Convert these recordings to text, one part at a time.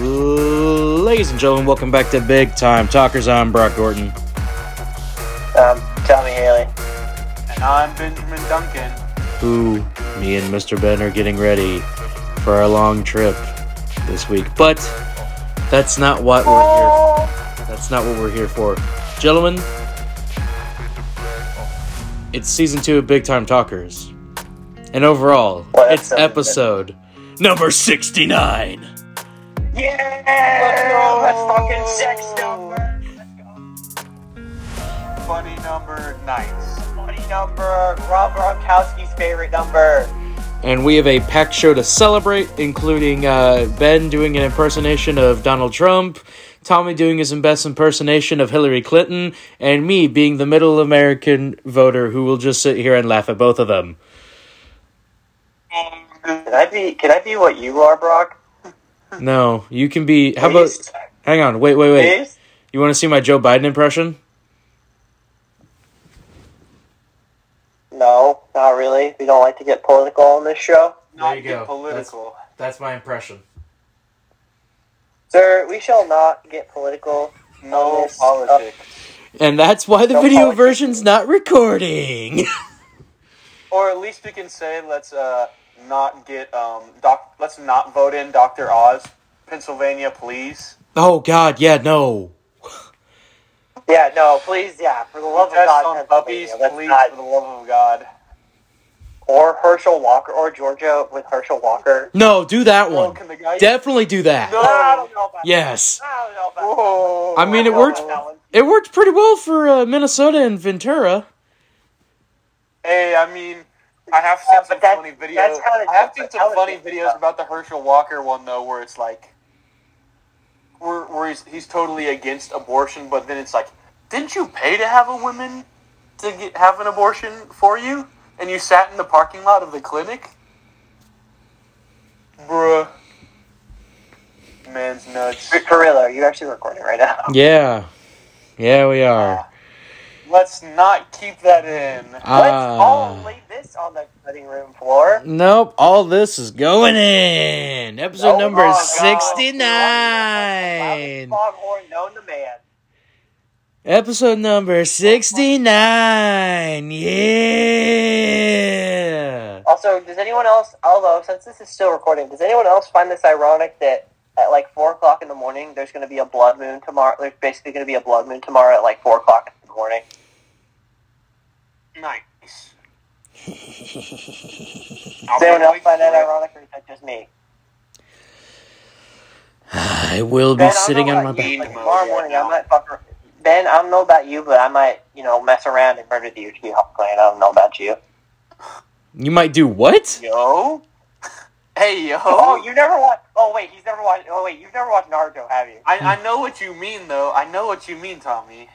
Ladies and gentlemen, welcome back to Big Time Talkers. I'm Brock Gorton. Um, Tommy Haley. And I'm Benjamin Duncan. Who, me and Mr. Ben are getting ready for our long trip this week. But that's not what we're here. for. That's not what we're here for, gentlemen. It's season two of Big Time Talkers, and overall, What it's episode is episode number sixty-nine. Yeah! Let's fucking sex number! Let's. Funny number, nice. Funny number. Rob Gronkowski's favorite number. And we have a packed show to celebrate, including uh, Ben doing an impersonation of Donald Trump, Tommy doing his best impersonation of Hillary Clinton, and me being the middle American voter who will just sit here and laugh at both of them. Can I be? Can I be what you are, Brock? No, you can be. How about. Hang on, wait, wait, wait. Please? You want to see my Joe Biden impression? No, not really. We don't like to get political on this show, Not you get go. political. That's my impression. sir. We shall not get political. No Yes. politics. And that's why the No video politics. version's not recording. Or at least we can say let's uh not get um doc. Let's not vote in Dr. Oz, Pennsylvania, please. oh, God, yeah, no. Yeah, no, please, yeah, for the love of God, on puppies, please, not- for the love of God. or Herschel Walker, or Georgia with Herschel Walker. No, do that Oh, one. can the guy? Definitely do that. No. I don't know about Yes. that. I don't know about Whoa. I mean, that. it worked. I don't know about that one. It worked pretty well for uh, Minnesota and Ventura. Hey, I mean, I have Yeah, seen some that- funny videos. that's how it- I have seen some funny is. videos about the Herschel Walker one though, where it's like, where, where he's he's totally against abortion, but then it's like, didn't you pay to have a woman to get have an abortion for you, and you sat in the parking lot of the clinic? Bruh, man's nuts. For- For are you actually recording right now? Yeah, yeah, we are. Let's not keep that in. Let's Ah. all leave this on the cutting room floor. Nope, all this is going in. Episode Oh number sixty-nine. Foghorn known to man. Episode number sixty-nine. Yeah. Also, does anyone else, although since this is still recording, does anyone else find this ironic that at like four o'clock in the morning, there's going to be a blood moon tomorrow? There's basically going to be a blood moon tomorrow at like four o'clock the morning. Nice. Does anyone else find that ironic, or is that just me? I will be Ben, I sitting know on my about you, back. but tomorrow morning, I might fuck. ar- Ben, I don't know about you, but I might, you know, mess around and murder the Uchiha clan. I don't know about you. You might do what? Yo. Hey yo. Oh, you never watched? Oh wait, he's never watched. Oh wait, you've never watched Naruto, have you? I, I know what you mean, though. I know what you mean, Tommy.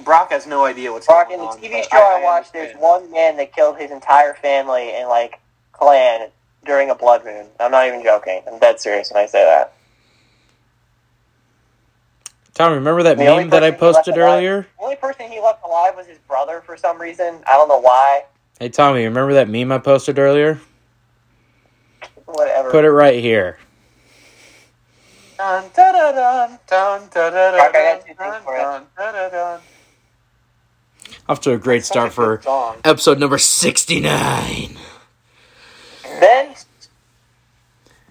Brock has no idea what's going on. Brock, in the. TV show I, watched, there's one man that killed his entire family and like clan during a blood moon. I'm not even joking. I'm dead serious when I say that. Tom, remember that The meme that I person he posted alive- earlier? The only person he left alive was his brother for some reason. I don't know why. Hey, Tommy, remember that meme I posted earlier? Whatever. Put it right here. Dun, da, da, dun, dun, da, da, da, Brock, I got dun, two things dun, for you. dun, da, da, dun. Off to a great start a for song. episode number 69. Then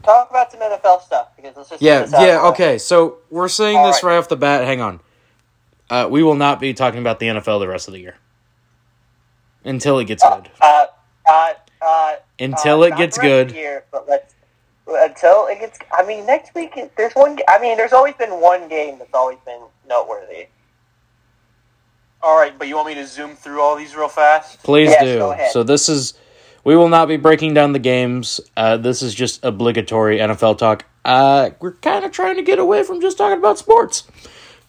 talk about some NFL stuff because let's just Yeah, out yeah, of the way. okay. So we're saying All this right. right off the bat. Hang on. Uh, we will not be talking about the NFL the rest of the year. Until it gets Uh, good. uh, uh, uh, Until uh, it gets good. Year, but let's until it gets. I mean, next week there's one. I mean, there's always been one game that's always been noteworthy. All right, but you want me to zoom through all these real fast? Please Yes, do. go ahead. So this is. We will not be breaking down the games. Uh, this is just obligatory NFL talk. Uh, we're kind of trying to get away from just talking about sports,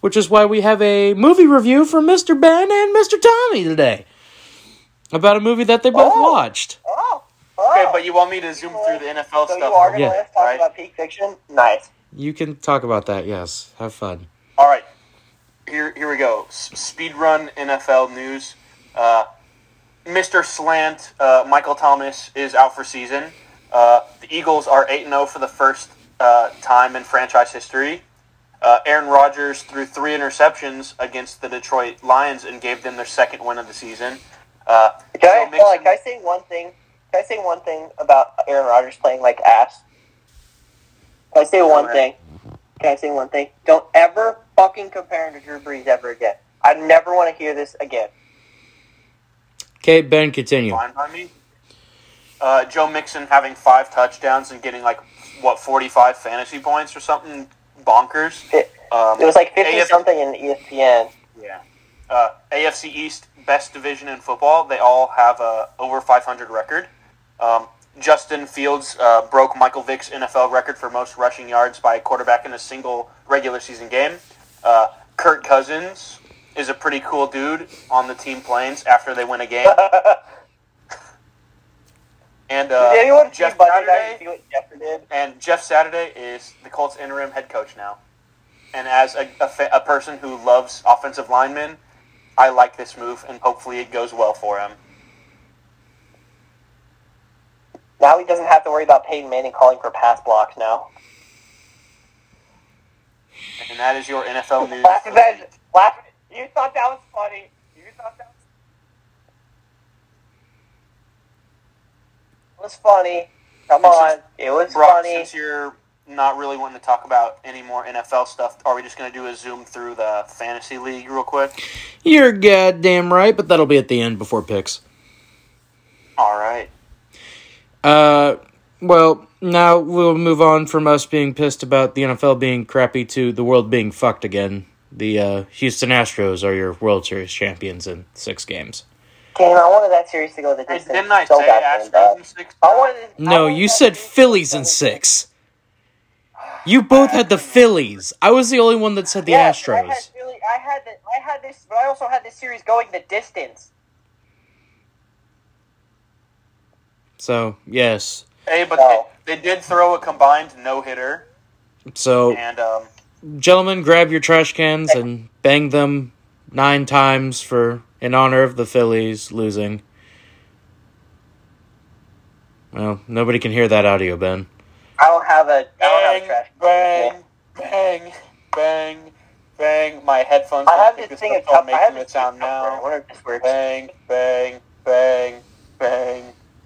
which is why we have a movie review from Mr. Ben and Mr. Tommy today about a movie that they both Oh. watched. Oh, oh. Okay, but you want me to zoom through the NFL so stuff? you are going to Yeah. let talk right? about peak fiction? Nice. You can talk about that. Yes, have fun. All right, here here we go. S- speed NFL news. Uh, Mr. Slant, uh, Michael Thomas is out for season. Uh, the Eagles are eight zero for the first uh, time in franchise history. Uh, Aaron Rodgers threw three interceptions against the Detroit Lions and gave them their second win of the season. Uh, Can I, Joe Mixon- hold on, can I say one thing? Can I say one thing about Aaron Rodgers playing like ass? Can I say one thing? Can I say one thing? Don't ever fucking compare him to Drew Brees ever again. I never want to hear this again. Okay, Ben, continue. fine by me. Uh, Joe Mixon having five touchdowns and getting like what forty five fantasy points or something bonkers. It, Um, it was like fifty AF something in ESPN. Yeah. Uh, AFC East best division in football. They all have a over 500 record. Um, Justin Fields uh, broke Michael Vick's NFL record for most rushing yards by a quarterback in a single regular season game. Uh, Kirk Cousins is a pretty cool dude on the team planes after they win a game. And uh, Did anyone Jeff Saturday see what Jeffrey did? and Jeff Saturday is the Colts interim head coach now. And as a, a, fa- a person who loves offensive linemen, I like this move, and hopefully it goes well for him. Now he doesn't have to worry about Peyton Manning calling for pass blocks now. And that is your NFL news. Laugh, Ben, laugh. You thought that was funny. You thought that was, was funny. Come This on, it was Brock, funny. since you're not really wanting to talk about any more NFL stuff, are we just going to do a zoom through the fantasy league real quick? You're goddamn right, but that'll be at the end before picks. All right. Uh, well, now we'll move on from us being pissed about the NFL being crappy to the world being fucked again. The uh, Houston Astros are your World Series champions in six games. Damn, I wanted that series to go the Hey, distance. didn't I so say Astros bad. in six? I wanted. I No, wanted you said Phillies in six. You both had the Phillies. I was the only one that said the Yes, I had, Astros. Philly- I had the, I had this, but I also had this series going the distance. So yes. Hey, but No. they, they did throw a combined no hitter, So and um, gentlemen, grab your trash cans and bang them nine times for in honor of the Phillies losing. Well, nobody can hear that audio, Ben. I don't have a, I don't have a bang, trash. bang, bang, bang, bang. My headphones. I have don't this pick thing of up, I'm cup. I have making this it sound thing of cup. I now. wonder if this works. Bang, bang, bang, bang,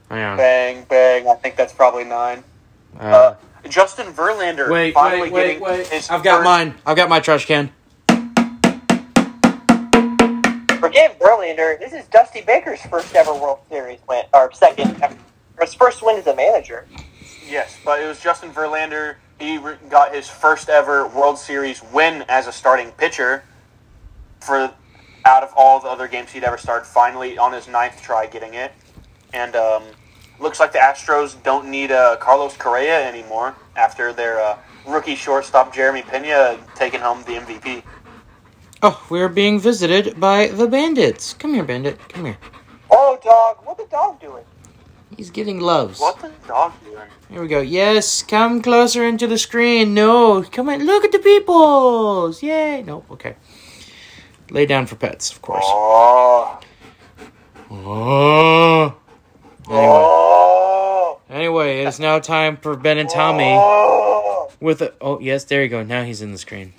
Hang on. bang, bang. I think that's probably nine. Uh, Uh, Justin Verlander wait, finally wait, wait, getting wait. his I've got first- mine. I've got my trash can. Forget Verlander. This is Dusty Baker's first ever World Series win, or second, ever- his first win as a manager. Yes, but it was Justin Verlander. He re- got his first ever World Series win as a starting pitcher for out of all the other games he'd ever started. Finally, on his ninth try, getting it, and um, looks like the Astros don't need uh, Carlos Correa anymore after their uh, rookie shortstop Jeremy Pena taking home the MVP. Oh, we're being visited by the bandits. Come here, bandit. Come here. Oh, dog! What the dog doing? He's getting loves. What the dog doing? Here we go. Yes, come closer into the screen. No, come on. Look at the peoples. Yay. No, okay. Lay down for pets, of course. Oh, Oh. Anyway, Oh, anyway, it is now time for Ben and Tommy Oh. with a. Oh, yes, there you go. Now he's in the screen.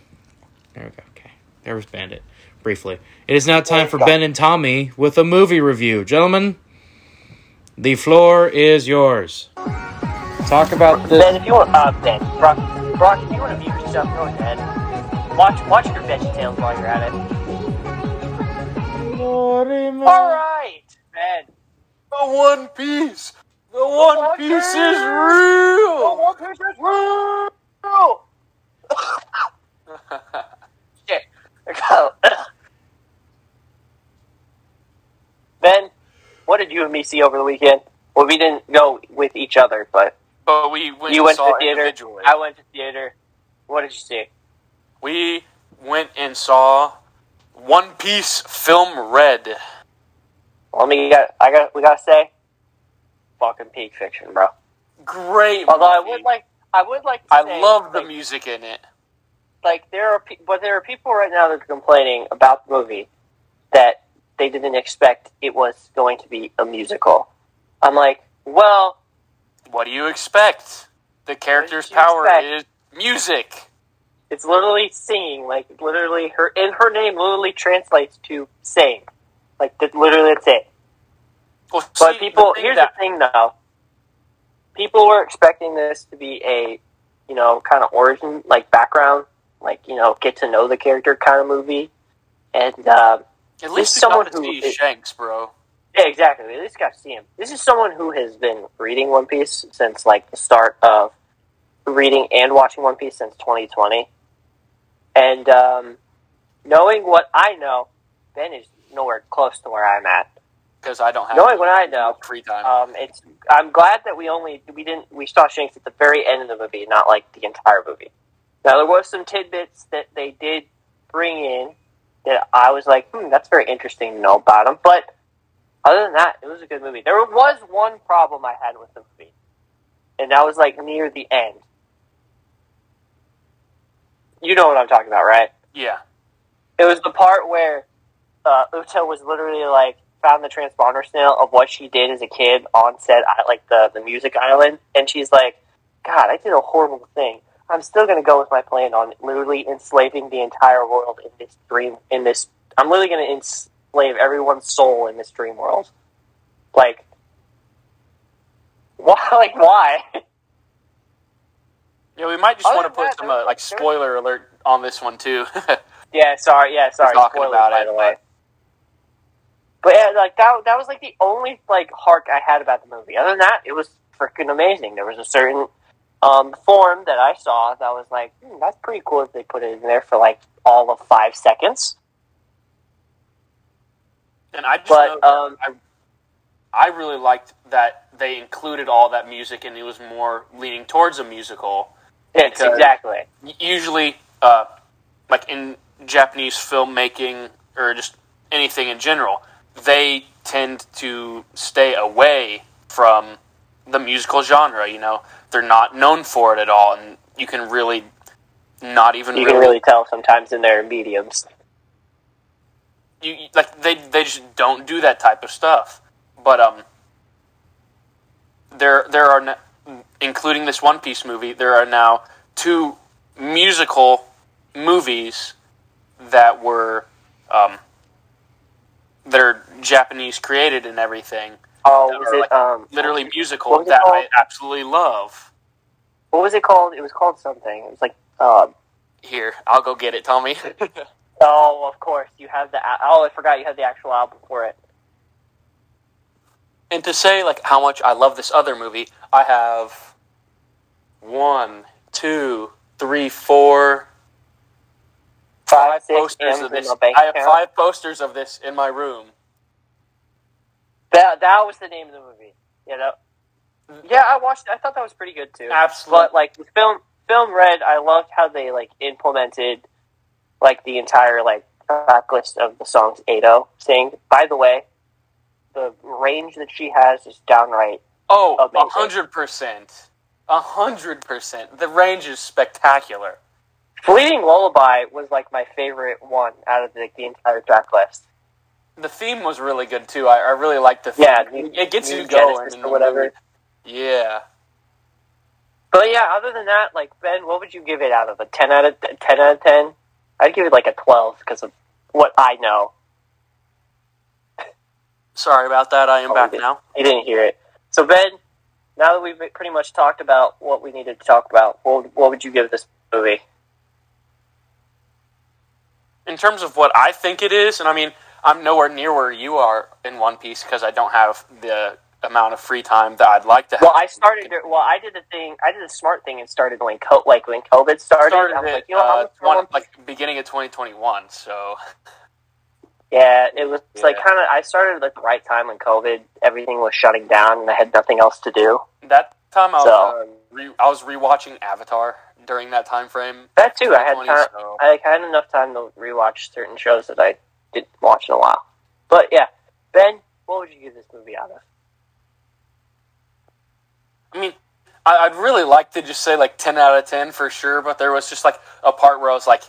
There we go. Okay. There was Bandit. Briefly. It is now time for Ben and Tommy with a movie review. Gentlemen, the floor is yours. Talk about this. Ben, if you want, uh, Ben, Brock, Brock, if you want to view your stuff, go ahead. Watch, watch your VeggieTales while you're at it. All right, Ben. The One Piece. The One One Piece is Piece! real. One Piece is real. Shit. Go. Ben, what did you and me see over the weekend? Well, we didn't go with each other, but But we went you and went to the theater. I went to theater. What did you see? we went and saw One Piece Film Red. Let me got. I got. We gotta say, fucking peak fiction, bro. Great. Although I would like. I would like. To I say, love the like, music in it. like there are, pe- but there are people right now that are complaining about the movie that they didn't expect it was going to be a musical. I'm like, well, What do you expect? The character's What did you power expect? is music. It's literally singing. Like literally, her in her name literally translates to sing. Like that, literally, that's it. Well, But people, the here's that- the thing though. People were expecting this to be a, you know, kind of origin, like background, like you know, get to know the character kind of movie, and uh, at least someone who who is- Shanks, bro. yeah, exactly. We at least got to see him. This is someone who has been reading One Piece since like the start of reading and watching One Piece since 2020, and um, knowing what I know, Ben is nowhere close to where I'm at. Because I don't have Knowing what I know, free time. Um, it's. I'm glad that we only we didn't we saw Shanks at the very end of the movie, not like the entire movie. Now there was some tidbits that they did bring in that I was like, hmm, that's very interesting to know about him. But other than that, it was a good movie. There was one problem I had with the movie, and that was like near the end. You know what I'm talking about, right? yeah. It was the part where uh, Uta was literally like found the transponder snail of what she did as a kid on set like the the music island, and she's like, "God, I did a horrible thing. I'm still gonna go with my plan on literally enslaving the entire world in this dream. In this, I'm literally gonna enslave everyone's soul in this dream world. Like, why? Like, why? Yeah, we might just Other want to put that, some uh, like spoiler alert on this one too. Yeah, sorry. Yeah, sorry. talking Spoilers, about by it, the way. But yeah, like that. That was like the only like hark I had about the movie. Other than that, it was freaking amazing. There was a certain um, form that I saw that was like, hmm, that's pretty cool if they put it in there for like all of five seconds. and I just But um, I really liked that they included all that music and it was more leaning towards a musical. yes, exactly. Usually, uh, like in Japanese filmmaking or just anything in general, they tend to stay away from the musical genre. You know, they're not known for it at all, and you can really not even You really, can really tell sometimes in their mediums. you you- like they they just don't do that type of stuff. But um, there there are including this One Piece movie. There are now two musical movies that were um that are Japanese created and everything. Oh, was it like, um Literally musical that I absolutely love. What was it called? It was called something. It was like uh, Here, I'll go get it. Me. oh, of course you have the oh I forgot you had the actual album for it. and to say like how much I love this other movie, I have one, two, three, four, Five, six posters of this. I have account. five posters of this in my room. That that was the name of the movie. You know. Yeah, I watched. I thought that was pretty good too. Absolutely. But like the film, film Red, I loved how they like implemented like the entire like track list of the songs Ado sing. By the way, the range that she has is downright. Oh, hundred percent, a hundred percent. The range is spectacular. Fleeting Lullaby was like my favorite one out of like the entire track list. The theme was really good too. I, I really liked the theme. Yeah, it, it gets you going Genesis in or whatever. Yeah, But yeah, other than that, like Ben, what would you give it out of a ten out of ten out of ten? I'd give it like a twelve because of what I know. sorry about that. I am Oh, back now. I didn't hear it. So Ben, now that we've pretty much talked about what we needed to talk about, what would, what would you give this movie? In terms of what I think it is, and I mean, I'm nowhere near where you are in One Piece because I don't have the amount of free time that I'd like to have. Well, I started. Well, I did the thing. I did a smart thing and started when co- like when COVID started. started I was it, like, you know, uh, one, like beginning of 2021. So yeah, it was like kind of. I started at the right time when COVID, everything was shutting down, and I had nothing else to do. that time I was, So- uh, re- I was rewatching Avatar during that time frame. That too, I had time. so- I had enough time to rewatch certain shows that I didn't watch in a while. But yeah, Ben, what would you give this movie out of? I mean, I, I'd really like to just say like 10 out of 10 for sure, but there was just like a part where I was like,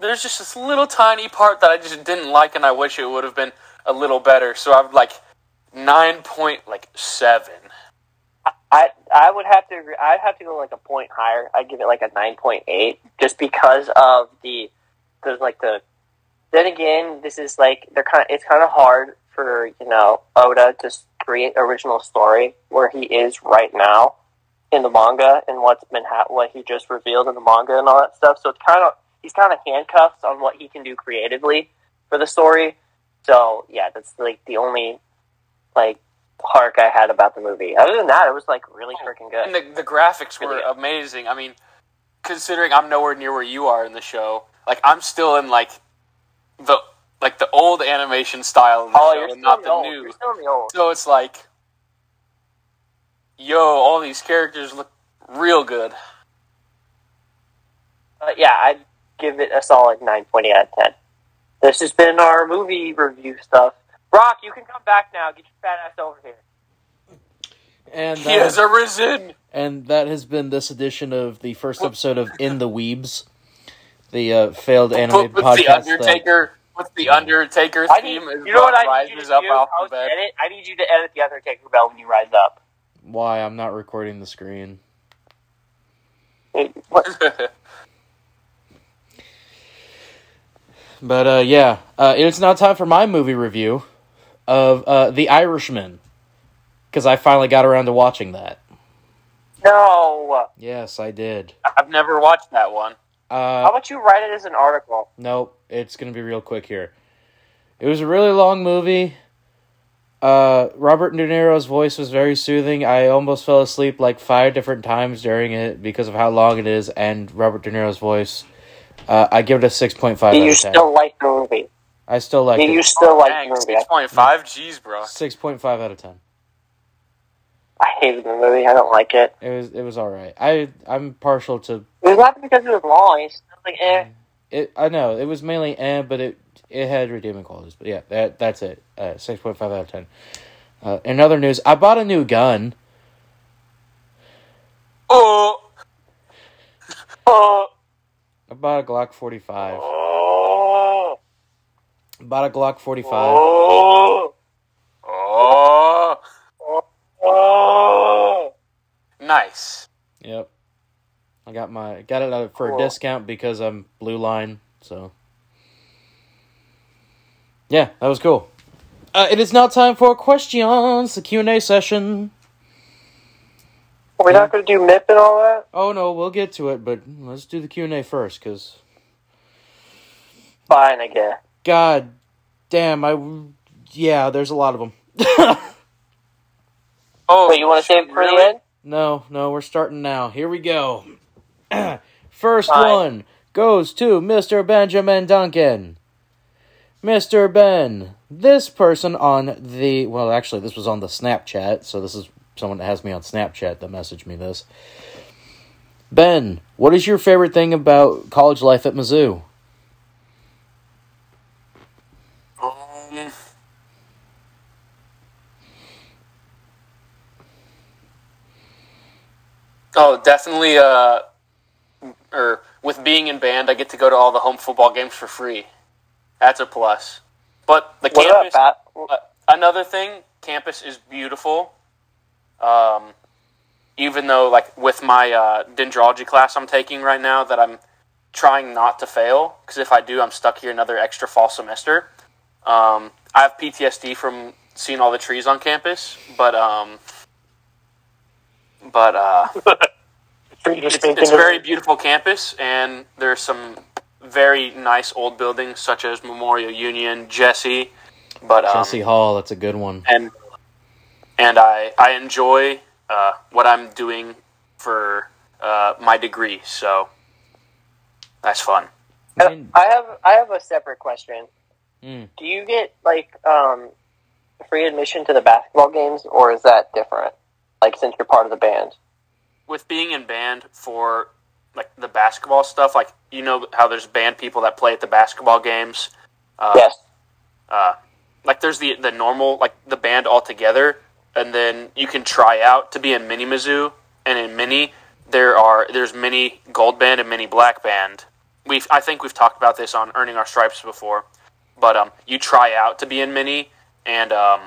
there's just this little tiny part that I just didn't like, and I wish it would have been a little better. So I'm like nine point like seven. I I would have to agree. I'd have to go like a point higher. I'd give it like a nine point eight, just because of the there's like the. Then again, this is like they're kind. Of, it's kind of hard for you know Oda to create original story where he is right now in the manga and what's been ha- what he just revealed in the manga and all that stuff. So it's kind of he's kind of handcuffed on what he can do creatively for the story. So yeah, that's like the only like hark I had about the movie. Other than that, it was like really oh, freaking And good. the, the graphics were good. amazing. I mean, considering I'm nowhere near where you are in the show, like I'm still in like the like the old animation style of the Oh, show, you're and not the old. new. You're still in the old. So it's like, yo, all these characters look real good. But yeah, I'd give it a solid nine point eight out of ten. This has been our movie review stuff. Rock, you can come back now. Get your fat ass over here. And He has that, arisen. and that has been this edition of the first episode of In the Weebs, the uh, failed animated What's podcast. the that- Undertaker? What's the Undertaker I need, theme? as you know what I need you to rises do? off the bed. edit. I need you to edit the Undertaker bell when you rise up. why I'm not recording the screen. It- But uh, yeah, uh, it's now time for my movie review of uh, The Irishman because I finally got around to watching that. No. Yes, I did. I've never watched that one. How Uh, about you write it as an article? nope, it's gonna be real quick here. It was a really long movie. Uh, Robert De Niro's voice was very soothing. I almost fell asleep like five different times during it because of how long it is and Robert De Niro's voice. Uh, I give it a six point five Do you still like the movie? I still like Do you it. still like Dang, the movie? six point five. Jeez, bro. Six point five out of ten. I hated the movie. I don't like it. It was it was all right. I I'm partial to It was not because it was long. It's like eh. it. I know it was mainly eh, but it it had redeeming qualities. But yeah, that that's it. Uh, Six point five out of ten. Uh, in other news, I bought a new gun. Oh, Oh, I bought a Glock forty five. oh, Bought a Glock forty five. oh, oh, oh. nice. Yep. I got my got it for a discount because I'm blue line. So yeah, that was cool. Uh, it is now time for questions, the Q and A session. Are we not going to do MIP and all that? Oh no, we'll get to it, but let's do the Q and A first, because Fine, I guess. God damn, I yeah, there's a lot of them. Oh, Wait, you want to save it for really? the end? no, no, we're starting now. Here we go. First Fine. one goes to Mr. Benjamin Duncan. Mr. Ben, this person on the well, actually, this was on the Snapchat, so this is someone that has me on Snapchat that messaged me this. Ben, what is your favorite thing about college life at Mizzou? Um, oh, definitely. Uh, or with being in band, I get to go to all the home football games for free. That's a plus. But the What campus. about Uh, another thing, campus is beautiful. Um, even though, like, with my uh, dendrology class I'm taking right now, that I'm trying not to fail, because if I do, I'm stuck here another extra fall semester. Um, I have PTSD from seeing all the trees on campus, but um, but uh, it's, it's a very beautiful campus, and there's some very nice old buildings such as Memorial Union, Jesse. But um, Chelsea Hall, that's a good one. and and I I enjoy uh, what I'm doing for uh, my degree, so that's fun. I have I have a separate question. Mm. Do you get like um, free admission to the basketball games, or is that different? Like since you're part of the band. With being in band for like the basketball stuff, like you know how there's band people that play at the basketball games. Uh, yes. uh, like there's the the normal like the band all together, and then you can try out to be in mini Mizzou, and in mini there are there's mini gold band and mini black band. We've I think we've talked about this on earning our stripes before, but um, you try out to be in mini, and um,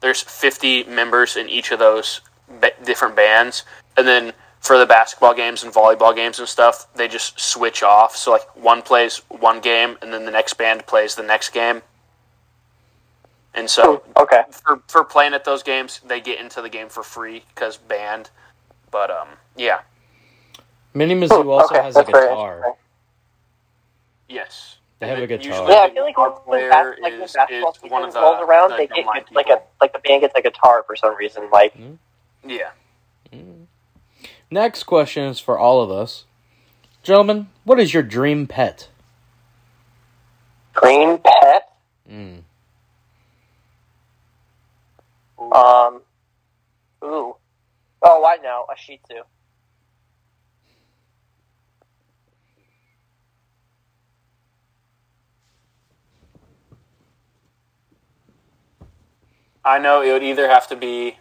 there's 50 members in each of those ba- different bands, and then for the basketball games and volleyball games and stuff, they just switch off. So like one plays one game, and then the next band plays the next game. And so hmm, Okay. for for playing at those games, they get into the game for free because band. But um, yeah, Mini Mizzou hmm, also okay. has a That's very guitar. yes, They have a guitar. usually Yeah, I the feel like when, when, bas- like when is- basketball is season one rolls around, the they get like a like the band gets a guitar for some reason. Like hmm? Yeah. Next question is for all of us. Gentlemen, what is your dream pet? green pet. Mm. Um. Ooh. Oh, I know a Shih Tzu. I know it would either have to be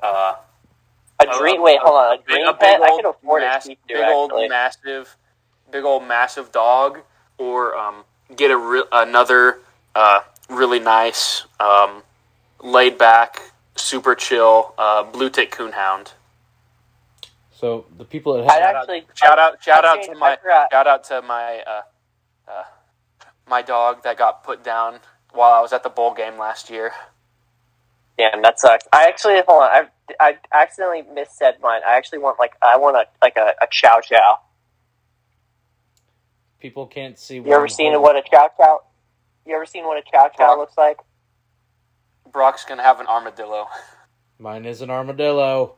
uh, A dream. wait, hold on. A dream big pet. I can old afford a mass- Shih Tzu. big old Actually, massive, big old massive dog, or um, get a re- another uh, really nice, um, laid back, super chill uh, blue tick coonhound. So the people that I'd have actually Shout out! Shout out actually, to my shout out to my uh, uh, my dog that got put down while I was at the bowl game last year. Damn, that sucks. I actually hold on. I I accidentally missaid mine. I actually want like I want a like a, a chow chow. people can't see. You ever seen what a chow chow? You ever seen what a chow chow Brock. looks like? Brock's gonna have an armadillo. Mine is an armadillo.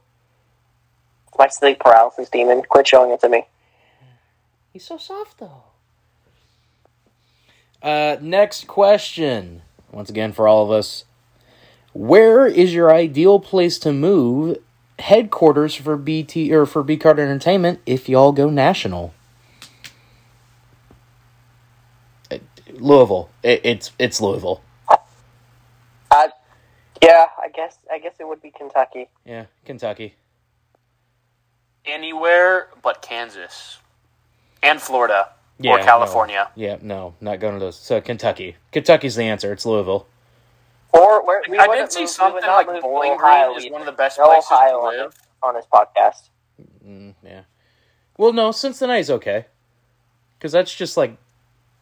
My sleep paralysis demon. Quit showing it to me. He's so soft though. Uh, next question. Once again, for all of us, where is your ideal place to move headquarters for BT or for B Card Entertainment if y'all go national? Uh, Louisville. It, it's it's Louisville. I, yeah, I guess I guess it would be Kentucky. Yeah, Kentucky. Anywhere but Kansas and Florida Yeah, or no. California. Yeah, no, not going to those. So Kentucky. Kentucky's the answer. It's Louisville. Or where we I wouldn't did see move- something not like move to Bowling Ohio Green is either. one of the best No places Ohio to on live. this, on this podcast. Mm, yeah. Well, no, Cincinnati's okay. Because that's just like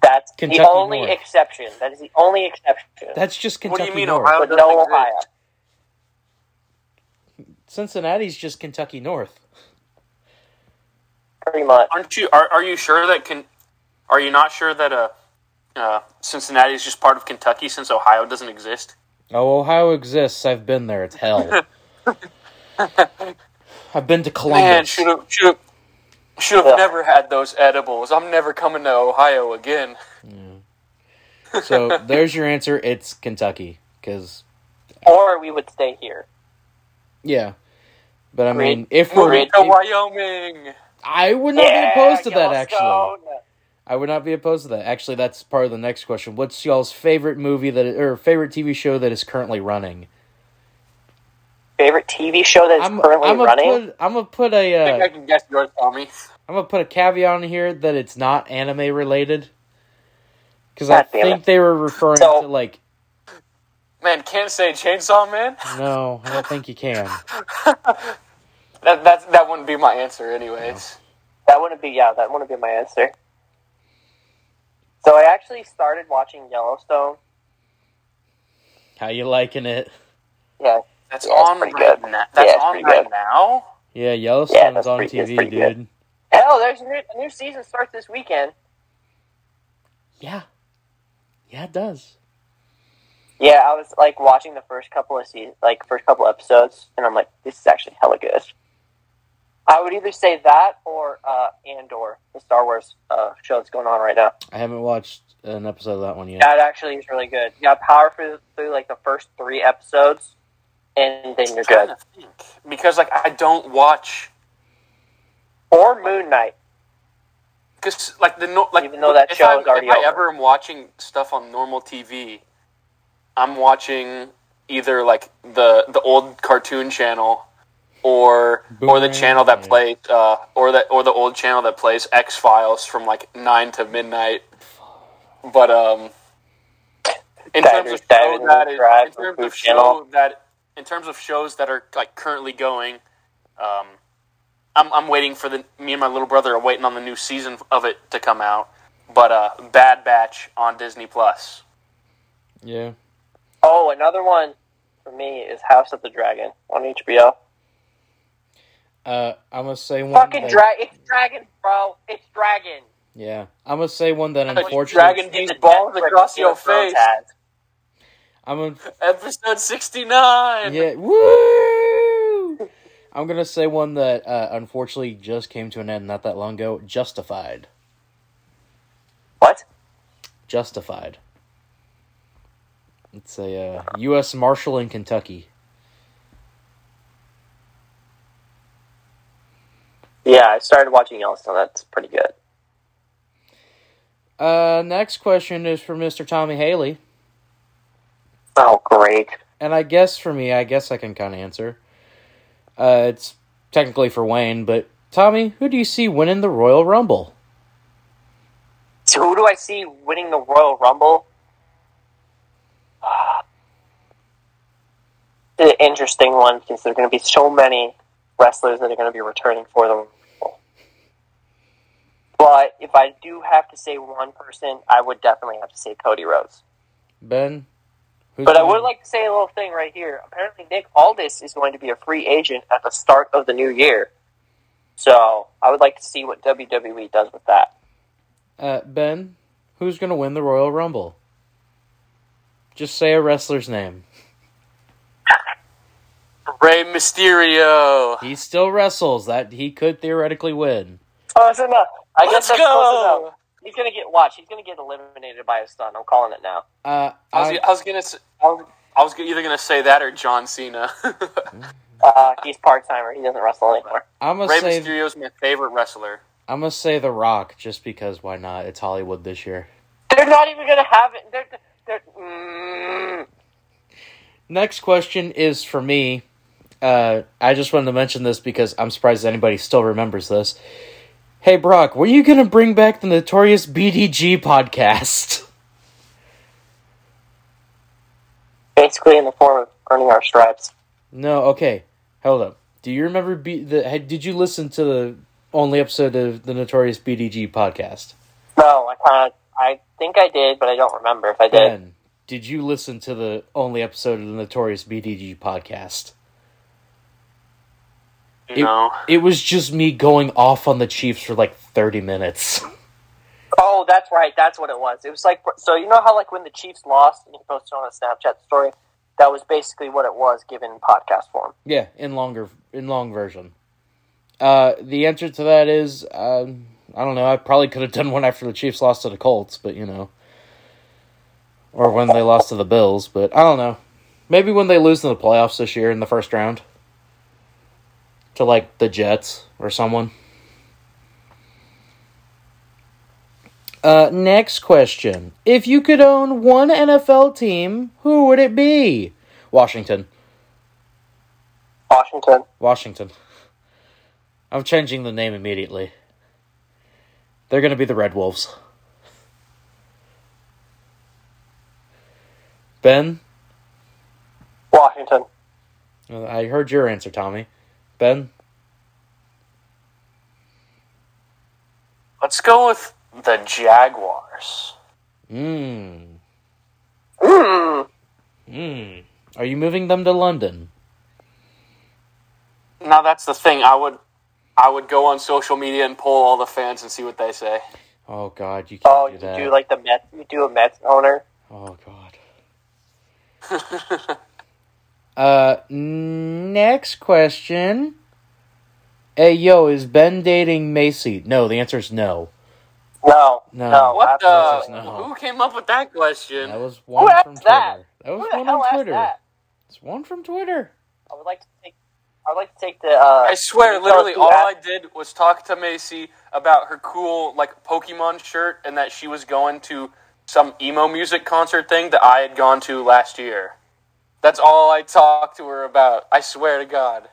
That's Kentucky the only North. exception. That is the only exception. that's just What Kentucky do you mean North. Ohio but doesn't no exist? Ohio. Cincinnati's just Kentucky North. Pretty much. Aren't you? Are, are you sure that can? Are you not sure that uh, uh, Cincinnati is just part of Kentucky since Ohio doesn't exist? Oh, Ohio exists. I've been there. It's hell. I've been to Columbus. Man, should have should have should have Yeah. never had those edibles. I'm never coming to Ohio again. so there's your answer. It's Kentucky. Because Or we would stay here. yeah, but I mean, if we're, Moving to Wyoming. I would not Yeah, be opposed to that. Actually, Yellowstone. I would not be opposed to that. Actually, that's part of the next question. What's y'all's favorite movie that or favorite TV show that is currently running? Favorite TV show that is I'm, currently I'm running? put I'm gonna put a I think uh, I can guess yours, Tommy. I'm gonna put a caveat on here that it's not anime related. Because I think it. they were referring So- to like Man, can't say Chainsaw Man. no, I don't think you can. That that that wouldn't be my answer, anyways. That wouldn't be yeah, that wouldn't be my answer. So I actually started watching Yellowstone. How you liking it? Yeah, That's Yeah, on pretty right good. now. That's Yeah, on right good. now. Yeah, Yellowstone's that's on pretty- TV, dude. good. hell, there's a new, a new season starts this weekend. Yeah, yeah, it does. Yeah, I was like watching the first couple of seasons, like first couple episodes, and I'm like, this is actually hella good. I would either say that or uh, Andor, the Star Wars uh, show that's going on right now. I haven't watched an episode of that one yet. That actually is really good. You got power through, through like the first three episodes, and then you're trying good. to think because like I don't watch Or Moon Knight. because like the no, like Even though that show I'm- is already if I ever am watching stuff on normal TV, I'm watching either like the the old cartoon channel or or the channel that yeah. plays uh or that or the old channel that plays X Files from like nine to midnight. But um, in terms of show that is, in terms Food of Channel. show that in terms of shows that are like currently going, um, I'm I'm waiting for the me and my little brother are waiting on the new season of it to come out. But uh, Bad Batch on Disney Plus. Yeah. Oh, another one for me is House of the Dragon on HBO. Uh, I'm gonna say one. Fucking that- dragon! It's dragon, bro. It's dragon. Yeah, I'm gonna say one that Dragon unfortunately. These It's balls across your face. has. I'm gonna. Episode sixty nine. Yeah. Woo! I'm gonna say one that uh, unfortunately just came to an end not that long ago. Justified. What? Justified. It's a uh, U.S. Marshal in Kentucky. Yeah, I started watching Yellowstone. That's pretty good. Uh, next question is for Mr. Tommy Haley, Oh, great. and I guess for me, I guess I can kind of answer. Uh, it's technically for Wayne, but Tommy, who do you see winning the Royal Rumble? So who do I see winning the Royal Rumble? It's an interesting one because there are going to be so many wrestlers that are going to be returning for the Rumble. But if I do have to say one person, I would definitely have to say Cody Rhodes. Ben. Who's But I would like to say a little thing right here. Apparently, Nick Aldis is going to be a free agent at the start of the new year. So I would like to see what WWE does with that. Uh, Ben, who's gonna win the Royal Rumble? Just say a wrestler's name. Rey Mysterio. He still wrestles. That he could theoretically win. Oh, Close enough. I guess Let's that's close go. enough. He's gonna get watch. He's gonna get eliminated by his son. I'm calling it now. Uh, I was, I, I was gonna say, I was, I was either gonna say that or John Cena. Uh, he's part timer. He doesn't wrestle anymore. I'm gonna Rey say Mysterio's my favorite wrestler. I'm gonna say The Rock, just because why not? It's Hollywood this year. They're not even gonna have it. They're, they're, mm, Next question is for me. Uh, I just wanted to mention this because I'm surprised anybody still remembers this. Hey Brock, were you gonna bring back the notorious BDG podcast? basically in the form of earning our stripes. No, okay. Hold up. Do you remember B- the? Did you listen to the only episode of the Notorious BDG podcast? No, I kind of. I think I did, but I don't remember if I did. Ben, did you listen to the only episode of the Notorious BDG podcast? It- No. It was just me going off on the Chiefs for like thirty minutes. Oh, that's right. That's what it was. It was like so. You know how like when the Chiefs lost and you posted on a Snapchat story, that was basically what it was given podcast form. yeah, in longer in long version. Uh, the answer to that is um, I don't know. I probably could have done one after the Chiefs lost to the Colts, but you know, or when they lost to the Bills. But I don't know. Maybe when they lose in the playoffs this year in the first round to like the Jets or someone. Uh, next question. If you could own one NFL team, who would it be? Washington. Washington. Washington. I'm changing the name immediately. They're going to be the Red Wolves. Ben? Washington. I heard your answer, Tommy. Ben? Let's go with the Jaguars. Mmm. Mm. Mmm. Are you moving them to London? Now that's the thing. I would, I would go on social media and poll all the fans and see what they say. Oh, God, you can't Oh, do you that. do like the Mets. You do a Mets owner. Oh God. uh, next question. Hey, yo, is Ben dating Macy? No, the answer is no. No. No. No. What absolutely the? no. Who came up with that question? That was one asked from Twitter. that? That was Who the one hell on Twitter. It's one from Twitter. I would like to take. I would like to take the. Uh, I swear, can you tell us literally, who all I did was talk to Macy about her cool like Pokemon shirt and that she was going to some emo music concert thing that I had gone to last year. That's all I talked to her about. I swear to God.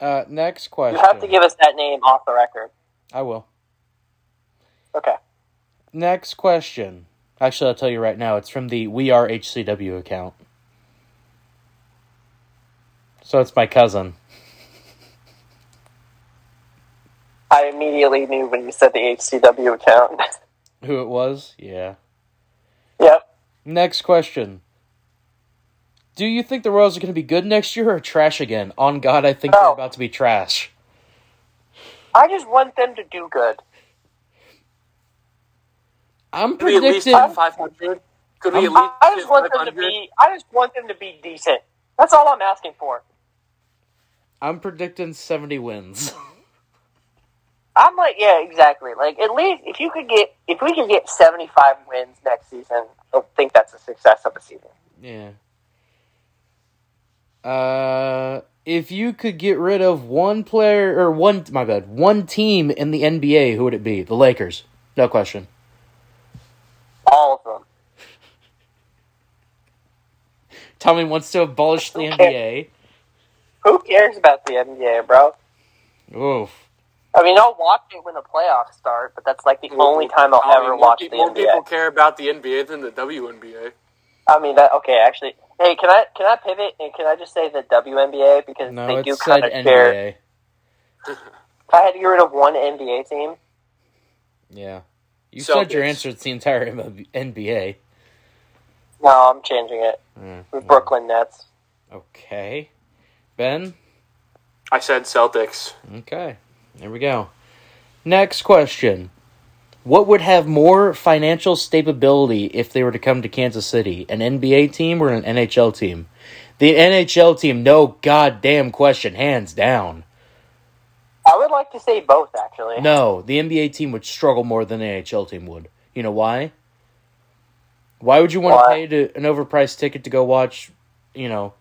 Uh, next question. You have to give us that name off the record. I will. Okay. Next question. Actually, I'll tell you right now. It's from the We Are HCW account. So it's my cousin. I immediately knew when you said the HCW account. Who it was? Yeah. yep. Next question. Do you think the Royals are going to be good next year or trash again? On God, I think they're about to be trash. I just want them to do good. I'm Could we at least predicting. 500? Could we at least I, I just want them to be. I just want them to be decent. That's all I'm asking for. I'm predicting 70 wins. I'm like, yeah, exactly. Like at least if you could get, if we can get 75 wins next season, I think that's a success of a season. yeah. Uh, if you could get rid of one player or one, my bad, one team in the NBA, who would it be? The Lakers, no question. All of them. Tommy wants to abolish the NBA. Who cares about the NBA, bro? Oof. I mean, I'll watch it when the playoffs start, but that's like the only time I'll I ever more watch pe- the more NBA. people care about the NBA than the WNBA. I mean, that okay. Actually, hey, can I can I pivot and can I just say the WNBA because No, they do kind of share. If I had to get rid of one NBA team, Yeah. You said your answer. It's the entire NBA. no, I'm changing it Mm, with Brooklyn Nets. Okay. Ben? I said Celtics. Okay. There we go. Next question. What would have more financial stability if they were to come to Kansas City? An NBA team or an NHL team? The NHL team, no goddamn question, hands down. I would like to say both, actually. No, the NBA team would struggle more than the NHL team would. You know why? Why would you want to pay to, an overpriced ticket to go watch, you know,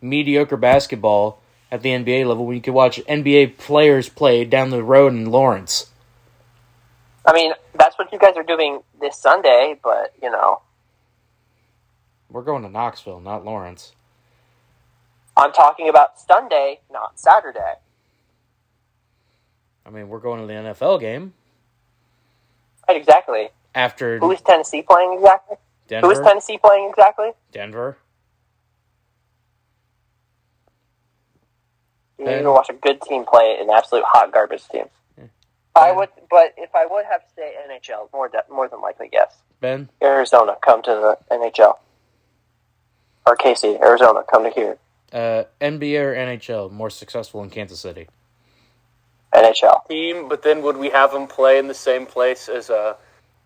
mediocre basketball at the NBA level when you could watch NBA players play down the road in Lawrence? I mean, that's what you guys are doing this Sunday, but you know, We're going to Knoxville, not Lawrence. I'm talking about Sunday, not Saturday. I mean, we're going to the NFL game Right, exactly. after Who is Tennessee playing exactly? Who is Tennessee playing exactly? Denver. You need to watch a good team play an absolute hot garbage team. I would, but if I would have to say NHL, more de- more than likely, yes. Ben. Arizona, come to the NHL. Or Casey, Arizona, come to here. Uh, NBA or NHL more successful in Kansas City? NHL. Team, but then would we have them play in the same place as uh,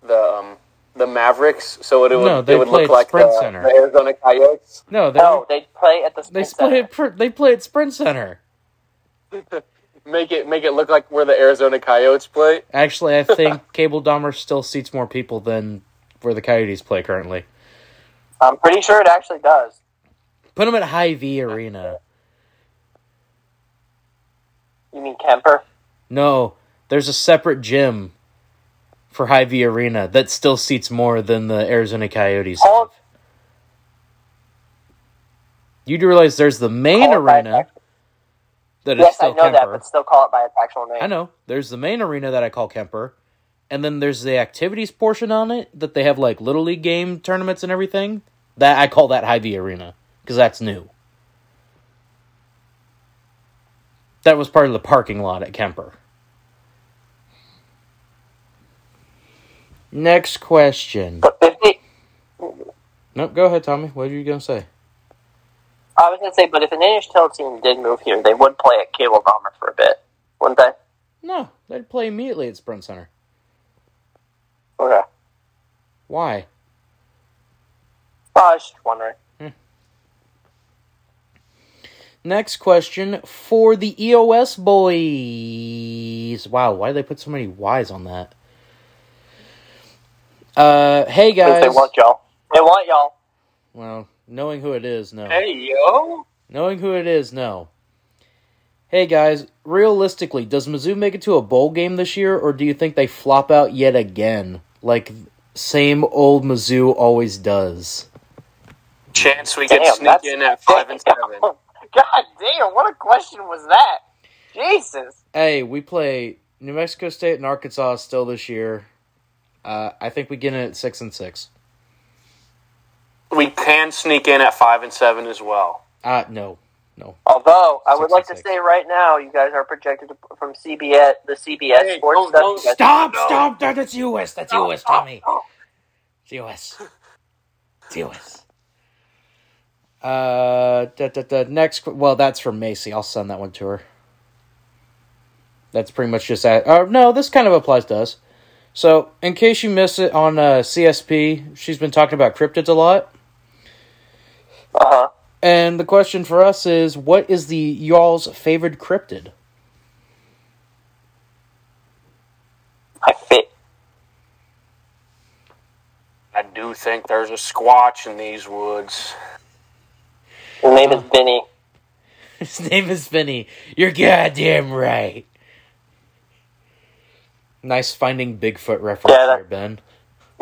the um, the Mavericks? So it would, No, they it would play look at like Sprint the, Center. the Arizona Coyotes. No, they No, they play at the they Sprint split Center. it. Pr- they play at Sprint Center. Make it make it look like where the Arizona Coyotes play. Actually, I think Cable Dahmer still seats more people than where the Coyotes play currently. I'm pretty sure it actually does. Put them at Hy-Vee Arena. You mean Kemper? No, there's a separate gym for Hy-Vee Arena that still seats more than the Arizona Coyotes. Have. You do realize there's the main Call it by its arena that is Yes, I know that, but still call it by its actual name. I know. There's the main arena that I call Kemper. And then there's the activities portion on it that they have like little league game tournaments and everything. That I call that V Arena because that's new. That was part of the parking lot at Kemper. Next question. But if they, Nope, go ahead, Tommy. What are you gonna say? I was gonna say, but if an NHL team did move here, they would play at Cable Dahmer for a bit, wouldn't they? No, they'd play immediately at Sprint Center. Okay. Why? Oh, I was just wondering. Next question for the EOS boys. Wow, why did they put so many Y's on that? Uh, hey guys. they want y'all. They want y'all. Well, knowing who it is, no. Hey, yo. Knowing who it is, no. Hey guys, realistically, does Mizzou make it to a bowl game this year, or do you think they flop out yet again, like same old Mizzou always does? Chance we get could sneak in at five and seven. God damn! What a question was that? Jesus. Hey, we play New Mexico State and Arkansas still this year. Uh, I think we get in at six and six. We can sneak in at five and seven as well. Uh no, No. Although I would like to 66. say right now, you guys are projected to, from CBS, the CBS Hey, sports don't- don't- you Stop! No. Stop! That- That's US. That's No, US, no, Tommy. no. It's US. It's US. Uh, the, da, da, next. Well, that's from Macy. I'll send that one to her. That's pretty much just that. Uh, no, this kind of applies to us. So, in case you missed it on uh, CSP, she's been talking about cryptids a lot. Uh-huh. And the question for us is, what is the y'all's favorite cryptid? I fit. I do think there's a squatch in these woods. His name is Vinny. His name is Vinny. You're goddamn right. Nice finding Bigfoot reference Yeah, that- there, Ben.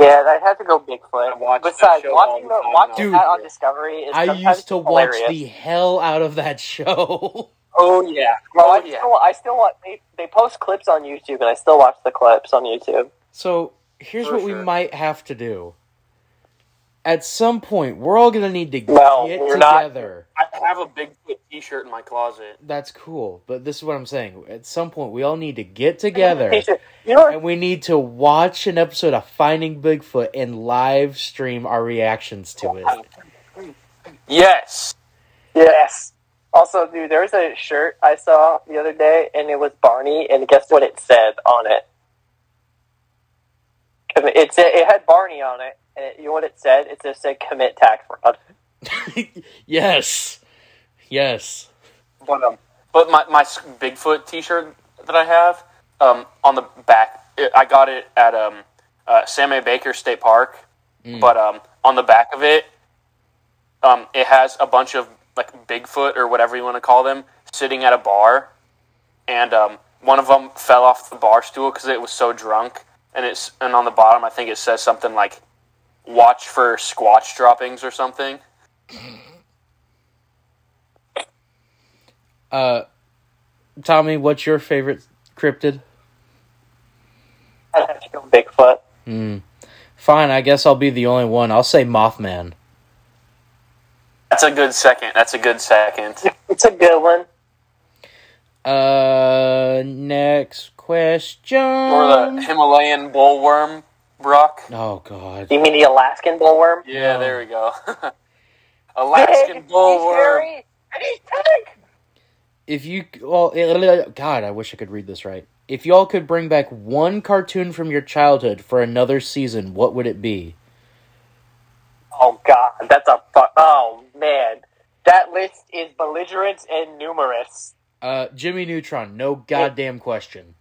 Yeah, I had to go Bigfoot. watch that Besides, show watching, the the, time watching now. that on Discovery is I used to watch the hell out of that show. Oh yeah. Well, Oh, I yeah. still, I still watch. They, they post clips on YouTube, and I still watch the clips on YouTube. so here's For what we might have to do. At some point, we're all gonna need to No, get we're not. together. I have a Bigfoot T-shirt in my closet. That's cool, but this is what I'm saying. At some point, we all need to get together. You know, and we need to watch an episode of Finding Bigfoot and live stream our reactions to it. Yes. Yes. Also, dude, there was a shirt I saw the other day, and it was Barney, and guess what it said on it? It said it had Barney on it, and it, you know what it said? It just said commit tax fraud. yes, yes. But um, but my my s- Bigfoot T-shirt that I have um on the back, it, I got it at um uh, Sam A. Baker State Park. But um on the back of it, um it has a bunch of like Bigfoot or whatever you want to call them sitting at a bar, and um one of them fell off the bar stool because it was so drunk, and it's and on the bottom I think it says something like "Watch for squatch droppings" or something. Uh, Tommy, what's your favorite cryptid? I'd have to go Bigfoot. Hmm. Fine, I guess I'll be the only one. I'll say Mothman. That's a good second. That's a good second. It's a good one. Uh, next question. Or the Himalayan bullworm, Brock. Oh God. You mean the Alaskan bullworm? Yeah, No. there we go. Alaskan He's bullworm. and he's pink. If you, well, God, I wish I could read this right. If y'all could bring back one cartoon from your childhood for another season, what would it be? Oh God, that's a fu- oh man. That list is belligerent and numerous. Uh, Jimmy Neutron, no goddamn question.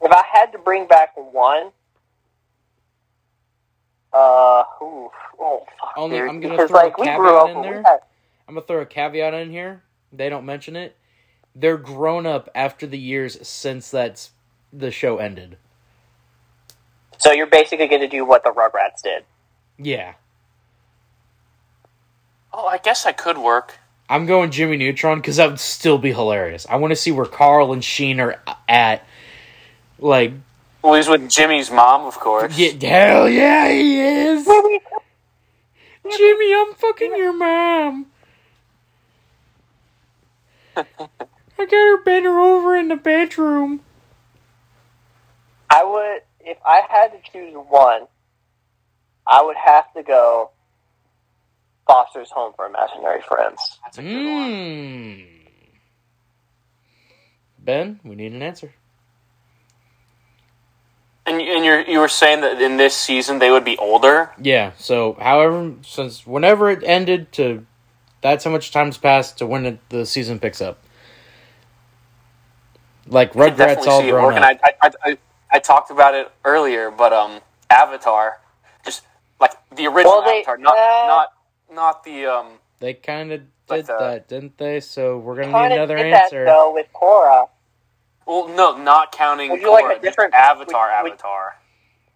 If I had to bring back one, uh, ooh, oh fuck, Only- dude. I'm gonna because throw a like we caveat grew up in there. had I'm gonna throw a caveat in here. They don't mention it. They're grown up after the years since that's the show ended. So you're basically going to do what the Rugrats did. Yeah, Oh, I guess I could work. I'm going Jimmy Neutron because that would still be hilarious. I want to see where Carl and Sheen are at. Like, Well, he's with Jimmy's mom, of course. yeah, hell yeah, he is. Jimmy, I'm fucking your mom. I got her bent her over in the bedroom. I would, if I had to choose one, I would have to go Foster's Home for Imaginary Friends. That's a good one. Mmm. Ben, we need an answer. And, you- and you're, you were saying that in this season they would be older? Yeah, so however, since whenever it ended to, that's how much time's passed to when it, the season picks up. Like I Rugrats all grown working. up. I, I, I, I talked about it earlier, but um, Avatar, just like the original Well, they- Avatar, not uh, not not the um. They kind of But, did uh, that, didn't they? So we're gonna need another did that, answer. though with Korra. Well, no, not counting Would you like a different- Avatar. would- would- Avatar.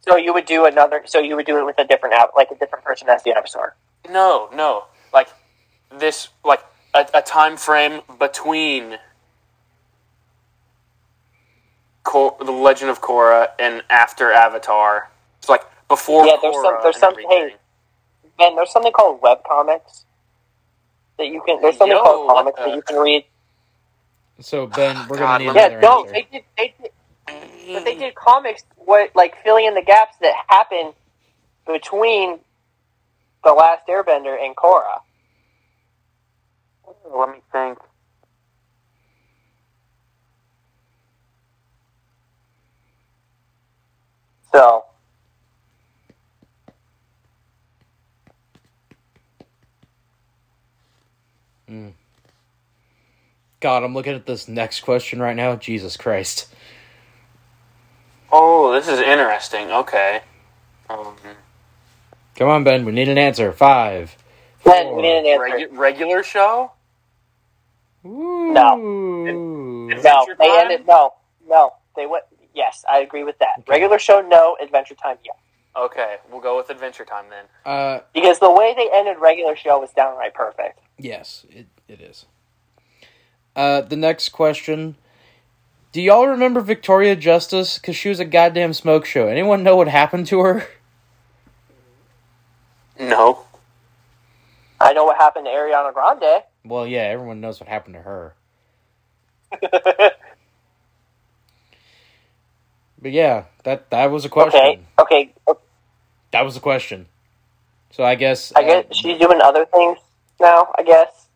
So you would do another. So you would do it with a different app, like a different person as the avatar. No, no, like this, like a, a time frame between Cor- the Legend of Korra and after Avatar. It's like before. Yeah, there's some- there's some- hey. Man, there's something called web comics that you can. There's something Yo, called comics the- that you can read. So Ben, we're gonna need let Yeah, another no, answer. they did. They did, but they did comics what like filling in the gaps that happened between the Last Airbender and Korra. Let me think. So, hmm. God, I'm looking at this next question right now. Jesus Christ. Oh, this is interesting. Okay. Um, Come on, Ben. We need an answer. Five. Ben, we need an answer. regu- regular show? No. No, Adventure they Time? ended. No, no, they went. Yes, I agree with that. Regular show, no. Adventure Time, yes. Okay, we'll go with Adventure Time then. Uh, Because the way they ended regular show was downright perfect. yes, it, it is. Uh, the next question. Do y'all remember Victoria Justice? Because she was a goddamn smoke show. Anyone know what happened to her? No. I know what happened to Ariana Grande. Well, yeah, everyone knows what happened to her. But yeah, that that was a question. okay, okay. That was a question. So I guess I guess uh, she's doing other things now. I guess.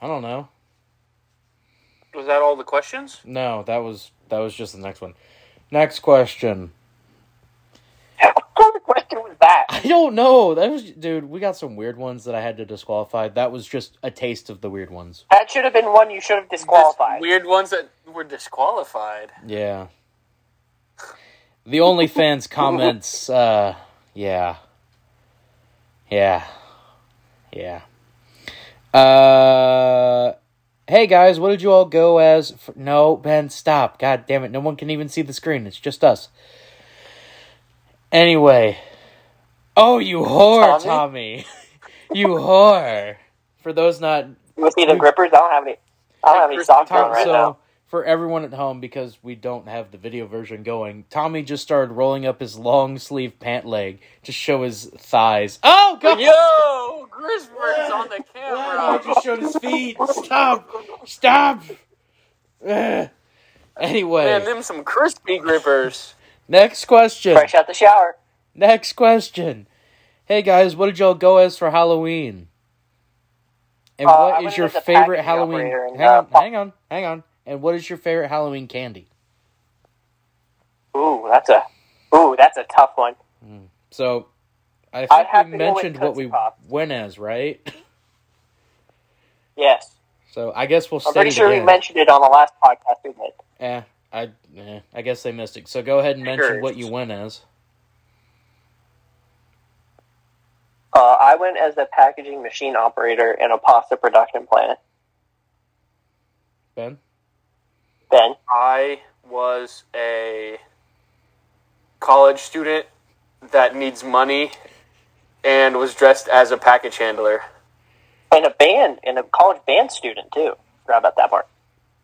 I don't know. Was that all the questions? No, that was that was just the next one. Next question. What kind of question was that? I don't know. That was dude. We got some weird ones that I had to disqualify. That was just a taste of the weird ones. That should have been one you should have disqualified. Just weird ones that were disqualified. Yeah. The OnlyFans comments. Uh, yeah. Yeah. Yeah. Uh. Hey guys, what did you all go as? For- no, Ben, stop. God damn it. No one can even see the screen. It's just us. Anyway. Oh, you whore, Tommy? Tommy. you whore. For those not you see the grippers? I don't have any. I don't have any socks on right so now. For everyone at home, because we don't have the video version going, Tommy just started rolling up his long sleeve pant leg to show his thighs. Oh god! Yo, Grisberg's on the He camera. just showed his feet. Stop! Stop! Ugh. Anyway, Man, them some crispy grippers. next question. Fresh out the shower. Next question. Hey guys, what did y'all go as for Halloween? And Uh, I what went is your favorite Halloween? and, hang uh, on, hang on, hang on. And what is your favorite Halloween candy? Ooh, that's a. Ooh, that's a tough one. So, I think have we to go with mentioned what we Pops. went as, right? Yes, So I guess we'll I'm pretty sure we mentioned it on the last podcast we did. Eh, I, eh, I guess they missed it. So go ahead and mention what you went as. Uh, I went as a packaging machine operator in a pasta production plant. Ben? Ben, I was a college student that needs money and was dressed as a package handler. and a band, and a college band student too. Forgot about that part.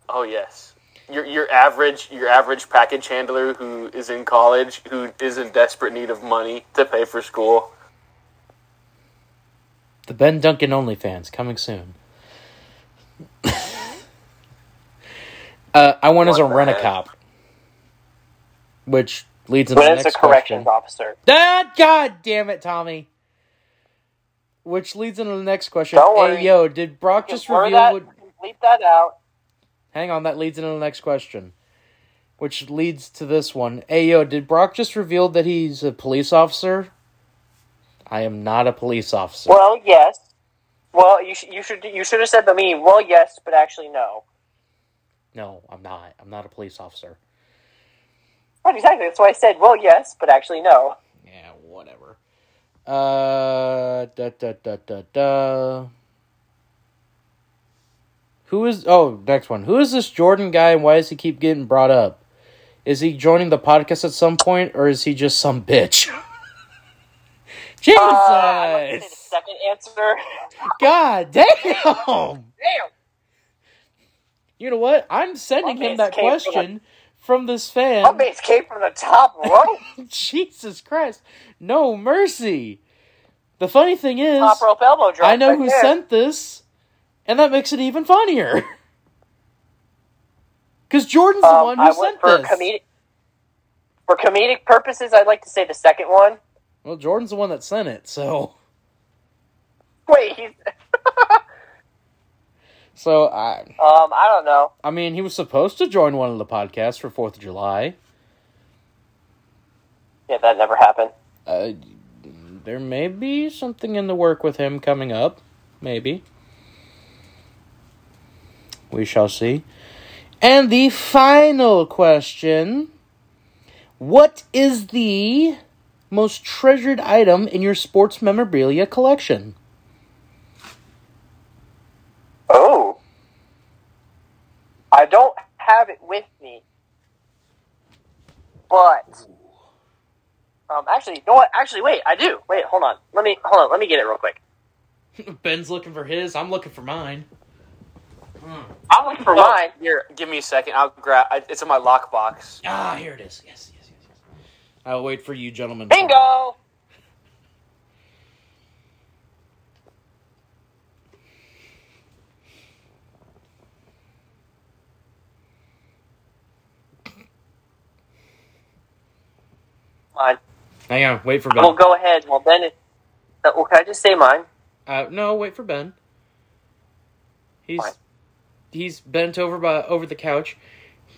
Oh yes. Your your average your average package handler who is in college who is in desperate need of money to pay for school. The Ben Duncan OnlyFans coming soon. Uh, I went as a rent a cop, which leads into When the it's a next corrections question. officer. Ah, God damn it, Tommy. Which leads into the next question. Don't hey, yo, did Brock You just reveal that, what? bleep that out. Hang on, that leads into the next question. Which leads to this one. Hey, yo, did Brock just reveal that he's a police officer? I am not a police officer. Well, yes. Well, you sh- you should you should have said to me. Well, yes, but actually no. No, I'm not. I'm not a police officer. Right, exactly. That's why I said well, yes, but actually no. Yeah, whatever. Uh, da da da da da. Who is? Oh, next one. Who is this Jordan guy, and why does he keep getting brought up? Is he joining the podcast at some point, or is he just some bitch? Jesus! Uh, I'm say the second answer. God damn! Damn. You know what? I'm sending him that came from question from this fan. My base came from the top row. Jesus Christ. No mercy. The funny thing is, Top rope elbow drop. I know right who there. sent this, and that makes it even funnier. Because Jordan's the Um, one who I sent for this. comedic for comedic purposes. I'd like to say the second one. well, Jordan's the one that sent it, so Wait, he's so I um, I don't know. I mean he was supposed to join one of the podcasts for Fourth of July. Yeah, that never happened. Uh, there may be something in the work with him coming up, maybe. We shall see. And the final question What is the most treasured item in your sports memorabilia collection? Oh, I don't have it with me, but um, actually, you know what? Actually, wait, I do. Wait, hold on. Let me hold on. Let me get it real quick. Ben's looking for his, I'm looking for mine. I'm looking for Oh, mine. Here, give me a second. I'll grab. It's in my lockbox. Ah, here it is. Yes, yes, yes, yes. I'll wait for you, gentlemen. Bingo. Mine. Hang on, wait for We'll Ben. go ahead. Well, Ben, it, uh, well, can I just say mine? Uh, no, wait for Ben. He's Fine. he's bent over by over the couch,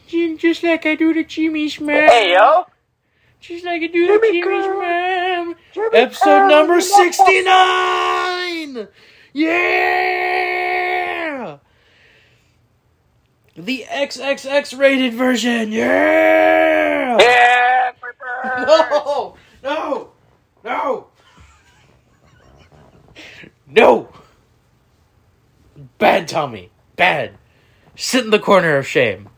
just like I do to Jimmy's mom. Hey, yo. Just like I do to Jimmy Jimmy's mom. Jimmy Episode Carr number is sixty nine. Yeah. The XXX rated version. Yeah. Clippers. No! No! No! No! Bad Tommy. Bad. Sit in the corner of shame.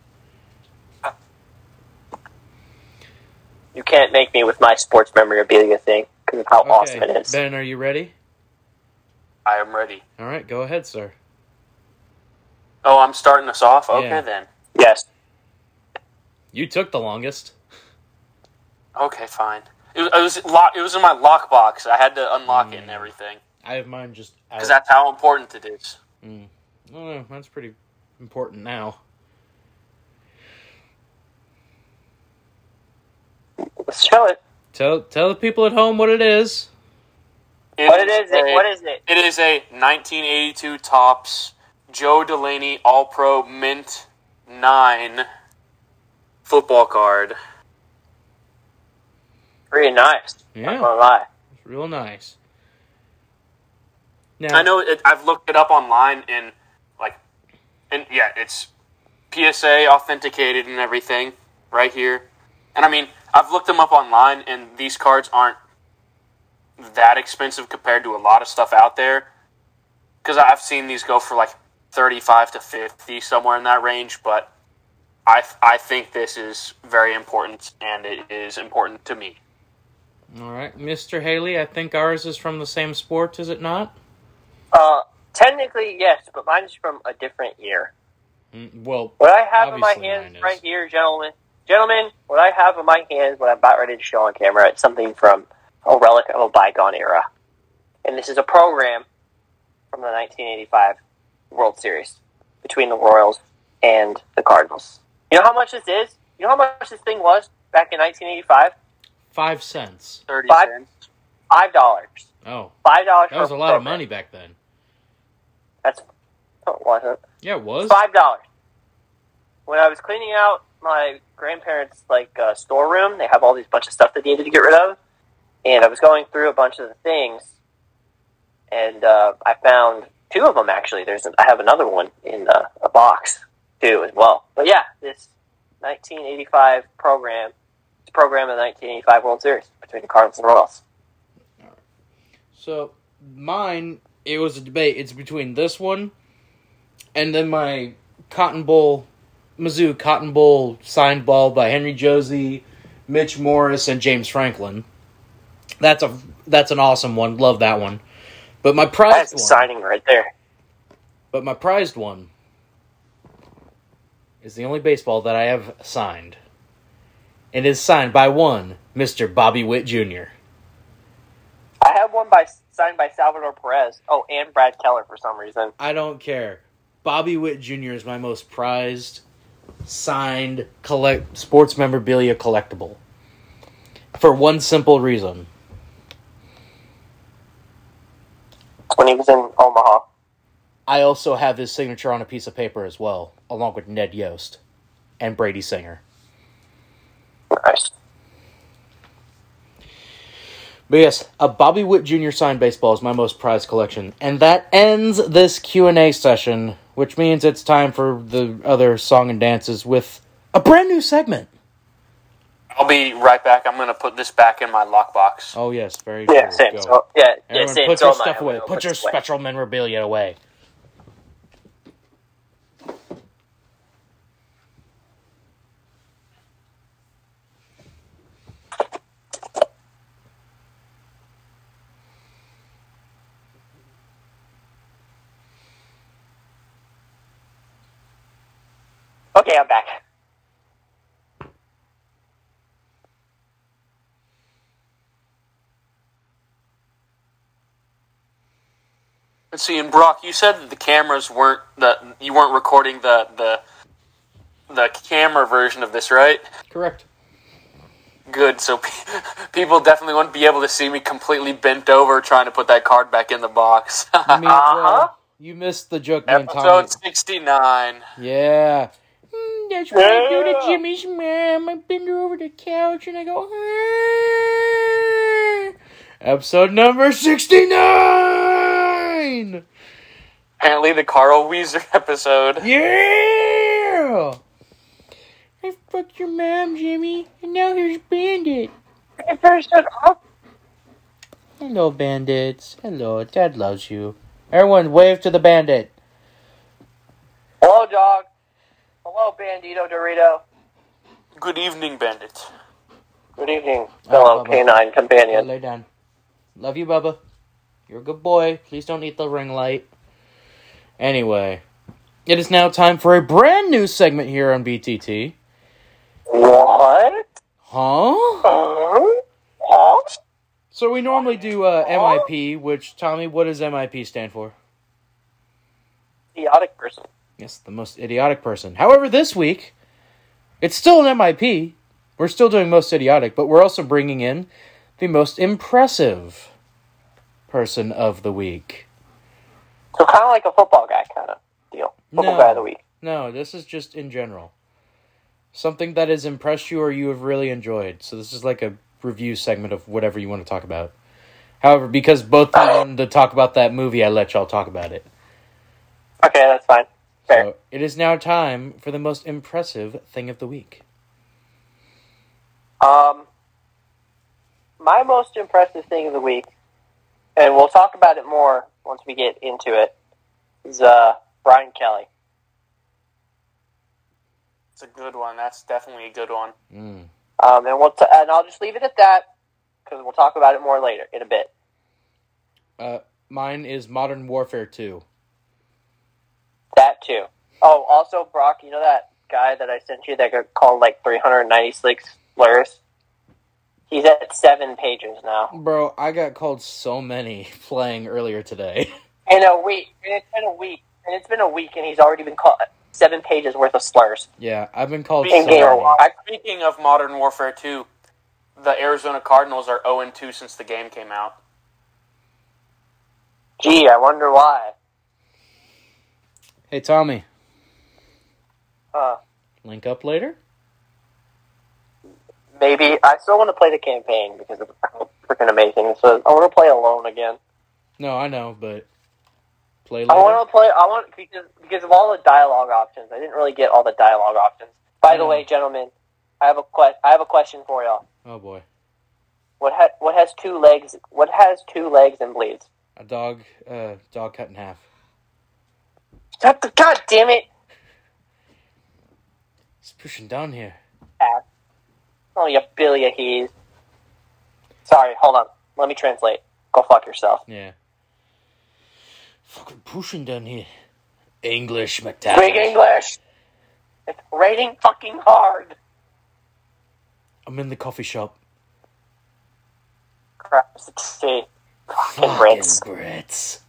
You can't make me with my sports memorabilia thing because of how awesome it is. Ben, are you ready? I am ready. All right, go ahead, sir. Oh, I'm starting us off. Okay, Yeah. then. Yes. You took the longest. Okay, fine. It, was- it was lock. It was in my lockbox. I had to unlock it and Mm. everything I have mine just because that's how important it is. Oh, no, that's pretty important now. Let's show it. Tell tell the people at home what it is. What it is? It, a- what is it? It is a 1982 Topps Joe Delaney All Pro Mint 9 football card. Pretty nice. Yeah. Not gonna lie. It's real nice. Now I know it, I've looked it up online and like, and yeah, it's PSA authenticated and everything right here. And I mean, I've looked them up online, and these cards aren't that expensive compared to a lot of stuff out there. Because I've seen these go for like thirty-five to fifty, somewhere in that range. But I I think this is very important, and it is important to me. All right, Mr. Haley, I think ours is from the same sport, is it not? Uh, technically yes, but mine's from a different year. Mm, Well, What I have in my hands right here, gentlemen, gentlemen, what I have in my hands, what I'm about ready to show on camera, it's something from a relic of a bygone era, and this is a program from the 1985 World Series between the Royals and the Cardinals. You know how much this is? You know how much this thing was back in 1985? Five cents. Thirty Five- cents. Five dollars. Oh, Five dollars. that was a lot of money back then. That's oh, wasn't. Yeah, it was. Five dollars. When I was cleaning out my grandparents' like uh, storeroom, they have all these bunch of stuff that they needed to get rid of, and I was going through a bunch of the things, and uh, I found two of them actually. There's I have another one in uh, a box too as well. But yeah, this 1985 program, it's a program of the 1985 World Series between the Cardinals and the Royals. So mine, it was a debate. It's between this one and then my Cotton Bowl, Mizzou Cotton Bowl signed ball by Henry Josey, Mitch Morse, and James Franklin. That's a that's an awesome one. Love that one. But my prized one, signing right there. but my prized one is the only baseball that I have signed. It is signed by one Mr. Bobby Witt Jr. I have one one by signed by Salvador Perez. Oh, and Brad Keller for some reason. I don't care. Bobby Witt Jr. is my most prized, signed collect sports memorabilia collectible. For one simple reason. When he was in Omaha. I also have his signature on a piece of paper as well, along with Ned Yost and Brady Singer. Nice. But yes, a Bobby Witt Jr. signed baseball is my most prized collection, and that ends this Q and A session, which means it's time for the other song and dances with a brand new segment. I'll be right back. I'm gonna put this back in my lockbox. Oh yes, very Yeah, true. same. Go. So, yeah, yeah, Everyone, same. put so your am stuff I'm away. gonna Put your this away. special memorabilia away. Okay, I'm back. Let's see, and Brock, you said that the cameras weren't that you weren't recording the the the camera version of this, right? Correct. Good. So pe- people definitely wouldn't be able to see me completely bent over trying to put that card back in the box. I mean, Uh-huh. well, you missed the joke. Me. Episode sixty nine. Yeah. That's what I do to Jimmy's mom. I bend her over the couch and I go. "Ah." Episode number sixty-nine. Apparently, the Carl Wheezer episode. Yeah. I fucked your mom, Jimmy, and now here's Bandit. Hello, bandits. Hello, Dad loves you. Everyone, wave to the bandit. Hello, dog. Hello, Bandito Dorito. Good evening, Bandit. Good evening, fellow Bubba. canine companion. lay down. Love you, Bubba. You're a good boy. Please don't eat the ring light. Anyway, it is now time for a brand new segment here on BTT. What? Huh? Uh, huh? So we normally do uh, MIP, which Tommy, what does MIP stand for? Idiotic person. Yes, the most idiotic person. However, this week, it's still an MIP. We're still doing most idiotic, but we're also bringing in the most impressive person of the week. So kind of like a football guy kind of deal. Football No. guy of the week. No, this is just in general. Something that has impressed you or you have really enjoyed. So this is like a review segment of whatever you want to talk about. However, because both of you wanted to talk about that movie, I let y'all talk about it. Okay, that's fine. Fair. So it is now time for the most impressive thing of the week. Um, my most impressive thing of the week, and we'll talk about it more once we get into it, is uh, Brian Kelly. It's a good one. That's definitely a good one. Mm. Um, and we'll t- and I'll just leave it at that because we'll talk about it more later in a bit. Uh, mine is Modern Warfare 2. That too. Oh, also Brock, you know that guy that I sent you that got called like 396 slurs? He's at seven pages now. Bro, I got called so many playing earlier today. In a week. And it's been a week. And it's been a week, and he's already been called seven pages worth of slurs. yeah, I've been called In so game many. Speaking of Modern Warfare 2, the Arizona Cardinals are 0 2 since the game came out. Gee, I wonder why. Hey, Tommy, Uh, link up later? maybe I still want to play the campaign because it's freaking amazing. So I want to play alone again. No, I know, but play I want to play. I want because because of all the dialogue options. I didn't really get all the dialogue options. By the way, gentlemen, I have a que- I have a question for y'all. Oh boy, What ha- what has two legs? What has two legs and bleeds? a dog, uh, dog cut in half. The- God damn it! It's pushing down here. Ass. Oh, you billy of he's. Sorry, hold on. Let me translate. Go fuck yourself. Yeah. Fucking pushing down here. English, Speak MacTavish. English. It's raining fucking hard. I'm in the coffee shop. Crap. See. Fucking Brits. Brits.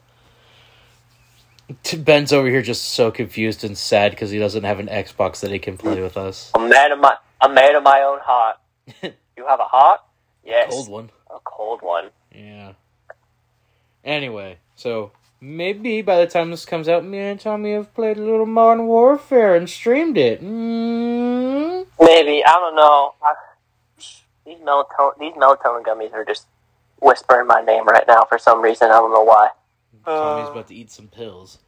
Ben's over here just so confused and sad because he doesn't have an Xbox that he can play with us. I'm mad of my I'm mad of my own heart. you have a heart? Yes. A cold one. A cold one. Yeah. Anyway, so maybe by the time this comes out, me and Tommy have played a little Modern Warfare and streamed it. Mm. Maybe I don't know. I, these melatonin these melatonin gummies are just whispering my name right now for some reason. I don't know why. Tommy's Uh, about to eat some pills.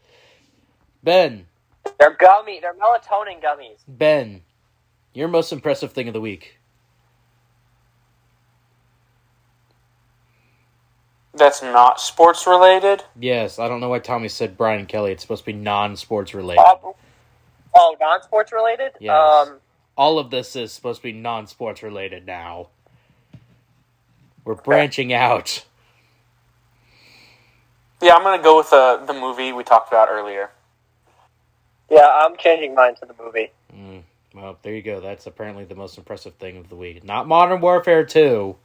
Ben, They're gummy. They're melatonin gummies. Ben, your most impressive thing of the week. that's not sports related. Yes, I don't know why Tommy said Brian Kelly. It's supposed to be non-sports related. Oh, oh non-sports related. Yes. Um, All of this is supposed to be non-sports related now. We're branching out. Yeah, I'm gonna go with uh, the movie we talked about earlier. yeah, I'm changing mine to the movie. Mm, well, there you go. That's apparently the most impressive thing of the week. Not Modern Warfare 2.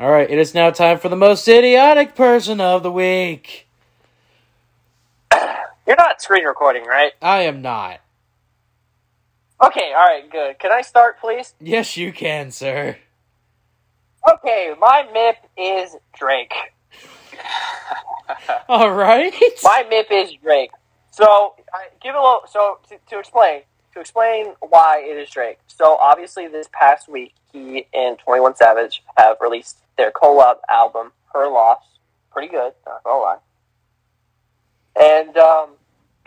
All right, it is now time for the most idiotic person of the week. You're not screen recording, right? I am not. Okay. All right. Good. Can I start, please? Yes, you can, sir. Okay. My MIP is Drake. All right. My MIP is Drake. So, I, give a little. So, to, to explain, to explain why it is Drake. So, obviously, this past week, he and Twenty One Savage have released their collab album, "Her Loss." Pretty good, not gonna lie. And um,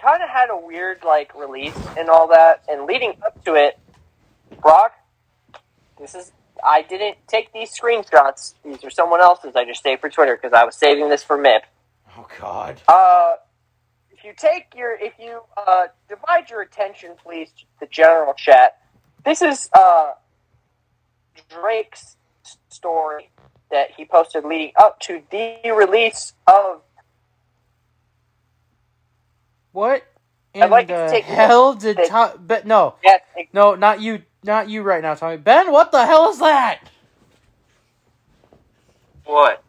kind of had a weird like release and all that. And leading up to it, Brock, this is. I didn't take these screenshots. These are someone else's. I just saved for Twitter because I was saving this for MIP. Oh God. Uh, if you take your, if you uh, divide your attention, please, to the general chat. This is uh, Drake's story that he posted leading up to the release of. What in I'd like to the take- hell did take- Tom? But no, Yes, no, not you, not you right now, Tommy. Ben, what the hell is that? What?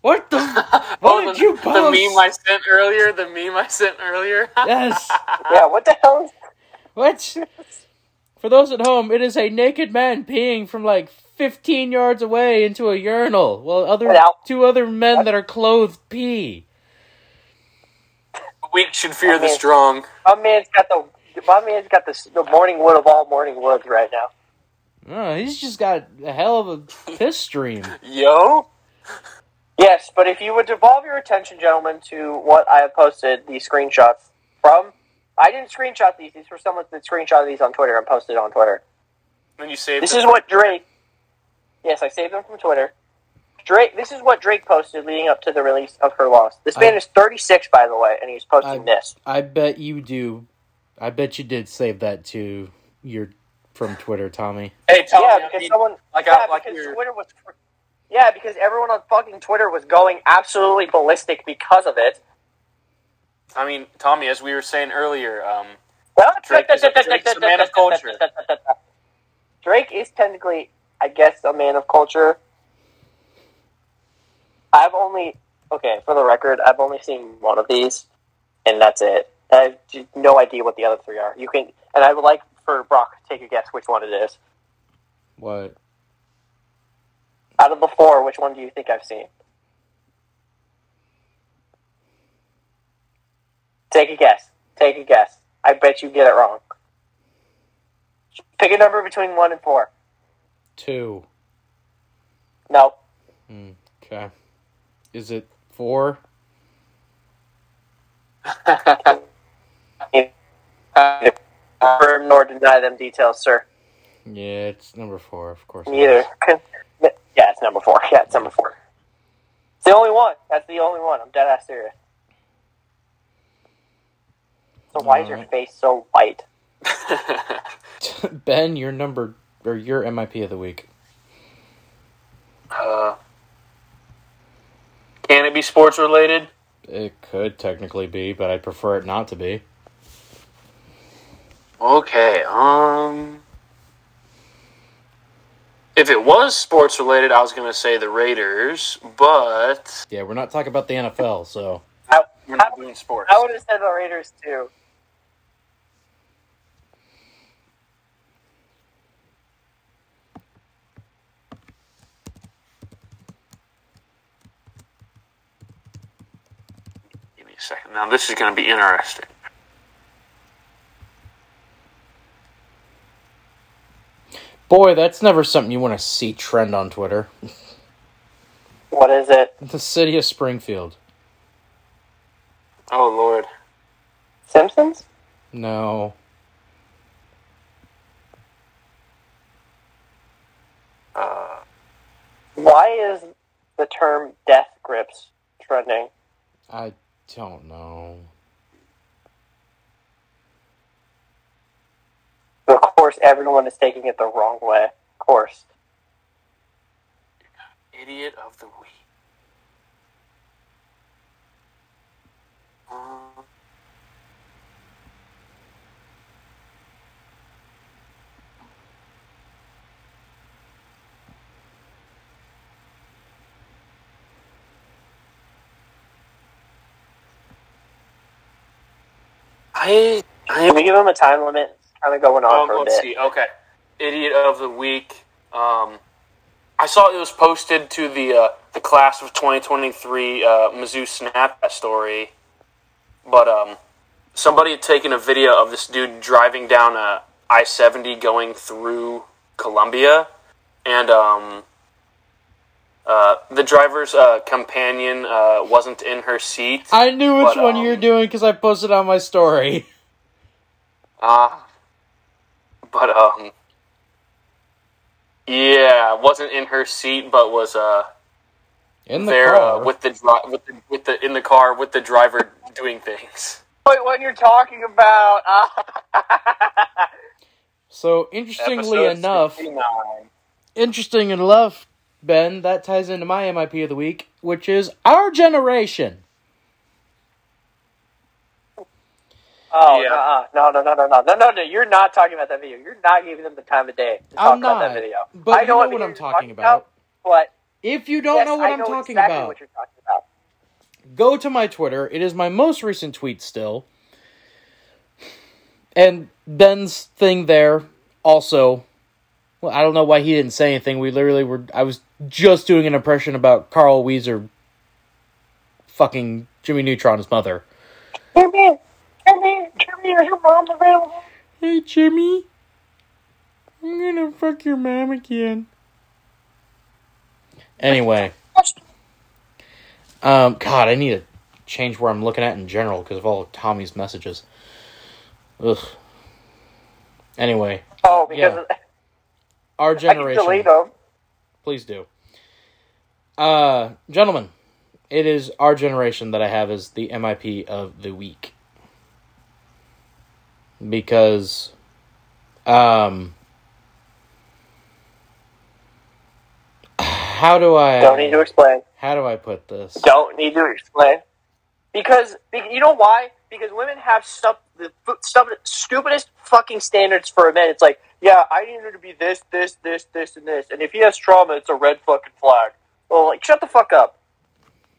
What the? oh, What did the, you the meme I sent earlier. The meme I sent earlier. yes. yeah. What the hell? What? For those at home, it is a naked man peeing from like 15 yards away into a urinal, while other two other men that are clothed pee. The weak should fear the strong. my man's got the. My man's got the the morning wood of all morning woods right now. Oh, he's just got a hell of a piss stream. Yo. Yes, but if you would devolve your attention, gentlemen, to what I have posted, these screenshots from. I didn't screenshot these. These were someone that screenshot these on Twitter and posted on Twitter. Then you save. This them. is what Drake. Yes, I saved them from Twitter. Drake. This is what Drake posted leading up to the release of Her Loss. This man I- is 36, by the way, and he's posting I- this. I bet you do. I bet you did save that to your from Twitter, Tommy. Hey, tell yeah, because mean, someone. like yeah, I- like because your- Twitter was. Yeah, because everyone on fucking Twitter was going absolutely ballistic because of it. I mean, Tommy, as we were saying earlier, um, Well, Drake is a- Drake's a man of culture. Drake is technically, I guess, a man of culture. I've only, okay, for the record, I've only seen one of these, and that's it. I have no idea what the other three are. You can, and I would like for Brock to take a guess which one it is. What? Out of the four, which one do you think I've seen? Take a guess. Take a guess. I bet you get it wrong. Pick a number between one and four. Two. No. Okay. Is it four? Confirm nor deny them details, sir. Yeah, it's number four, of course. Neither. is. Yeah, it's number four. Yeah, it's number four. It's the only one. That's the only one. I'm dead ass serious. So why is your Alright. face so white? ben, your number or your MIP of the week. uh, can it be sports related? It could technically be, but I'd prefer it not to be. Okay. Um, If it was sports related, I was going to say the Raiders, but Yeah, we're not talking about the NFL, so I, we're not doing sports. I would have said the Raiders too. Give me a second. Now this is going to be interesting. Boy, that's never something you want to see trend on Twitter. What is it? The city of Springfield. Oh Lord. Simpsons? No. Uh, Why is the term death grips trending? I don't know. Of course, everyone is taking it the wrong way. Of course. idiot of the week. I I Can we give them a time limit? It's kind of going on Um, for a let's bit. see. Okay, idiot of the week. Um, I saw it was posted to the uh, the class of 2023 uh, Mizzou Snapchat story, but um, somebody had taken a video of this dude driving down a I 70 going through Columbia, and um, uh, the driver's uh, companion uh, wasn't in her seat. I knew which But, one um, you were doing because I posted on my story. Ah. but um yeah, wasn't in her seat but was uh In the there car. uh, with the dri- with the with the in the car with the driver doing things. Wait, what you're talking about? so interestingly Episode enough, 69. interesting enough, Ben, that ties into my MIP of the week, which is our generation. Oh, Yeah. uh-uh. no, no, no, no, no, no, no, no! You're not talking about that video. You're not giving them the time of day to talk I'm about not, that video. but I you know what what I'm talking about. But If you don't yes, know what I I'm know talking exactly about, what you're talking about. go to my Twitter. It is my most recent tweet still. And Ben's thing there also. Well, I don't know why he didn't say anything. We literally were. I was just doing an impression about Carl Wheezer fucking Jimmy Neutron's mother. Jimmy, is your mom available? Hey, Jimmy. I'm gonna fuck your mom again. Anyway. Um, God, I need to change where I'm looking at in general because of all of Tommy's messages. Ugh. Anyway, Oh, because Yeah. our I can generation. delete them. Please do. Uh, gentlemen, it is our generation that I have as the MIP of the week. Because, um, how do I? Don't need to explain. How do I put this? Don't need to explain. Because be- you know why? Because women have stuff the fu- stuff stupidest fucking standards for a man. It's like, yeah, I need her to be this, this, this, this, and this. And if he has trauma, it's a red fucking flag. Well, like, shut the fuck up.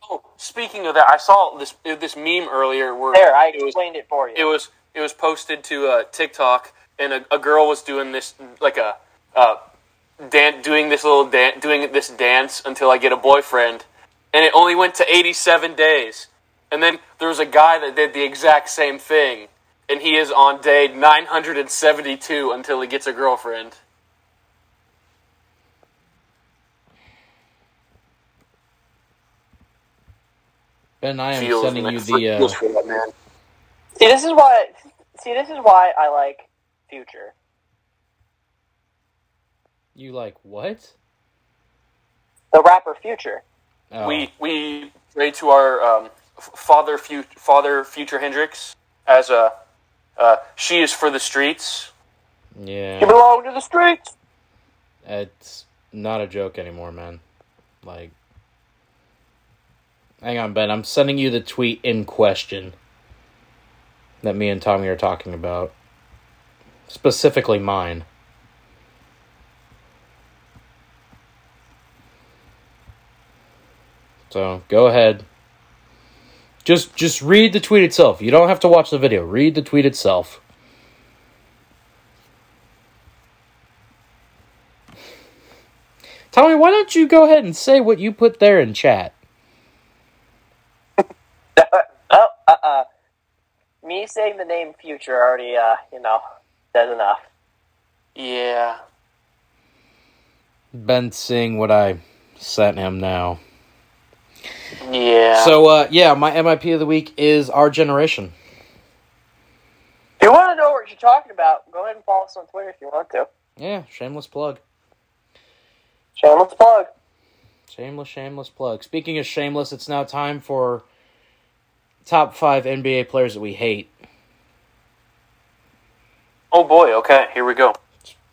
Oh, speaking of that, I saw this this meme earlier where There, I it was explained it for you. it was it was posted to uh, TikTok, and a, a girl was doing this like a uh, dan- doing this little dan- doing this dance until I get a boyfriend, and it only went to 87 days, and then there was a guy that did the exact same thing, and he is on day 972 until he gets a girlfriend. Ben, I am Feels, sending you the. Uh, Feels for that man. See, this is why. See, this is why I like Future. you like what? The rapper Future. Oh. We we pray to our um, father, fu- father, future Hendrix, as a uh, she is for the streets. Yeah, you Yeah. belong to the streets. It's not a joke anymore, man. Like, hang on, Ben. I'm sending you the tweet in question that me and Tommy are talking about. Specifically mine. So go ahead. Just just read the tweet itself. You don't have to watch the video. Read the tweet itself. Tommy, why don't you go ahead and say what you put there in chat? uh, uh, uh, me saying the name Future already, uh, you know, says enough. Yeah. Ben seeing what I sent him now. Yeah. So uh yeah, my MIP of the week is our generation. If you want to know what you're talking about, go ahead and follow us on Twitter if you want to. Yeah, shameless plug. Shameless plug. Shameless, shameless plug. Speaking of shameless, it's now time for top five NBA players that we hate. oh boy. Okay. Here we go.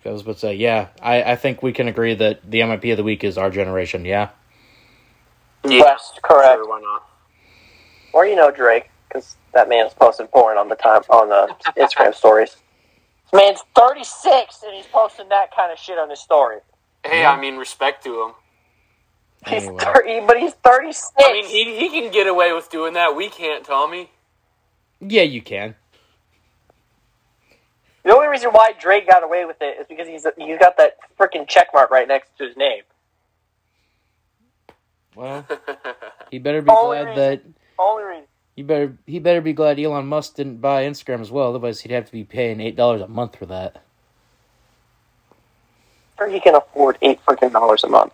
I was about to say, yeah, I, I think we can agree that the MIP of the week is our generation, yeah? Yeah. Yes, correct. Sure, why not? Or you know Drake, because that man's posting porn on the time on the Instagram stories. This man's 36 and he's posting that kind of shit on his story. Hey, I mean, respect to him. He's Anyway. 30, but he's 36. I mean, he he can get away with doing that. We can't, Tommy. Yeah, you can. the only reason why Drake got away with it is because he's he's got that freaking check mark right next to his name. Well, he better be Only glad reason- that Only reason. he better he better be glad Elon Musk didn't buy Instagram as well. Otherwise, he'd have to be paying eight dollars a month for that. Or he can afford eight freaking dollars a month.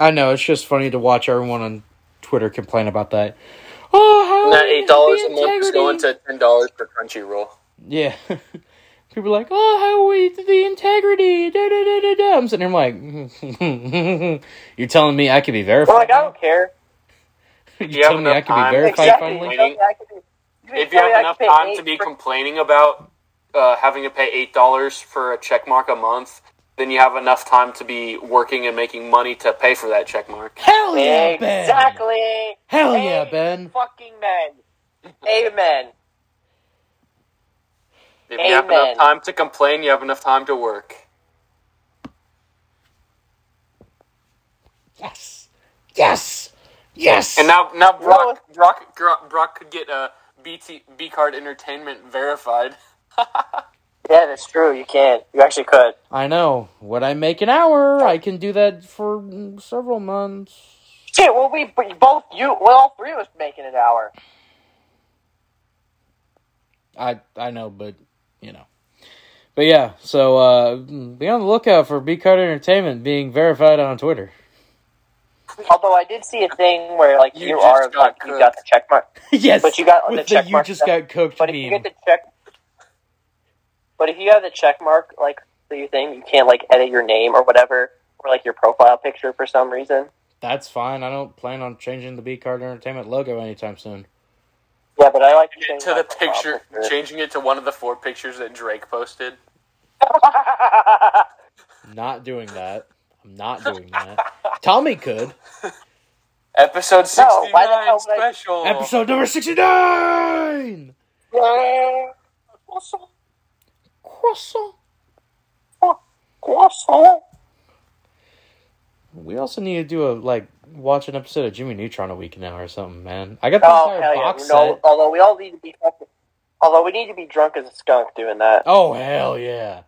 I know it's just funny to watch everyone on Twitter complain about that. Oh, how that is eight dollars the a month is going to ten dollars for Crunchyroll. Yeah. People are like, oh, how we the integrity? Da, da, da, da, da. I'm sitting here like, you're telling me I could be verified? Well, like I don't care. You're you telling me I enough could be verified exactly. finally? You tell me I could be- If you have I enough time to be for- complaining about uh, having to pay eight dollars for a check mark a month, then you have enough time to be working and making money to pay for that check mark. Hell yeah, Ben! Exactly. Hell yeah, Ben! Fucking men. Amen. If you have enough time to complain, you have enough time to work. Yes, yes, yes. And now, now Brock, Brock, Brock, Brock could get a BT B card entertainment verified. Yeah, that's true. You can. You actually could. I know. Would I make an hour, I can do that for several months. Shit, well, we we both you well, all three of us making an hour. I I know, but you know. But yeah, so uh, be on the lookout for B Card Entertainment being verified on Twitter. Although I did see a thing where like You you, are got like you got the check mark, yes, but you got the with check you mark. just stuff. got cooked But if you meme. get the check, but if you have the check mark like to your thing, you can't like edit your name or whatever, or like your profile picture for some reason. That's fine. I don't plan on changing the B Card Entertainment logo anytime soon. Yeah, but I like to change to the picture, picture. changing it to one of the four pictures that Drake posted. Not doing that. I'm not doing that. Tommy could. Episode No, why the 69 hell would I- Episode number sixty nine. Yeah. Croissant, Croissant. croissant. We also need to do a like watch an episode of Jimmy Neutron a week now or something, man. I got the Oh entire hell yeah! box No, set. although we all need to be although we need to be drunk as a skunk doing that. Oh hell yeah!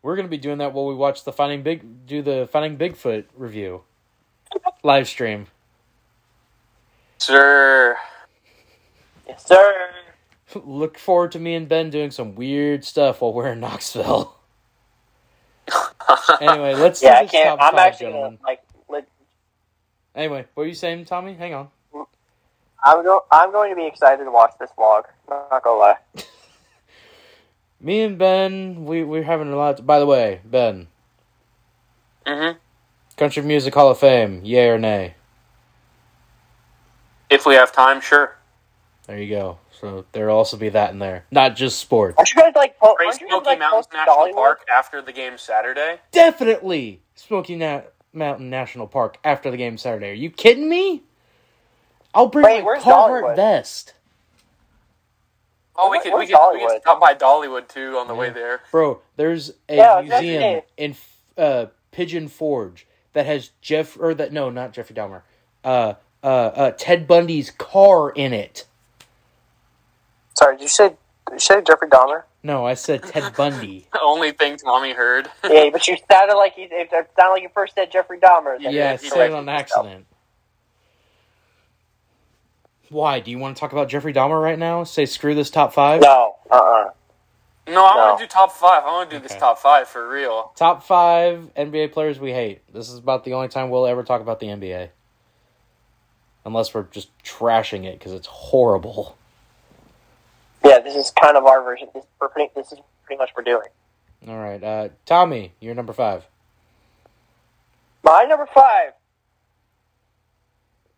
We're gonna be doing that while we watch the Finding Big do the Finding Bigfoot review live stream. Sir. Yes, sir. Look forward to me and Ben doing some weird stuff while we're in Knoxville. anyway, let's Yeah, I can't. Top I'm five, actually gonna, like. Li- Anyway, what are you saying, Tommy? Hang on. I'm go- I'm going to be excited to watch this vlog. Not gonna lie. Me and Ben, we we're having a lot. by the way, Ben, Mm-hmm. Country Music Hall of Fame, yay or nay? If we have time, sure. There you go. So there'll also be that in there, not just sports. Aren't you guys like? Po- Race aren't guys Smoky like Mountains National Dollywood? Park after the game Saturday. Definitely Smoky Na- Mountain National Park after the game Saturday. Are you kidding me? I'll bring Wait, my where's Carhartt Dollywood? vest, Oh, we Where- could we where's could, we could stop by Dollywood too on the way there. bro. There's a Yeah, I was about to museum in uh, Pigeon Forge that has Jeff or that no, not Jeffrey Dahmer. Uh, uh, uh, Ted Bundy's car in it. Sorry, did you say did you say Jeffrey Dahmer? No, I said Ted Bundy. The only thing Tommy heard. yeah, but you sounded like you it sounded like you first said Jeffrey Dahmer. then yeah, I you said it corrected on accident. Why? Do you want to talk about Jeffrey Dahmer right now? Say screw this top five? No, uh, uh No, I No. want to do top five. I want to do this top five for real. Top five NBA players we hate. This is about the only time we'll ever talk about the NBA. Unless we're just trashing it because it's horrible. Yeah, this is kind of our version. This, we're pretty, this is pretty much what we're doing. All right, uh, Tommy, you're number five. My number five,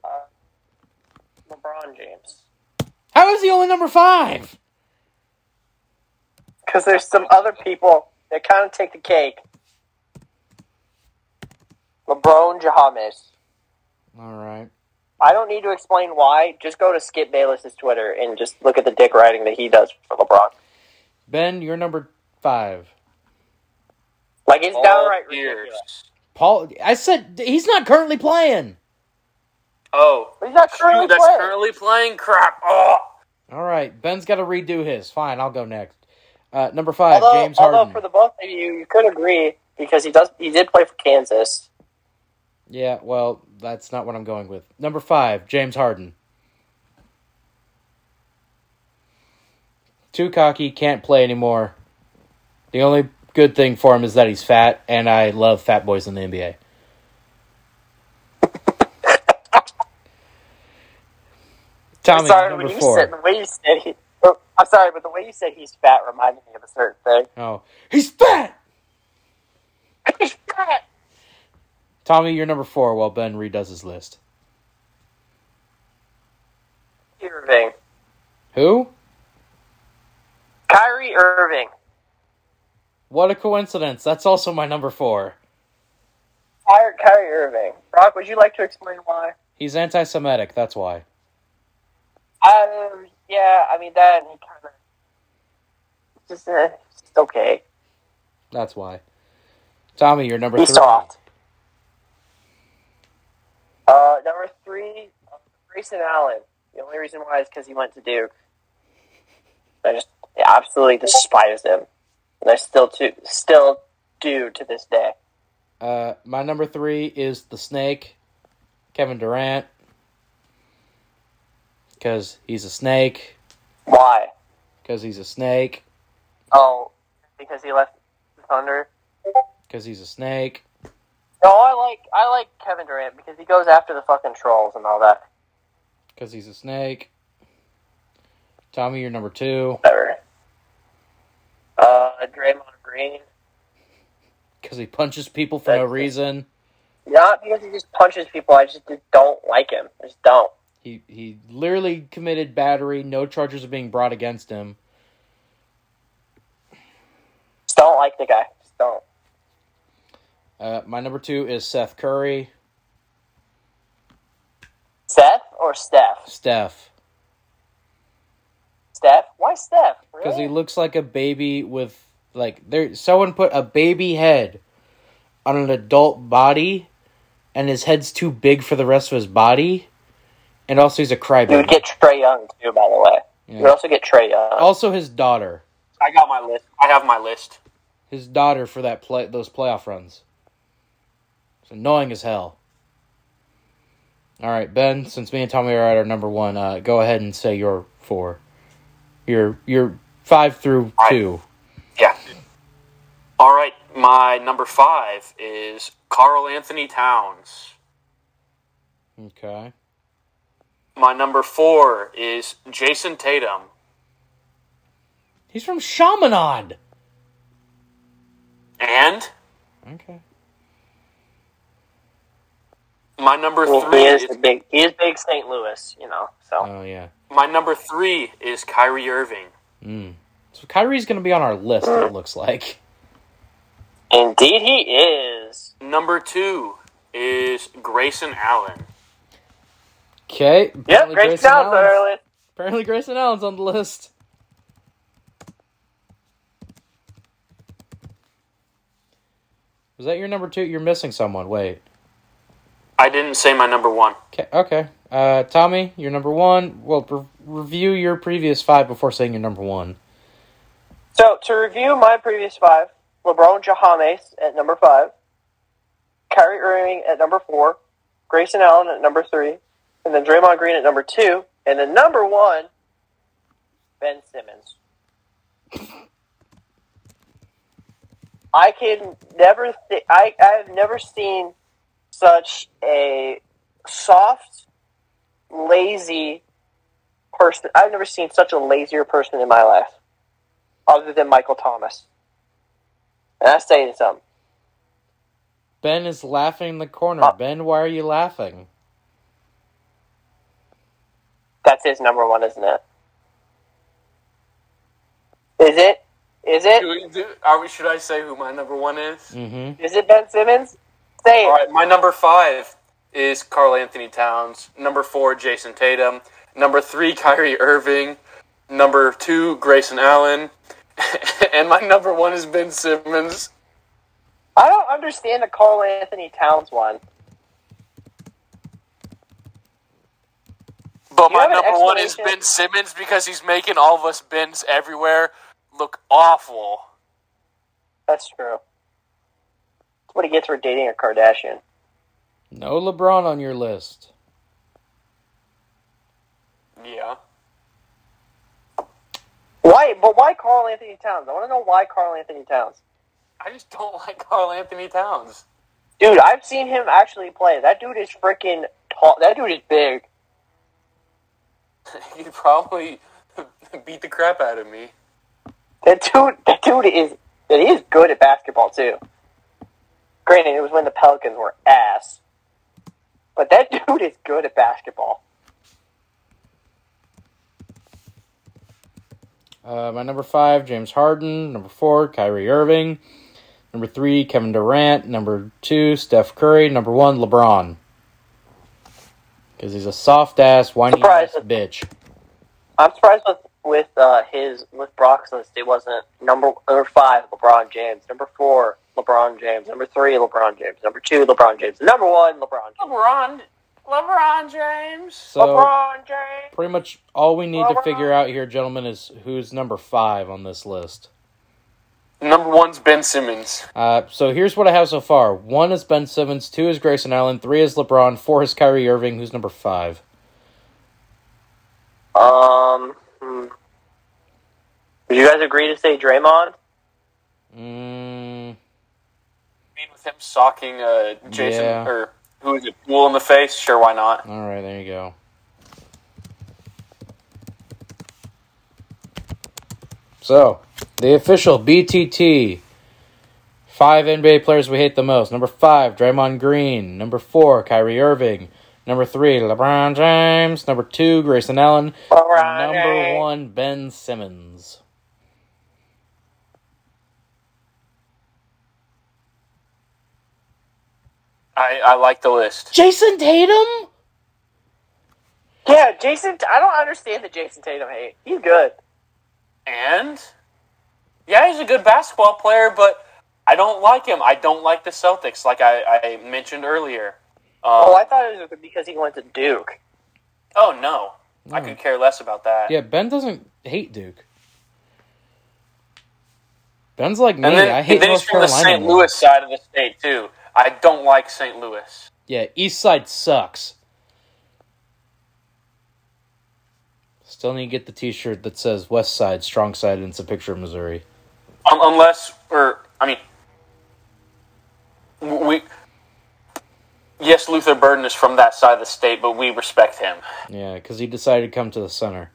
uh, LeBron James. How is he only number five? Because there's some other people that kind of take the cake. LeBron James. All right. I don't need to explain why. Just go to Skip Bayless's Twitter and just look at the dick writing that he does for LeBron. Ben, you're number five. Like it's All downright years. ridiculous. Paul, I said he's not currently playing. Oh, he's not currently shoot, that's playing. currently playing. Crap. Oh. All right, Ben's got to redo his. Fine, I'll go next. Uh, number five, although, James Harden. although for the both of you, you could agree because he does. He did play for Kansas. Yeah, well, that's not what I'm going with. Number five, James Harden. Too cocky, can't play anymore. The only good thing for him is that he's fat, and I love fat boys in the NBA. Tommy, sorry, number when you four. said the way you said he. oh, I'm sorry, but the way you said he's fat reminded me of a certain thing. Oh, he's fat. He's fat. Tommy, you're number four. While Ben redoes his list. Irving, Who? Kyrie Irving, What a coincidence. That's also my number four. Kyrie, Kyrie Irving. Brock, would you like to explain why? He's anti-Semitic. That's why. Um, yeah, I mean that. He kind of just, uh, just okay. That's why. Tommy, you're number He's three. soft. Uh, number three, Grayson Allen. The only reason why is because he went to Duke. I just absolutely despise him, and I still to still do to this day. Uh, my number three is the Snake, Kevin Durant, because he's a snake. Why? Because he's a snake. Oh, because he left the Thunder. Because he's a snake. No, I like I like Kevin Durant because he goes after the fucking trolls and all that. Because he's a snake. Tommy, you're number two. Whatever. Uh, Draymond Green. Because he punches people for no That's- reason. Not because he just punches people. I just don't like him. I just don't. He he literally committed battery. No charges are being brought against him. Just don't like the guy. Just don't. Uh, my number two is Seth Curry. Seth or Steph? Steph. Steph? Why Steph? Really? Because he looks like a baby with like there. Someone put a baby head on an adult body, and his head's too big for the rest of his body, and also he's a crybaby. you would get Trae Young too, by the way. You would also get Trae Young. Also, his daughter, I got my list. I have my list. his daughter for that play those playoff runs. It's annoying as hell. All right, Ben. Since me and Tommy are at our number one, uh, go ahead and say your four. Your your five through I- two. Yeah. All right. My number five is Karl-Anthony Towns. Okay. My number four is Jayson Tatum. He's from Chaminade. And Okay. My number Well, three he is is, the big. He is big St. Louis, you know. So Oh yeah. my number three is Kyrie Irving. Mm. So Kyrie's going to be on our list. It looks like. indeed, he is. Number two is Grayson Allen. Okay. Yep, apparently great Grayson sounds Allen's- early. Apparently Grayson Allen's on the list. Was that your number two? You're missing someone. Wait. I didn't say my number one. Okay. Okay. Uh, Tommy, your number one. Well, re- review your previous five before saying your number one. So to review my previous five, LeBron James at number five, Kyrie Irving at number four, Grayson Allen at number three, and then Draymond Green at number two, and then number one, Ben Simmons. I can never. Th- I I have never seen such a soft, lazy person. I've never seen such a lazier person in my life, other than Michael Thomas. And that's saying something. Ben is laughing in the corner. Uh, ben, why are you laughing? That's his number one, isn't it? Is it? Is it? Do we- do- are we, should I say who my number one is? Mm-hmm. Is it Ben Simmons? Say it. All right, my number five is Karl-Anthony Towns. Number four, Jayson Tatum. Number three, Kyrie Irving. Number two, Grayson Allen. and my number one is Ben Simmons. I don't understand the Karl-Anthony Towns one. But my number one is? Ben Simmons because he's making all of us Bens everywhere look awful. That's true. That's what he gets for dating a Kardashian. No LeBron on your list. Yeah. Why? But why Karl-Anthony Towns? I want to know why Karl-Anthony Towns. I just don't like Karl-Anthony Towns. Dude, I've seen him actually play. That dude is freaking tall. That dude is big. He'd probably beat the crap out of me. That dude, that dude is, that he is good at basketball too. Granted, it was when the Pelicans were ass, but that dude is good at basketball. Uh, my number five, James Harden. Number four, Kyrie Irving. Number three, Kevin Durant. Number two, Steph Curry. Number one, LeBron. Because he's a soft ass, whiny ass bitch. I'm surprised with with uh, his with Brock's list. It wasn't number number five, LeBron James. Number four, LeBron James. Number three, LeBron James. Number two, LeBron James. Number one, LeBron James. LeBron, LeBron James. So, LeBron James. pretty much all we need to figure out here, gentlemen, is who's number five on this list. Number one's Ben Simmons. Uh, so here's what I have so far. One is Ben Simmons, two is Grayson Allen, three is LeBron, four is Kyrie Irving, who's number five. Um, hmm. would you guys agree to say Draymond? Mm, mean with him socking uh, Jason Yeah. or who is it? Wool in the face? Sure, why not? all right, there you go. So, the official BTT. Five NBA players we hate the most. Number five, Draymond Green. Number four, Kyrie Irving. Number three, LeBron James. Number two, Grayson Allen. LeBron Number one, Ben Simmons. I, I like the list. Jayson Tatum? Yeah, Jayson. I don't understand the Jayson Tatum hate. He's good. And yeah, he's a good basketball player, but I don't like him. I don't like the Celtics, like I, I mentioned earlier. Um, Oh, I thought it was because he went to Duke. oh no, I could care less about that. Yeah, Ben doesn't hate Duke. Ben's like me. Then, I hate and then North he's from the Carolina. St. more. Louis side of the state too. I don't like St. Louis. Yeah, East Side sucks. Still need to get the T-shirt that says West Side, Strong Side, and it's a picture of Missouri. Um, unless, or I mean, we. Yes, Luther Burden is from that side of the state, but we respect him. Yeah, because he decided to come to the center.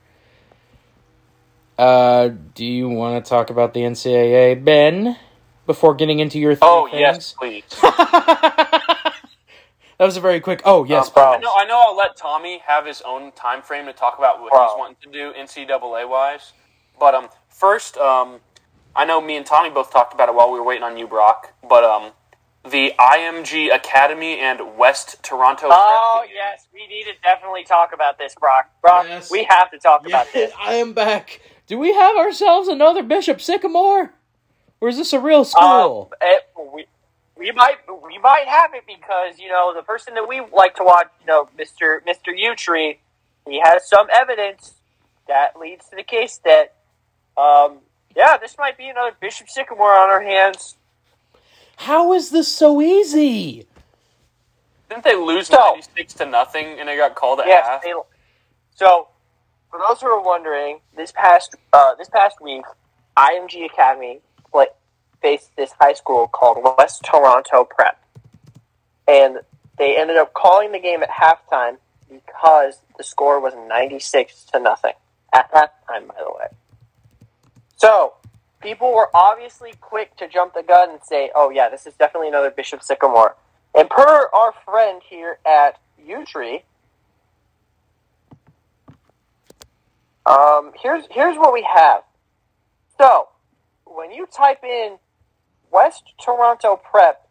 Uh, do you want to talk about the NCAA, Ben? Before getting into your three Oh things? yes, please. that was a very quick. Oh yes, Um, bro. I know. I know. I'll let Tommy have his own time frame to talk about what Bro. he's wanting to do NCAA wise. But um, first, um, I know me and Tommy both talked about it while we were waiting on you, Brock. But um, the IMG Academy and West Toronto. Oh Prep yes, we need to definitely talk about this, Brock. Brock, Yes. we have to talk about this. I am back. Do we have ourselves another Bishop Sycamore? Or is this a real school? Um, it, we, we might we might have it because you know the person that we like to watch, you know, Mister Mister Utree, he has some evidence that leads to the case that, um, yeah, this might be another Bishop Sycamore on our hands. How is this so easy? Didn't they lose So- ninety six to nothing and they got called at Yes. half? They, so, for those who are wondering, this past uh, this past week, IMG Academy play, faced this high school called West Toronto Prep, and they ended up calling the game at halftime because the score was ninety six to nothing at that time. By the way, so people were obviously quick to jump the gun and say, "Oh yeah, this is definitely another Bishop Sycamore." And per our friend here at Utree, Um, here's here's what we have. So, when you type in West Toronto Prep,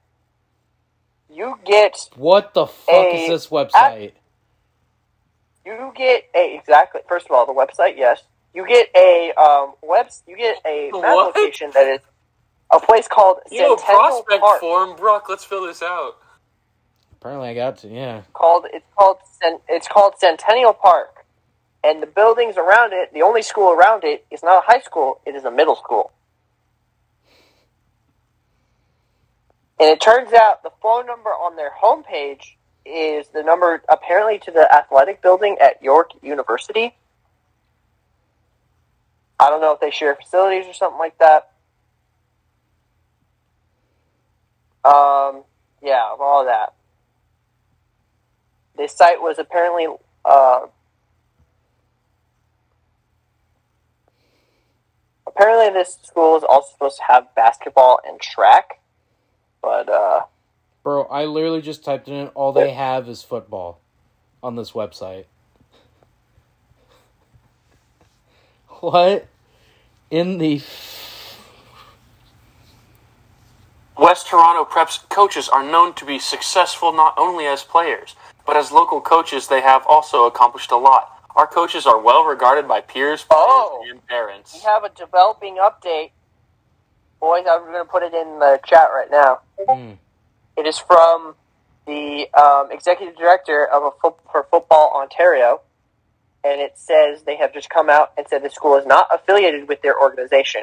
you get What the fuck A- is this website? you get a exactly. First of all, the website, yes. You get a um web. You get a map What? location that is a place called You know, Centennial prospect Park. form, Brock. Let's fill this out. Apparently, I got to. Yeah. called it's called it's called Centennial Park, and the buildings around it, the only school around it, is not a high school; it is a middle school. And it turns out the phone number on their homepage is the number apparently to the athletic building at York University. I don't know if they share facilities or something like that. Um, yeah, all that. This site was apparently uh, apparently this school is also supposed to have basketball and track, but uh, Bro, I literally just typed in all they have is football on this website. What in the West Toronto Prep's coaches are known to be successful not only as players, but as local coaches, they have also accomplished a lot. Our coaches are well regarded by peers, players, Oh. and parents. we have a developing update. Boys, I'm going to put it in the chat right now. Hmm. It is from the um, executive director of a fo- for Football Ontario, and it says they have just come out and said the school is not affiliated with their organization.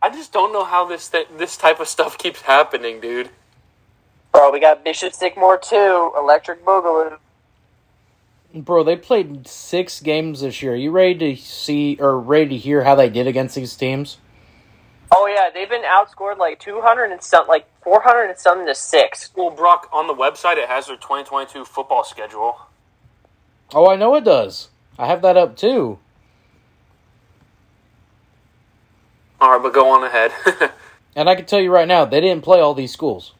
I just don't know how this th- this type of stuff keeps happening, dude. Bro, we got Bishop Sycamore 2, Electric Boogaloo. Bro, they played six games this year. Are you ready to see or ready to hear how they did against these teams? Oh yeah, they've been outscored like 200 and some, like 400 and something to 6. Well, Brock, on the website, it has their 2022 football schedule. Oh, I know it does. I have that up too. All right, but go on ahead. And I can tell you right now, they didn't play all these schools.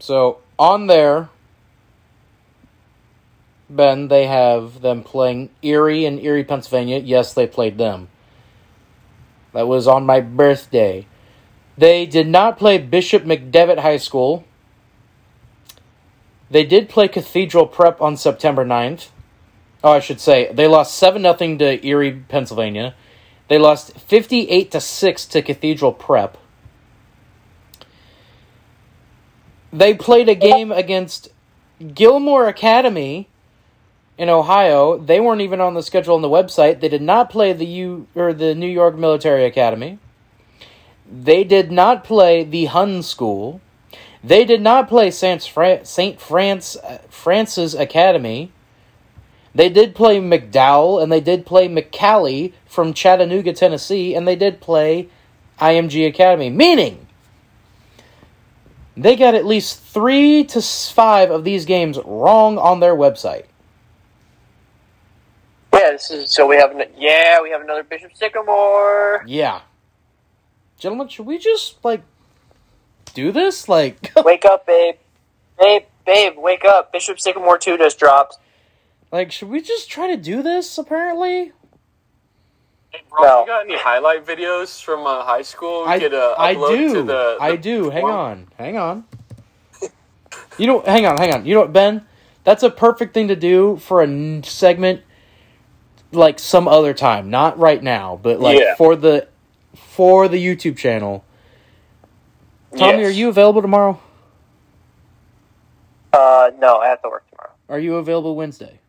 So on there, Ben, they have them playing Erie and Erie, Pennsylvania. Yes, they played them. That was on my birthday. They did not play Bishop McDevitt High School. They did play Cathedral Prep on September 9th. Oh, I should say they lost seven nothing to Erie, Pennsylvania. They lost fifty eight to six to Cathedral Prep. They played a game against Gilmour Academy in Ohio. They weren't even on the schedule on the website. They did not play the U or the New York Military Academy. They did not play the Hun School. They did not play Saint Saint France uh, Francis Academy. They did play McDowell and they did play McCallie from Chattanooga, Tennessee, and they did play IMG Academy. Meaning, they got at least three to five of these games wrong on their website. Yeah, this is so we have yeah, we have another Bishop Sycamore. Yeah. Gentlemen, should we just, like, do this? Like, Wake up, babe. Babe, babe, wake up. Bishop Sycamore 2 just dropped. like, should we just try to do this, apparently? Hey, Brock, No. you got any highlight videos from uh, high school? We I, could uh, I upload do. To the, I the do. Hang forum? on. Hang on. You know, hang on, hang on. You know what, Ben? That's a perfect thing to do for a n- segment like some other time, not right now, but like Yeah. for the for the YouTube channel. Tommy, Yes. are you available tomorrow? Uh, no, I have to work tomorrow. Are you available Wednesday?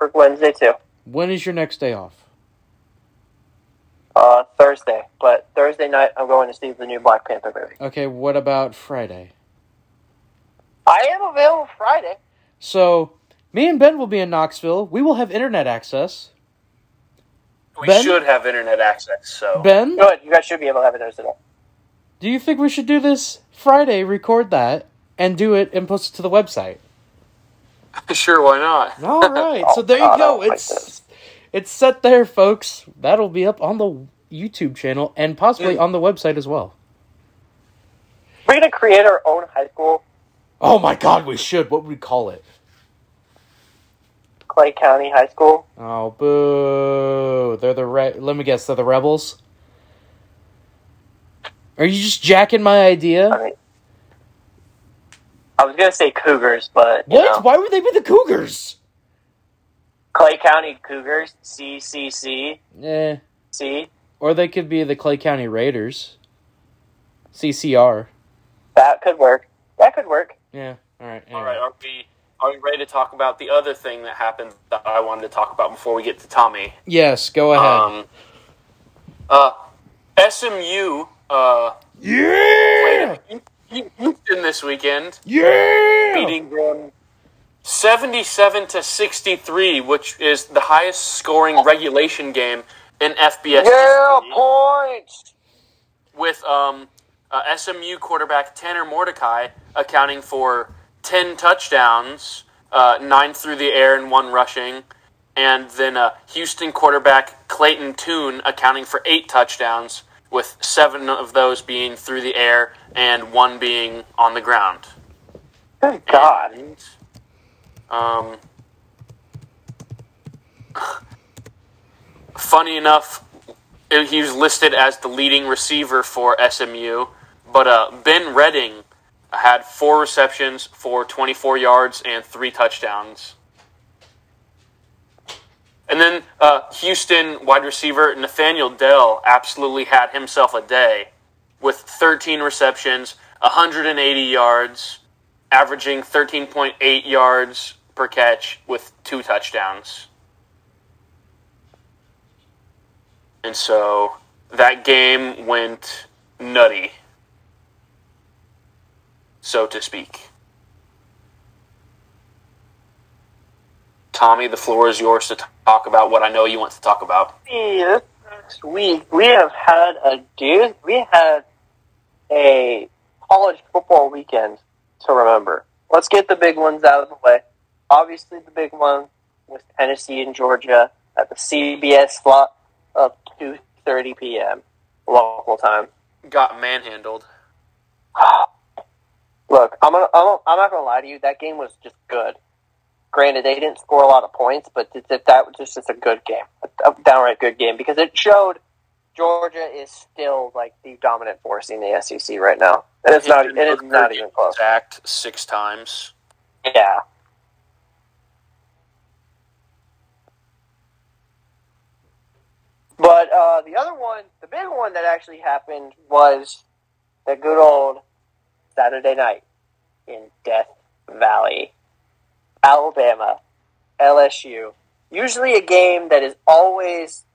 Work Wednesday too. When is your next day off? Uh, Thursday, but Thursday night I'm going to see the new Black Panther movie. Okay, what about Friday? I am available Friday. So, me and Ben will be in Knoxville. We will have internet access. We Ben? should have internet access. So Ben, Good, you guys should be able to have it Thursday night. do you think we should do this Friday, record that, and do it and post it to the website? sure, why not? All right. so Oh, there you go. like It's this. it's set there, folks. That'll be up on the YouTube channel and possibly Mm. on the website as well. We're gonna create our own high school, Oh my god, we should. What would we call it? Clay County High School. Oh, boo. They're the re- let me guess, they're the rebels? Are you just jacking my I idea? mean, I was gonna say Cougars, but you What? know, Why would they be the Cougars? Clay County Cougars, CCC, Eh. C. Or they could be the Clay County Raiders. CCR. That could work. That could work. Yeah. All right. All anyway. right, are we are we ready to talk about the other thing that happened that I wanted to talk about before we get to Tommy? Yes, go ahead. Um, uh, SMU uh, yeah. This weekend, Yeah. beating them seventy-seven to sixty-three, which is the highest scoring regulation game in FBS history. points. with um, uh, SMU quarterback Tanner Mordecai accounting for 10 touchdowns, uh, nine through the air and one rushing, and then uh, Houston quarterback Clayton Tune accounting for eight touchdowns, with seven of those being through the air and one being on the ground. Thank God. And, um, funny enough, he was listed as the leading receiver for SMU, but uh, Ben Redding had four receptions for 24 yards and three touchdowns. And then uh, Houston wide receiver Nathaniel Dell absolutely had himself a day with 13 receptions, 180 yards, averaging 13.8 yards per catch with two touchdowns. And so that game went nutty, so to speak. Tommy, the floor is yours to talk about what I know you want to talk about. This week we have had a dude. We had a college football weekend to remember. Let's get the big ones out of the way. Obviously, the big one was Tennessee and Georgia at the CBS slot of two thirty p.m. local time. Got manhandled. Look, I'm gonna, I'm, I'm not gonna lie to you. That game was just good. Granted, they didn't score a lot of points, but th- th- that was just, just a good game, a downright good game because it showed Georgia is still like the dominant force in the SEC right now, and it's not, it's not even close. Sacked six times. Yeah. But uh, the other one, the big one that actually happened was the good old Saturday night in Death Valley, Alabama, LSU. Usually a game that is always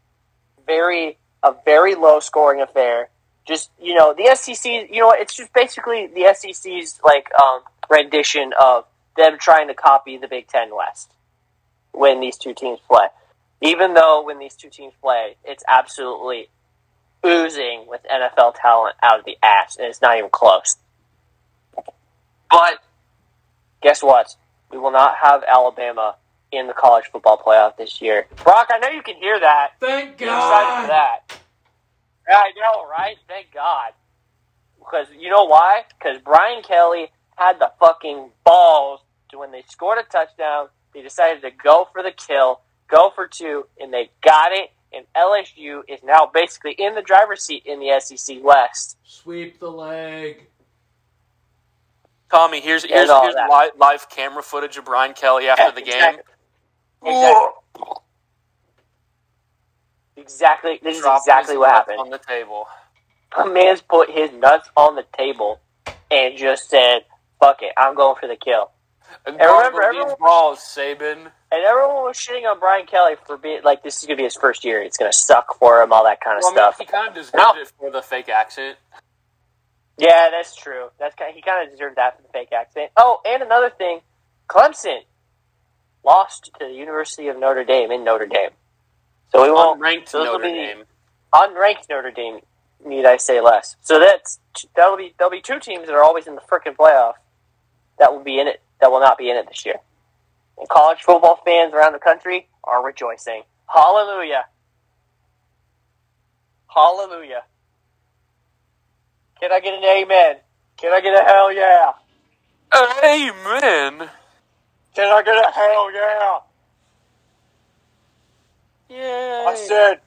very a very low scoring affair. Just you know, the SEC. You know, it's just basically the SEC's like um, rendition of them trying to copy the Big Ten West when these two teams play. Even though when these two teams play, it's absolutely oozing with NFL talent out of the ass, and it's not even close. But guess what? We will not have Alabama in the college football playoff this year. Brock, I know you can hear that. Thank I'm excited for that. I know, right? Thank God. Because you know why? Because Brian Kelly had the fucking balls to when they scored a touchdown, they decided to go for the kill, go for two, and they got it. And LSU is now basically in the driver's seat in the SEC West. Sweep the leg. Tommy, here's here's, here's live, live camera footage of Brian Kelly after Yeah, the game. exactly. Exactly. Exactly. This is exactly what happened. on the table. A man's put his nuts on the table and just said, "Fuck it, I'm going for the kill." And remember, everyone- balls, Saban. And everyone was shitting on Brian Kelly for being like, "This is gonna be his first year. It's gonna suck for him, all that kind of Well, I mean, stuff." he kind of deserved No. it for the fake accent. Yeah, that's true. That's kind he kind of deserved that for the fake accent. Oh, and another thing, Clemson lost to the University of Notre Dame in Notre Dame, so we won't Unranked those will Notre be- Dame. unranked Notre Dame. Need I say less? So that's that'll be there'll be two teams that are always in the frickin' playoff that will be in it that will not be in it this year. And college football fans around the country are rejoicing. Hallelujah! Hallelujah! Can I get an amen? Can I get a hell yeah? Amen. Can I get a hell yeah? Yeah. I said,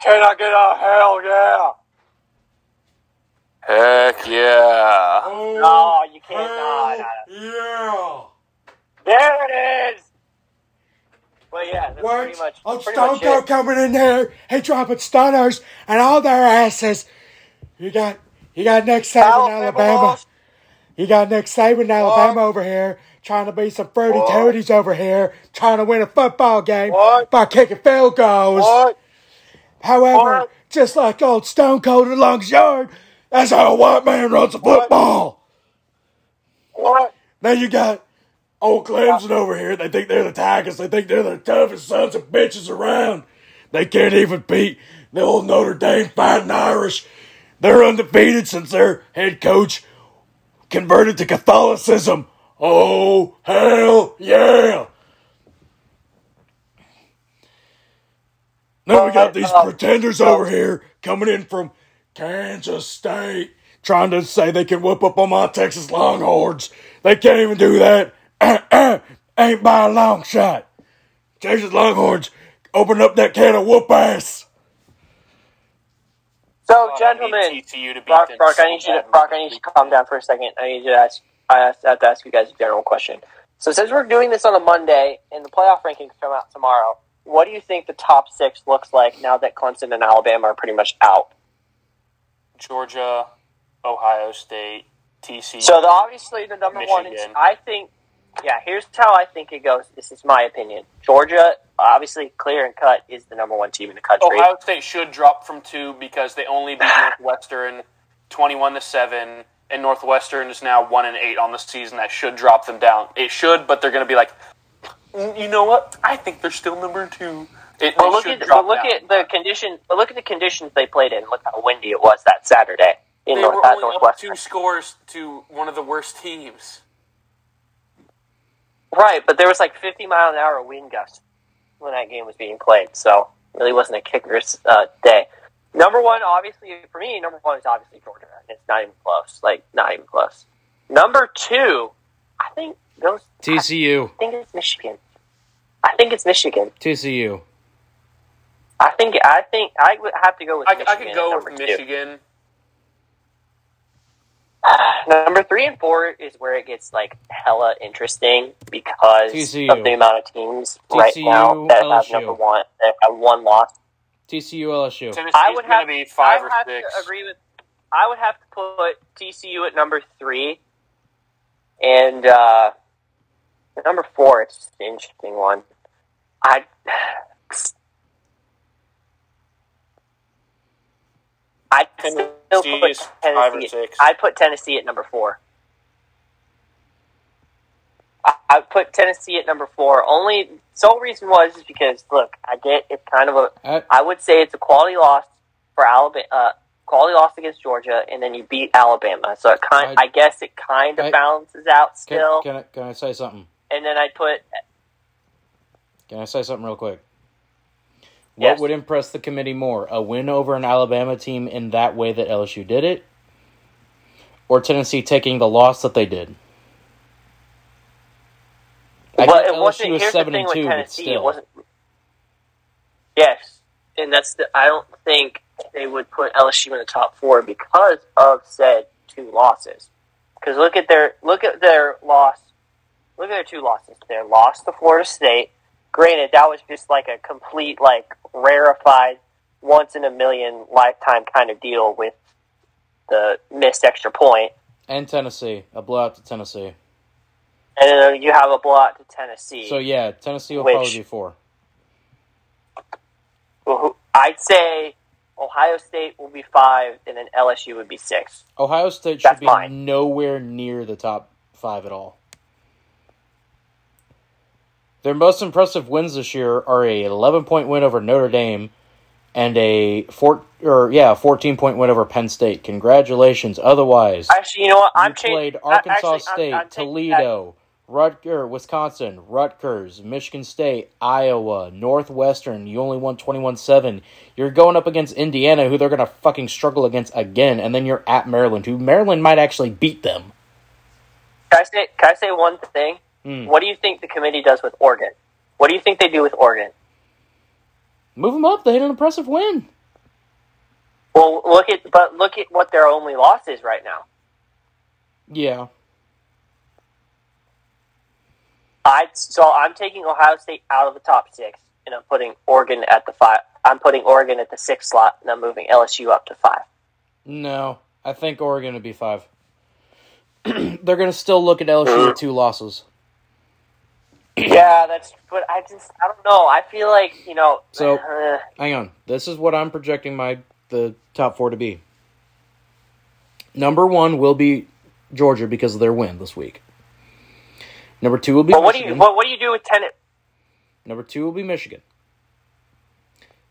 can I get a hell yeah? Heck yeah. Oh, mm. No, you can't. No, no, no. Yeah. There it is. Well, yeah, that's What? pretty much. Old pretty Stone much Cold it. coming in there. He dropping stunners and all their asses. You got you got Nick Saban, Alabama Alabama. You got Nick Saban, Alabama over here, trying to be some fruity What? toadies over here, trying to win a football game What? by kicking field goals. What? However, just like old Stone Cold in Long's yard, that's how a white man runs a football. What? Then you got old Clemson over here. They think they're the Tigers. They think they're the toughest sons of bitches around. They can't even beat the old Notre Dame Fighting Irish. They're undefeated since their head coach converted to Catholicism. Oh, hell yeah. Now we got these Uh, pretenders over here coming in from Kansas State trying to say they can whoop up on my Texas Longhorns. They can't even do that. Ain't by a long shot. Texas Longhorns open up that can of whoop ass. So, gentlemen, need TCU to beat Brock, Brock, I need you to bad. Brock, I need you to calm down for a second. I need you to ask. I have to ask you guys a general question. So, since we're doing this on a Monday and the playoff rankings come out tomorrow, what do you think the top six looks like now that Clemson and Alabama are pretty much out? Georgia, Ohio State, TCU. So, the, obviously, the number one is I think. Yeah, here's how I think it goes. This is my opinion. Georgia, obviously, clear and cut, is the number one team in the country. Ohio State should drop from two because they only beat Northwestern twenty-one to seven, and Northwestern is now one and eight on the season. That should drop them down. It should, but they're going to be like, "Mm, you know what? I think they're still number two. It, they look at look down. at the condition. But look at the conditions they played in. Look how windy it was that Saturday in They North, were at only up Northwestern. two scores to one of the worst teams. Right, but there was like 50 mile an hour wind gusts when that game was being played, so really wasn't a kicker's uh, day. Number one, obviously, for me, number one is obviously Georgia. It's not even close. Like, not even close. Number two, I think goes. TCU. I think it's Michigan. I think it's Michigan. TCU. I think I think I would have to go with I, Michigan. I could go with number two. Michigan. Number three and four is where it gets like hella interesting because TCU. of the amount of teams right now that have number one that have one loss. TCU LSU. Tennessee's I would have to be five I or have six. to agree with. I would have to put TCU at number three, and uh, number four. It's just an interesting one. I. I'd still put is five or Tennessee. I'd put Tennessee at number four. I, put Tennessee at number four. Only sole reason was is because look, I get it's kind of a I, I would say it's a quality loss for Alabama. Uh, quality loss against Georgia, and then you beat Alabama. So it kind, I- I, guess it kind of I- balances out can, still. can, I, can I say something? and then I put Can I say something real quick? Yes. What would impress the committee more? A win over an Alabama team in that way that LSU did it? Or Tennessee taking the loss that they did? I well, get it wasn't. LSU is Here's the 7 thing and with 2, but Tennessee, it still. wasn't. Yes, and that's the. I don't think they would put LSU in the top four because of said two losses. Because look at their look at their loss. Look at their two losses. Their loss to Florida State. Granted, that was just like a complete like rarefied once in a million lifetime kind of deal with the missed extra point, And Tennessee, a blowout to Tennessee. And then you have a blowout to Tennessee. So yeah, Tennessee will Which- probably be four. I'd say Ohio State will be five, and then LSU would be six. Ohio State should be mine. nowhere near the top five at all. Their most impressive wins this year are a 11 point win over Notre Dame and a four or yeah, 14 point win over Penn State. Congratulations. Otherwise, Actually, you know what? I'm you changing- played Arkansas actually, I'm- State, I'm that- Toledo, Rutger, Wisconsin, Rutgers, Michigan State, Iowa, Northwestern. You only won 21-7. You're going up against Indiana, who they're going to fucking struggle against again, and then you're at Maryland, who Maryland might actually beat them. Can I say? Can I say one thing? Hmm. What do you think the committee does with Oregon? What do you think they do with Oregon? Move them up. They had an impressive win. Well, look at but look at what their only loss is right now. Yeah. I so I'm taking Ohio State out of the top six, and I'm putting Oregon at the five. I'm putting Oregon at the sixth slot, and I'm moving LSU up to five. No, I think Oregon would be five. they're going to still look at LSU with two losses. Yeah, that's. But I just I don't know. I feel like you know. So- uh, Hang on. This is what I'm projecting my the top four to be. Number one will be Georgia because of their win this week. Number two will be but what do you what, what do you do with ten? Number two will be Michigan.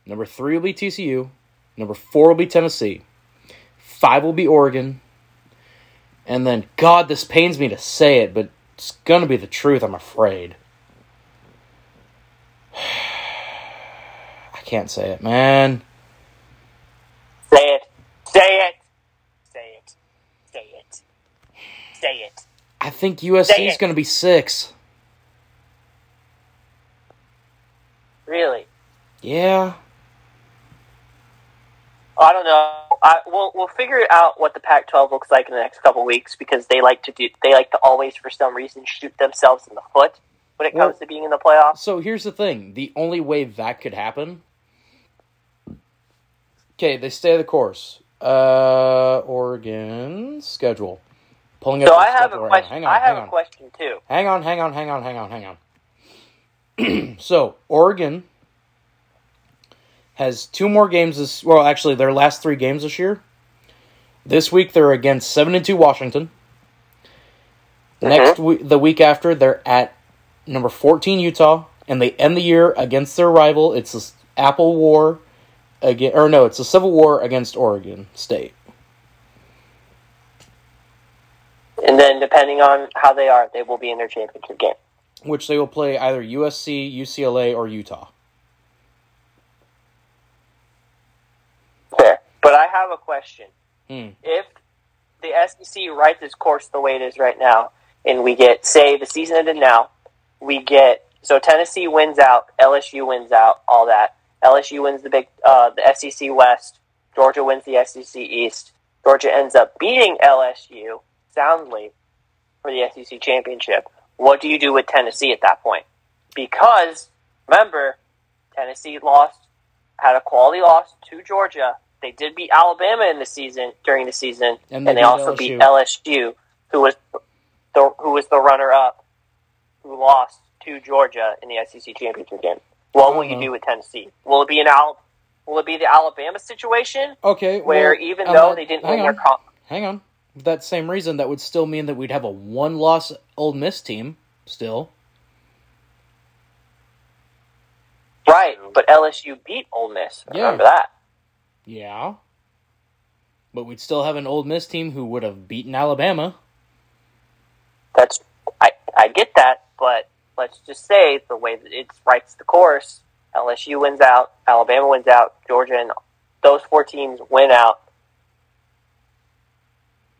Number three will be TCU. Number four will be Tennessee. Five will be Oregon. And then, God, this pains me to say it, but it's going to be the truth, I'm afraid. I can't say it, man. Say it. Say it. Say it. Say it. Say it. I think USC is going to be six. Really? Yeah. I don't know. I, we'll we'll figure out what the Pac-12 looks like in the next couple weeks because they like to do they like to always for some reason shoot themselves in the foot when it comes to being in the playoffs. So here's the thing: the only way that could happen. Okay, they stay the course. Uh, Oregon schedule. Pulling up. So I have a right question. Hang on, I have hang a on. question too. Hang on, hang on, hang on, hang on, hang on. so Oregon has two more games this. Well, actually, their last three games this year. This week they're against seven and two Washington. Mm-hmm. Next week, the week after, they're at number fourteen Utah, and they end the year against their rival. It's the Apple War again, or no, it's a Civil War against Oregon State. And then depending on how they are, they will be in their championship game. which they will play either USC, UCLA, or Utah. Fair. But I have a question. Hmm. If the SEC writes its course the way it is right now, and we get, say, the season ended now, we get so Tennessee wins out, LSU wins out, all that. LSU wins the big, uh, the SEC West. Georgia wins the SEC East. Georgia ends up beating LSU soundly for the SEC championship. What do you do with Tennessee at that point? Because remember, Tennessee lost, had a quality loss to Georgia. They did beat Alabama in the season during the season, And and they they, beat also LSU. beat LSU, who was the who was the runner up, who lost to Georgia in the SEC championship game. What will you Uh-huh. do with Tennessee? Will it be an Al? Will it be the Alabama situation Okay, where well, even though they didn't win their on, con- hang on. That same reason, that would still mean that we'd have a one-loss Ole Miss team still. right, but LSU beat Ole Miss. Yeah. Remember that. Yeah, but we'd still have an Ole Miss team who would have beaten Alabama. That's I I get that, but let's just say the way that it writes the course, LSU wins out, Alabama wins out, Georgia and those four teams win out.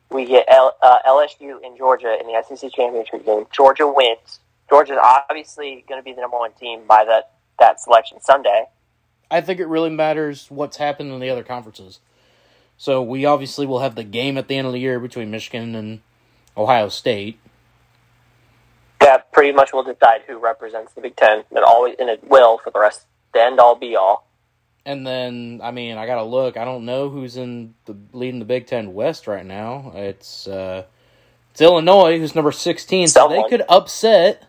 We get L, uh, LSU and Georgia in the SEC championship game. Georgia wins. Georgia's obviously going to be the number one team by that that selection Sunday. I think it really matters what's happened in the other conferences. So we obviously will have the game at the end of the year between Michigan and Ohio State. That pretty much will decide who represents the Big Ten, and always and it will for the rest, the end all be all. And then, I mean, I gotta look. I don't know who's in the leading the Big Ten West right now. It's uh, it's Illinois, who's number sixteen. So they could upset.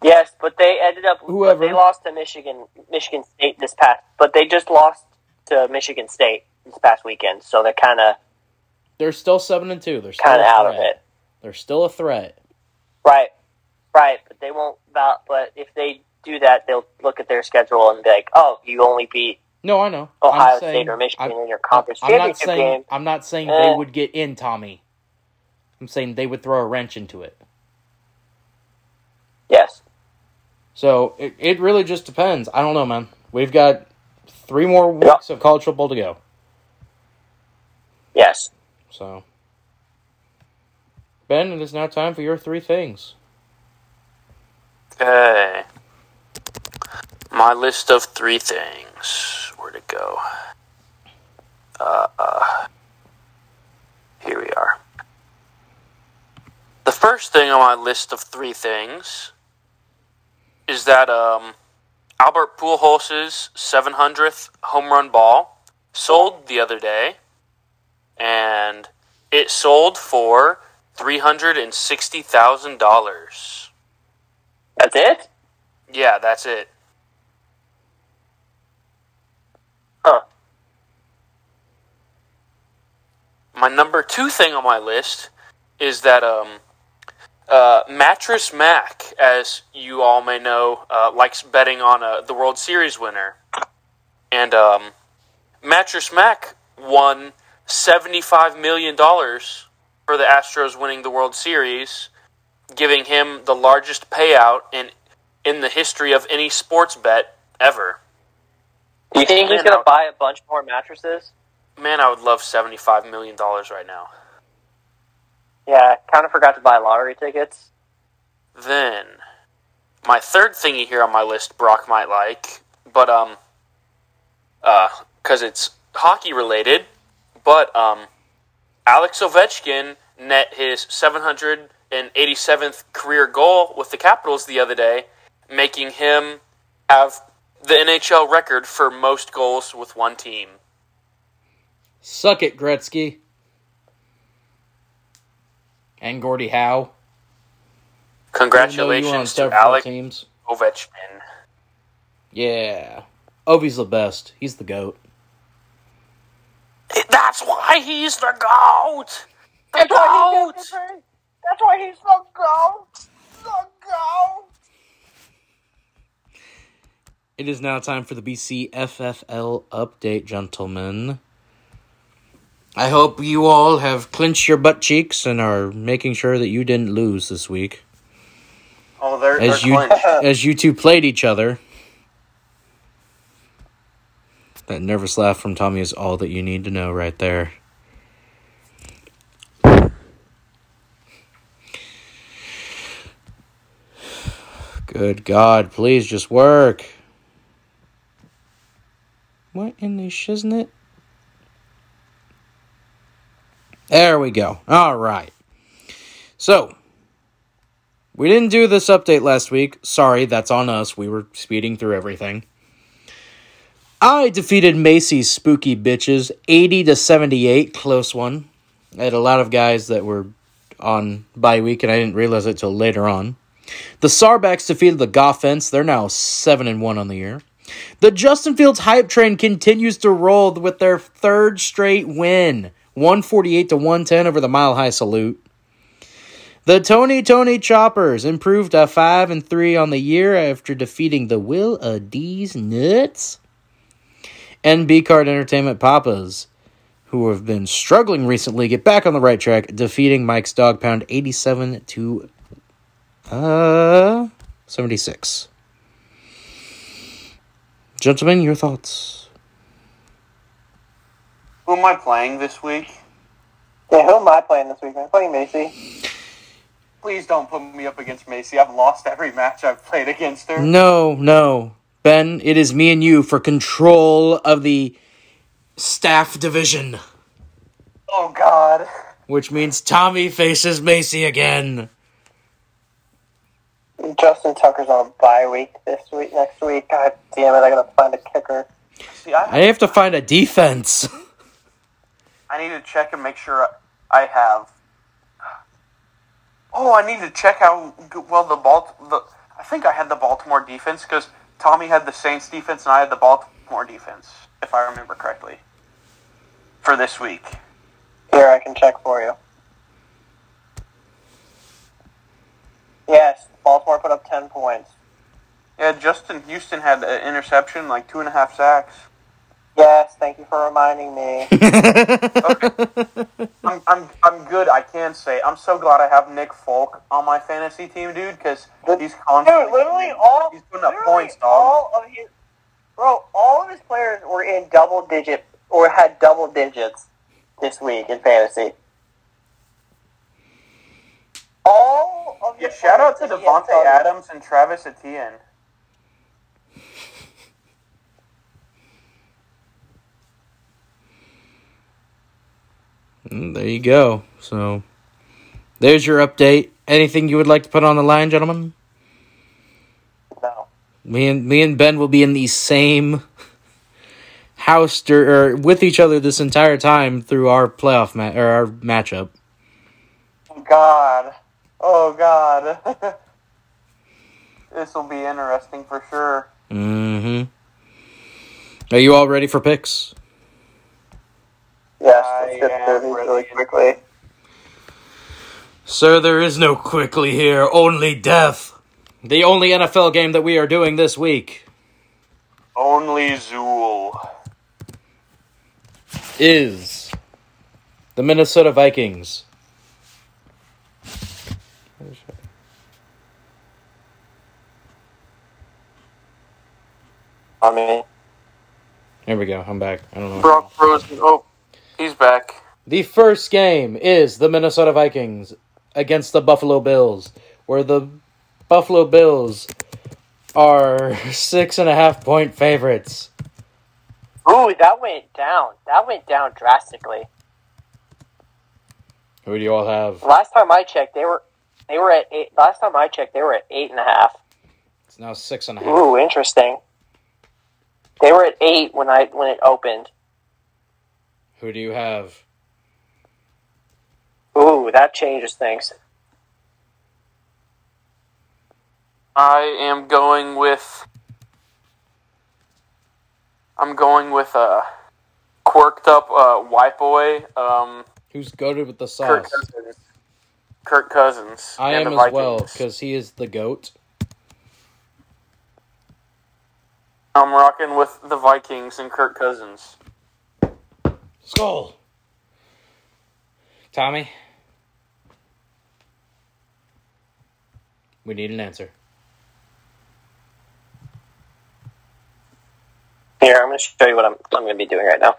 Yes, but they ended up. Whoever. They lost to Michigan, Michigan State this past. But they just lost to Michigan State this past weekend, so they're kind of They're still seven and two. They're still kind of out of it. They're still a threat. Right, right. But they won't. But if they do that, they'll look at their schedule and be like, "Oh, you only beat No, I know. Ohio I'm State saying- or Michigan I'm- in your conference I'm not championship saying game." I'm not saying Eh. they would get in, Tommy. I'm saying they would throw a wrench into it. Yes. So it, it really just depends. I don't know, man. We've got three more weeks of college football to go. Yes. So Ben, it is now time for your three things. Okay. My list of three things. Where'd it go? Uh, uh, here we are. The first thing on my list of three things is that um, Albert Pujols' 700th home run ball sold the other day, and it sold for $360,000. That's it. Yeah, that's it. Huh. My number two thing on my list is that um, uh, Mattress Mac, as you all may know, uh, likes betting on uh, the World Series winner, and um, Mattress Mac won seventy-five million dollars for the Astros winning the World Series, giving him the largest payout in in the history of any sports bet ever. Do you think he's gonna I'll- buy a bunch more mattresses? Man, I would love seventy-five million dollars right now. Yeah, kind of forgot to buy lottery tickets. Then, my third thingy here on my list, Brock might like, but um, uh, because it's hockey related, but um, Alex Ovechkin net his 787th career goal with the Capitals the other day, making him have the NHL record for most goals with one team. Suck it, Gretzky. And Gordie Howe. Even though you were on Congratulations to Alex teams. Ovechkin. Yeah. Ovi's the best. He's the GOAT. That's why he's the GOAT! The That's GOAT! he's That's why he's the goat. The goat. It is now time for the BC FFL update, gentlemen. I hope you all have clenched your butt cheeks and are making sure that you didn't lose this week. Oh, they're, As they're you as you two played each other. That nervous laugh from Tommy is all that you need to know right there. Good God, please just work. What in the shiznit? There we go. All right. So, we didn't do this update last week. Sorry, that's on us. We were speeding through everything. I defeated Macy's spooky bitches 80 to 78, close one. I had a lot of guys that were on bye week and I didn't realize it till later on. The Sarbacks defeated the Goffens. They're now 7 and 1 on the year. The Justin Fields hype train continues to roll with their third straight win, 148 to 110 over the Mile High Salute. The Tony Tony Choppers improved to 5 and 3 on the year after defeating the Will a D's Nuts and B Card Entertainment Papas, who have been struggling recently, get back on the right track, defeating Mike's Dog Pound 87 to uh 76. Gentlemen, your thoughts? Who am I playing this week? Yeah, who am I playing this week? I'm playing Macy. Please don't put me up against Macy. I've lost every match I've played against her. No, no. Ben, it is me and you for control of the staff division, Oh God. which means Tommy faces Macy again. Justin Tucker's on a bye week this week. Next week, God damn it! I gotta find a kicker. See, I, I have to find a defense. I need to check and make sure I have. Oh, I need to check how g- well the Balt. The I think I had the Baltimore defense because Tommy had the Saints defense and I had the Baltimore defense, if I remember correctly, for this week. Here, I can check for you. Yes, Baltimore put up ten points. Yeah, Justin Houston had an interception, like two and a half sacks. Yes, thank you for reminding me. I'm, I'm, I'm good. I can say I'm so glad I have Nick Folk on my fantasy team, dude, because he's constantly Dude, literally all he's putting up points, dog. all of his bro, all of his players were in double digit or had double digits this week in fantasy. All of Yeah, his shout out to Davante Adams and Travis Etienne. Mm, there you go. So, there's your update. Anything you would like to put on the line, gentlemen? No. Me and me and Ben will be in the same house dur- or with each other this entire time through our playoff ma- or our matchup. God. Oh God. this will be interesting for sure. Mm-hmm. Are you all ready for picks? Yes, I let's get through these really quickly. Sir, there is no quickly here, only death. The only NFL game that we are doing this week Only Zuul. is the Minnesota Vikings. I mean, Here we go. I'm back. I don't know. Brock Rosen. Oh, he's back. The first game is the Minnesota Vikings against the Buffalo Bills, where the Buffalo Bills are six and a half point favorites. ooh, that went down. That went down drastically. Who do you all have? Last time I checked, they were they were at eight. Last time I checked, they were at eight and a half. It's now six and a half. Ooh, interesting. They were at eight when I when it opened. Who do you have? Ooh, that changes things. I am going with. I'm going with a quirked up uh, white boy, um, Who's goaded with the Kirk sauce? Cousins. Kirk Cousins. I am as well because he is the goat. I'm rocking with the Vikings and Kirk Cousins. Skull. Tommy. We need an answer. Here, I'm going to show you what I'm I'm going to be doing right now.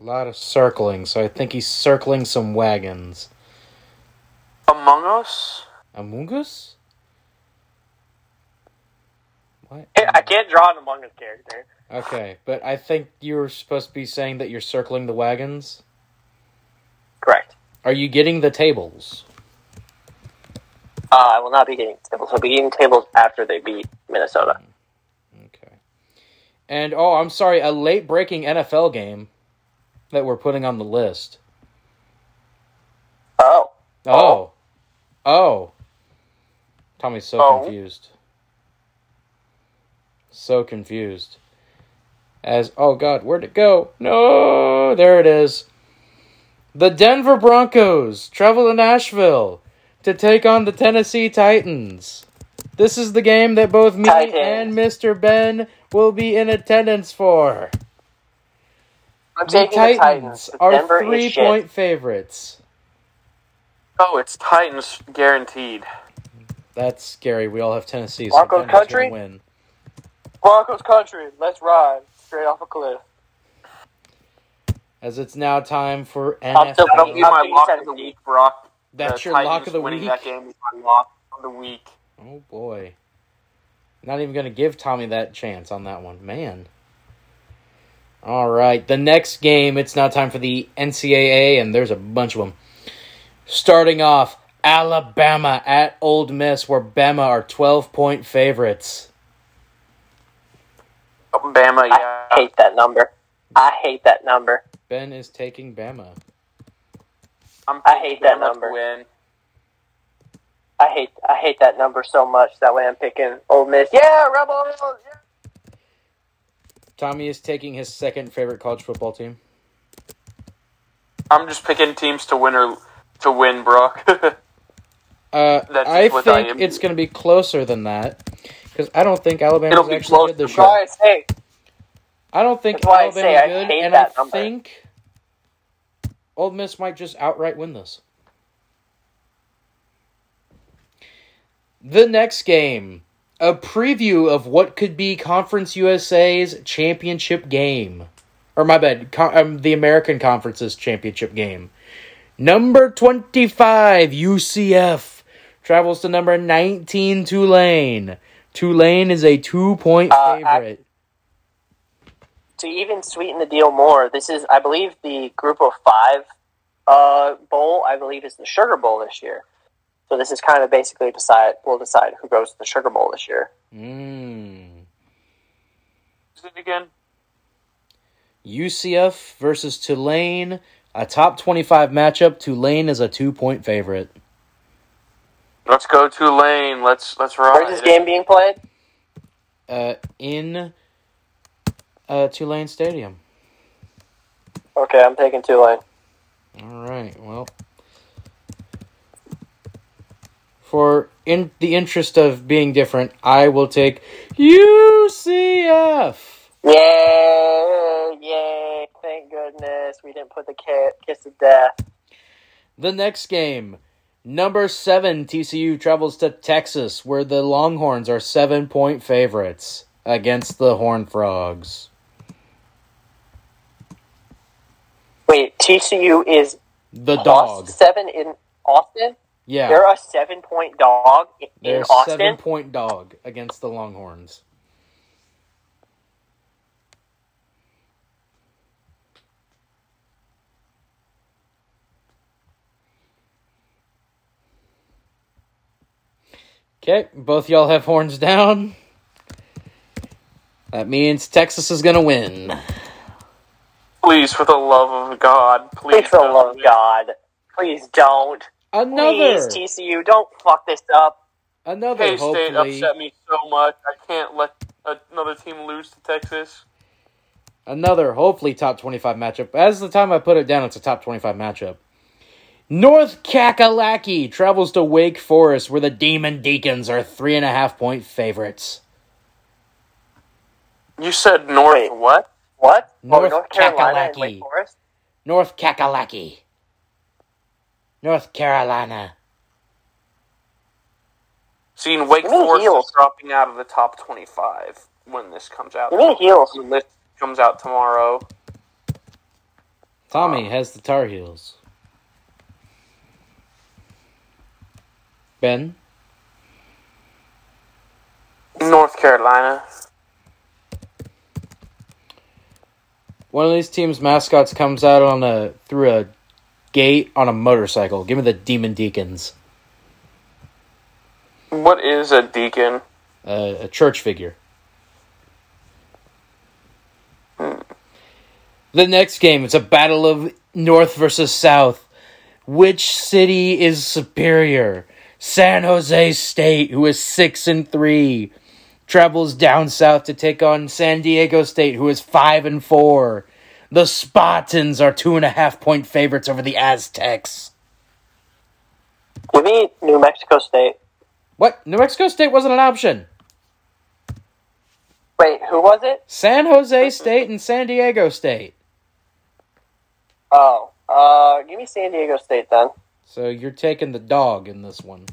A lot of circling, so I think he's circling some wagons. Among Us. Among Us? What? I can't draw an Among Us character. Okay, but I think you were supposed to be saying that you're circling the wagons. Correct. Are you getting the tables? Uh, I will not be getting tables. I'll be getting tables after they beat Minnesota. Okay. And oh, I'm sorry, a late breaking NFL game that we're putting on the list. Oh. oh. Oh. Oh. Tommy's so Oh. confused. So confused. As oh god, where'd it go? No, there it is. The Denver Broncos travel to Nashville to take on the Tennessee Titans. This is the game that both me Titans. and Mr. Ben will be in attendance for. I'm The taking Titans the Titans. are Denver three is shit. point favorites. Oh, it's Titans guaranteed. That's scary. We all have Tennessee. So Broncos Denver's country? Win. Broncos country. Let's ride straight off a cliff. As it's now time for I'm still That'll NFL. be I'm my lock of the week, Brock. That's The your lock of the winning week. That game is my lock of the week. Oh boy. Not even going to give Tommy that chance on that one. Man. All right, the next game, it's now time for the NCAA, and there's a bunch of them. Starting off, Alabama at Ole Miss, where Bama are 12 point favorites. Bama, yeah. I hate that number. I hate that number. Ben is taking Bama. I'm I hate that Bama to number. Win. I hate I hate that number so much. That way I'm picking Ole Miss. Yeah, Rebels. Yeah. Tommy is taking his second favorite college football team. I'm just picking teams to win or to win, Brock. Uh, I what I think it's going to be closer than that because I don't think Alabama's It'll be actually close good this year. I say I don't think That's why I Alabama's I good, and I number. think Ole Miss might just outright win this. The next game, a preview of what could be Conference USA's championship game, or my bad, con- um, the American Conference's championship game. Number twenty-five UCF travels to number nineteen Tulane. Tulane is a two-point Uh, I- favorite. to even sweeten the deal more, this is I believe the Group of Five uh, bowl. I believe is the Sugar Bowl this year. So this is kind of basically decide we'll decide who goes to the Sugar Bowl this year. Mm. Is it again? UCF versus Tulane, a top 25 matchup. Tulane is a two point favorite. Let's go Tulane. Let's let's ride. Where's this game being played? Uh, in uh, Tulane Stadium. Okay, I'm taking Tulane. All right, well. For in the interest of being different, I will take UCF. Yay! Yay! Thank goodness we didn't put the ki- kiss of death. The next game, number seven TCU travels to Texas, where the Longhorns are seven point favorites against the Horned Frogs. Wait, TCU is The dog. seven in Austin. Yeah. They're a seven point dog in They're Austin. seven point dog against the Longhorns. Okay, both y'all have horns down. That means Texas is gonna win. Please, for the love of God, please. Please, for the love of God, please don't. Another, Please, TCU, don't fuck this up. another. K State Hopefully, upset me so much. I can't let another team lose to Texas. Another hopefully top 25 matchup. As the time I put it down, it's a top 25 matchup. North Kakalaki travels to Wake Forest, where the Demon Deacons are three and a half point favorites. You said North Wait. what? What? North oh, North Carolina Kakalaki. Wake Forest? North Kakalaki. North Carolina. Seeing Wake You Forest heels. is dropping out of the top twenty-five when this comes out. You mean heels? The list comes out tomorrow. Tommy has the Tar Heels. Ben? North Carolina. One of these teams' mascots comes out on a through a gate on a motorcycle. Give me the Demon Deacons. What is a deacon? uh, a church figure. The next game, it's a battle of North versus South. Which city is superior? San Jose State, who is six and three, travels down south to take on San Diego State, who is five and four. The Spartans are two and a half point favorites over the Aztecs. Give me New Mexico State. What? New Mexico State wasn't an option. Wait, who was it? San Jose State and San Diego State. Oh, uh, give me San Diego State then. So you're taking the dog in this one.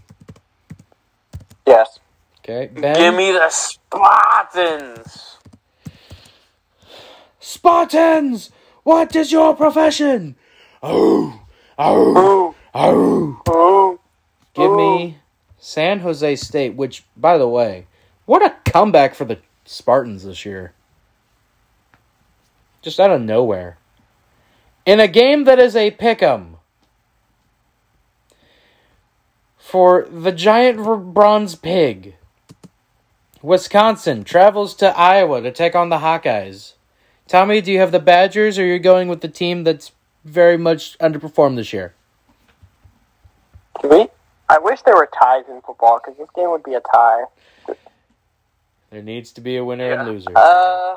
Yes. Okay, Ben. Give me the Spartans. Spartans! What is your profession? Oh, oh, oh. ooh. Give me San Jose State, which, by the way, what a comeback for the Spartans this year. just out of nowhere. In a game that is a pick'em for the giant bronze pig, Wisconsin travels to Iowa to take on the Hawkeyes. Tommy, do you have the Badgers or you're going with the team that's very much underperformed this year? Can we? I wish there were ties in football because this game would be a tie. There needs to be a winner Yeah. and loser. Uh,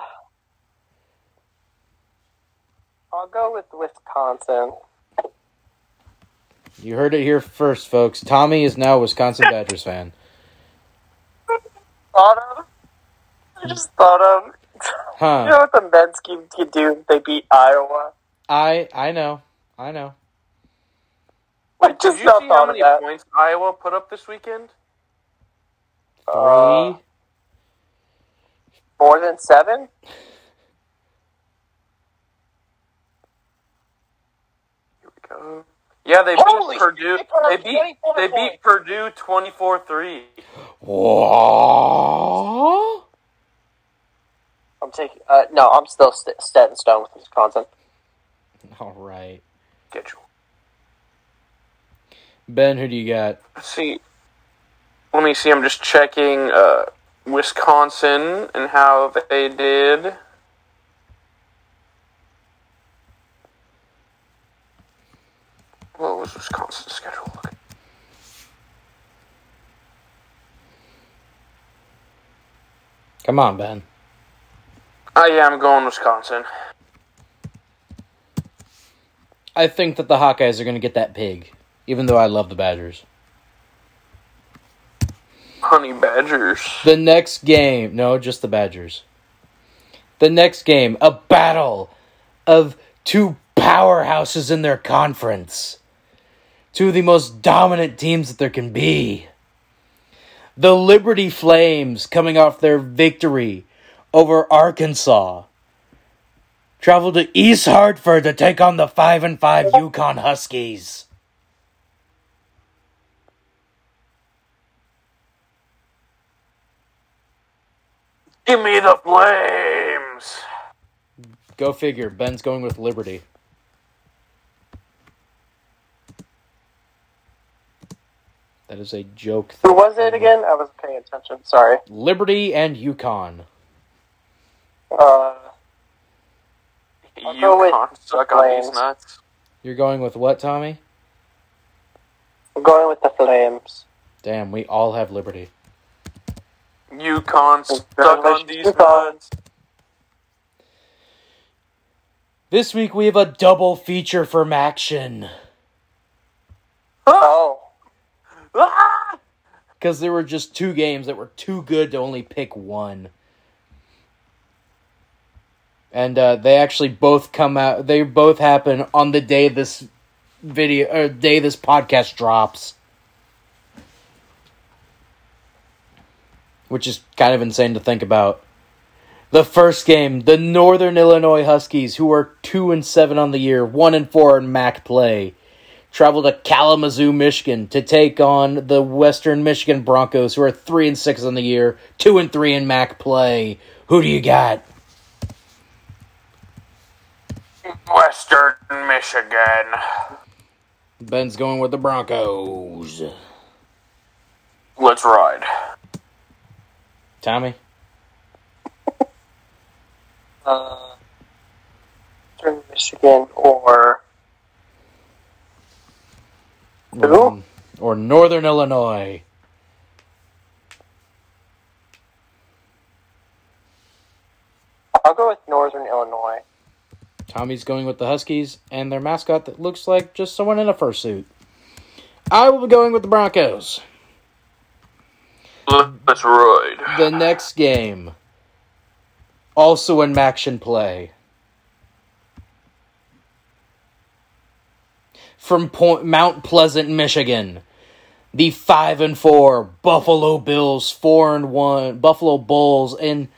I'll go with Wisconsin. You heard it here first, folks. Tommy is now a Wisconsin Badgers fan. Thought of? I just thought of. You know what the men's team could do if they beat Iowa? I I know. I know. I Did just you see how thought of many that. points Iowa put up this weekend? Three. Uh, more than seven? Here we go. Yeah, they Holy beat Purdue. they put up They beat they points. beat Purdue 24-3. Whoa. I'm taking. Uh, no, I'm still st- set in stone with Wisconsin. All right. Schedule. Ben, who do you got? Let's see. Let me see. I'm just checking uh, Wisconsin and how they did. What was Wisconsin's schedule? Look. Come on, Ben. Yeah, I'm going Wisconsin. I think that the Hawkeyes are going to get that pig, even though I love the Badgers. Honey Badgers. The next game, no, just the Badgers. The next game, a battle of two powerhouses in their conference. Two of the most dominant teams that there can be. The Liberty Flames, coming off their victory over Arkansas, travel to East Hartford to take on the 5 and 5 UConn Huskies. Give me the flames. Go figure. Ben's going with Liberty. That is a joke. Who was it um, again? I wasn't paying attention. Sorry. Liberty and UConn. Uh, you can't suck on these nuts. You're going with what, Tommy? I'm going with the Flames. Damn, we all have Liberty. UConn stuck on these UConn. nuts. This week we have a double feature from action. Oh, Ah! Because there were just two games that were too good to only pick one. And uh, they actually both come out. They both happen on the day this video or day this podcast drops, which is kind of insane to think about. The first game, the Northern Illinois Huskies, who are two and seven on the year, one and four in MAC play, travel to Kalamazoo, Michigan, to take on the Western Michigan Broncos, who are three and six on the year, two and three in MAC play. Who do you got? Western Michigan. Ben's going with the Broncos. Let's ride. Tommy? uh, Eastern Michigan or Who? Or, or Northern Illinois. I'll go with Northern Illinois. Tommy's going with the Huskies and their mascot that looks like just someone in a fursuit. I will be going with the Broncos. Let's ride. The next game, also in MACtion play. From Point, Mount Pleasant, Michigan, the five and four Buffalo Bills, four and one Buffalo Bulls, and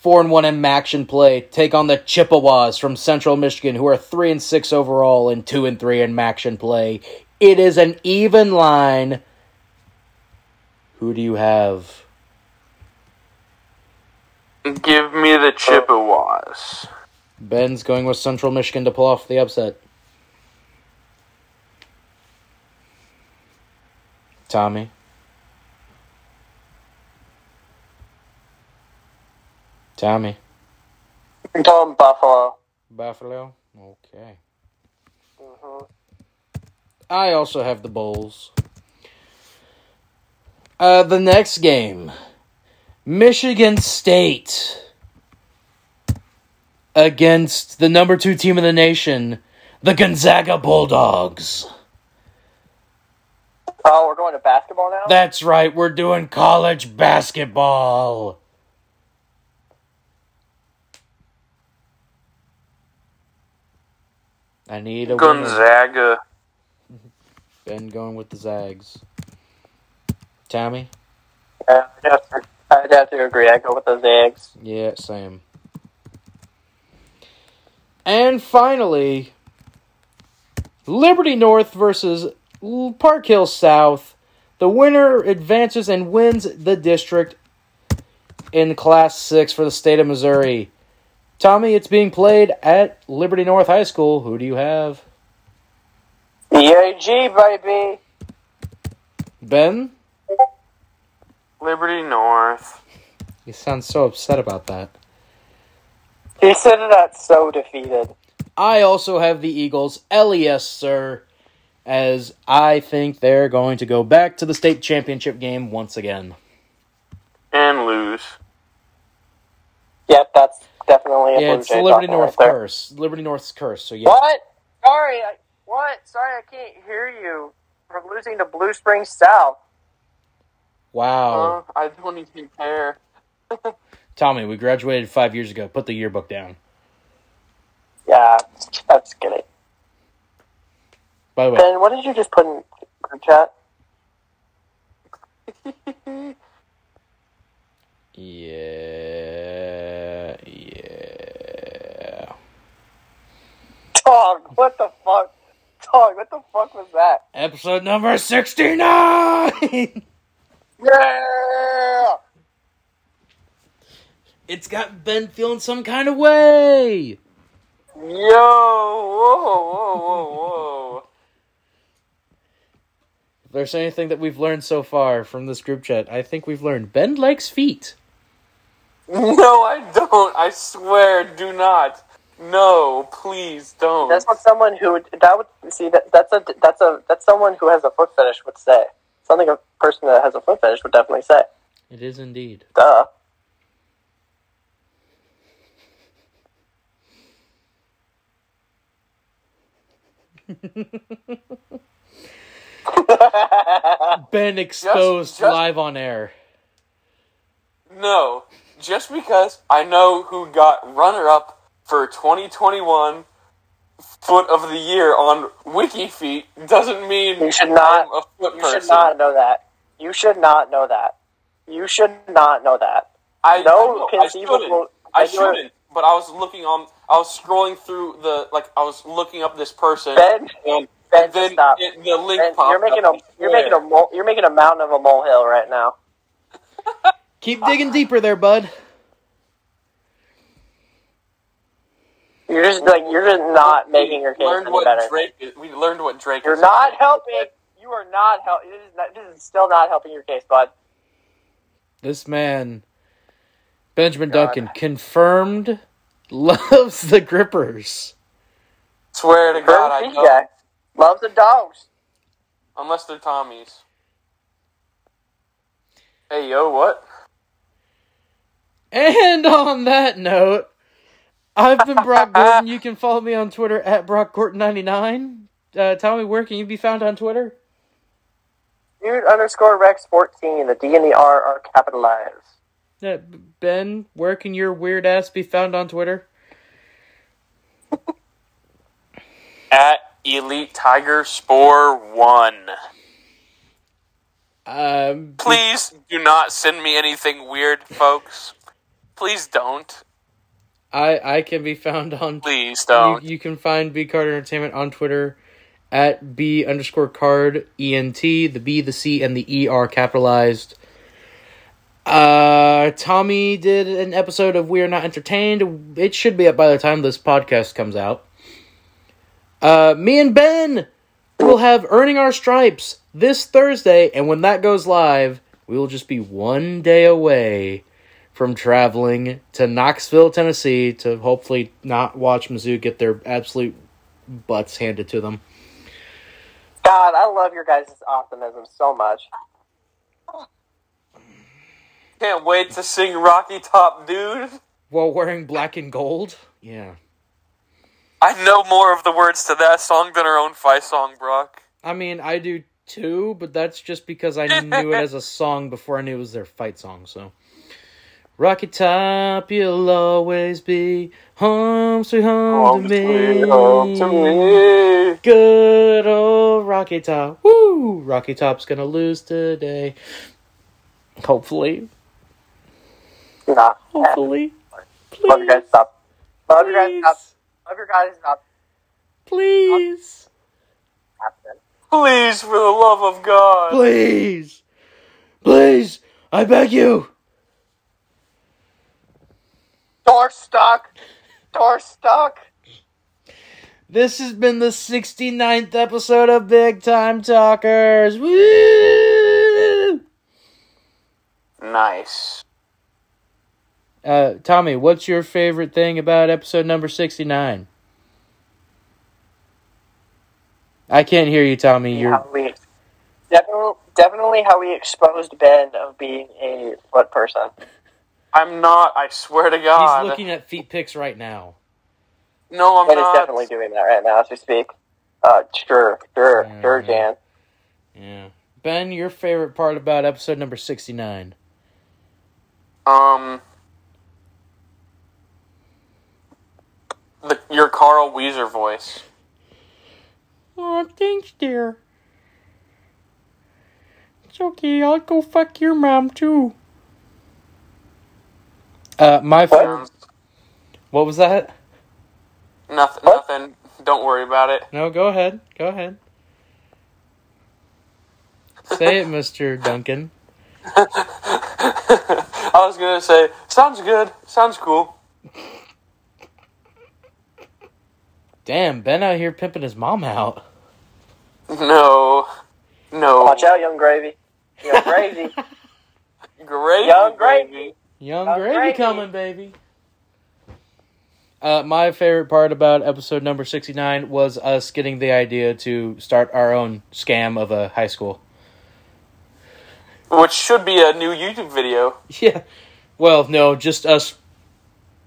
four and one in MACtion play take on the Chippewas from Central Michigan, who are three and six overall and two and three in MACtion play. It is an even line. Who do you have? Give me the oh. Chippewas. Ben's going with Central Michigan to pull off the upset. Tommy. Tommy. Going Buffalo. Buffalo. Okay. hmm I also have the Bulls. Uh, the next game Michigan State against the number two team in the nation, the Gonzaga Bulldogs. Oh, we're going to basketball now. That's right, we're doing college basketball. I need a winner. Gonzaga. Ben going with the Zags. Tommy? Yeah, I'd have, to, I'd have to agree. I go with the Zags. Yeah, same. And finally, Liberty North versus Park Hill South. The winner advances and wins the district in Class 6 for the state of Missouri. Tommy, it's being played at Liberty North High School. Who do you have? EAG, baby. Ben? Liberty North. You sound so upset about that. He said that so defeated. I also have the Eagles. LES, sir, as I think they're going to go back to the state championship game once again. And lose. Yep, that's definitely a Yeah, Blue it's Jay the Liberty talking North right there. curse. Liberty North's curse. So yeah, What? Sorry, I, what? Sorry, I can't hear you. We're losing to Blue Springs South. wow, Uh, I don't even care. Tommy, we graduated five years ago. Put the yearbook down. Yeah, that's good. By the way, Ben, what did you just put in group chat? yeah, yeah. Dog, what the fuck? Dog, what the fuck was that? Episode number sixty-nine. Yeah! it's got Ben feeling some kind of way. Yo! Whoa, whoa, whoa, whoa. If there's anything that we've learned so far from this group chat, I think we've learned Ben likes feet. No, I don't. I swear, do not. No, please don't. That's what someone who would, that would see that that's a that's a that's someone who has a foot fetish would say. Something a person that has a foot fetish would definitely say. It is indeed. Duh. Ben exposed just- live on air. No, just because I know who got runner up for 2021 Foot of the Year on wiki feet doesn't mean You should not- I'm a foot You person. should not know that. You should not know that. You should not know that. I No I, know, I shouldn't. I shouldn't. But I was looking on. I was scrolling through the like. I was looking up this person, Ben, and, Ben, and then stop. it, the link Ben, popped you're making up. a you're making a mole, you're making a mountain of a molehill right now. Keep digging deeper there, bud. You're just like you're just not making your case any better. Drake. We learned what Drake. You're is. not helping. You are not helping. This is, not, this is still not helping your case, bud. This man, Benjamin God. Duncan, confirmed loves the grippers. Swear to God, I Current don't. guy loves the dogs. Unless they're Tommy's. Hey yo, what? And on that note, I've been Brock Gorton. You can follow me on Twitter at Brock Gorton99. Uh, tell me where can you be found on Twitter? Dude underscore Rex fourteen. The D and the R are capitalized. Uh, ben, where can your weird ass be found on Twitter? At Elite Tiger Spore One. Um, Please do not send me anything weird, folks. Please don't. I I can be found on Please You, don't. you can find B Card Entertainment on Twitter at B underscore card ENT. The B, the C, and the E are capitalized. Uh, Tommy did an episode of We Are Not Entertained. It should be up by the time this podcast comes out. Uh, me and Ben will have Earning Our Stripes this Thursday, and when that goes live, we will just be one day away from traveling to Knoxville, Tennessee to hopefully not watch Mizzou get their absolute butts handed to them. God, I love your guys' optimism so much. Can't wait to sing Rocky Top Dude. While wearing black and gold? Yeah. I know more of the words to that song than our own fight song, Brock. I mean, I do too, but that's just because I knew it as a song before I knew it was their fight song, so. Rocky Top, you'll always be home, sweet home, to, me. home to me. Good old Rocky Top. Woo! Rocky Top's gonna lose today. Hopefully. Nah. Hopefully. Please. Love your guys' stop. Love your guys' stop. Love your guys' stop. Please. Please, for the love of God. Please. Please. I beg you. Door stuck. Door stuck. This has been the 69th episode of Big Time Talkers. Woo! Nice. Uh, Tommy, what's your favorite thing about episode number 69? I can't hear you, Tommy. You're we definitely, definitely how we exposed Ben of being a foot person. I'm not, I swear to God. He's looking at feet pics right now. no, I'm Ben is definitely doing that right now as we speak. Uh, sure, sure, Yeah, sure, yeah. Jan. Yeah. Ben, your favorite part about episode number 69? Um, the, your Carl Wheezer voice. Oh, thanks, dear. It's okay, I'll go fuck your mom, too. Uh, my favorite... Um, What was that? nothing, What? nothing. Don't worry about it. No, go ahead. Go ahead. Say it, Mr. Duncan. I was gonna say, sounds good, sounds cool. Damn, Ben out here pimping his mom out. No, no. Watch out, young gravy. Young gravy. Gravy, Young gravy. Young gravy, gravy. coming, baby. Uh, my favorite part about episode number 69 was us getting the idea to start our own scam of a high school. Which should be a new YouTube video. Yeah. Well, no, just us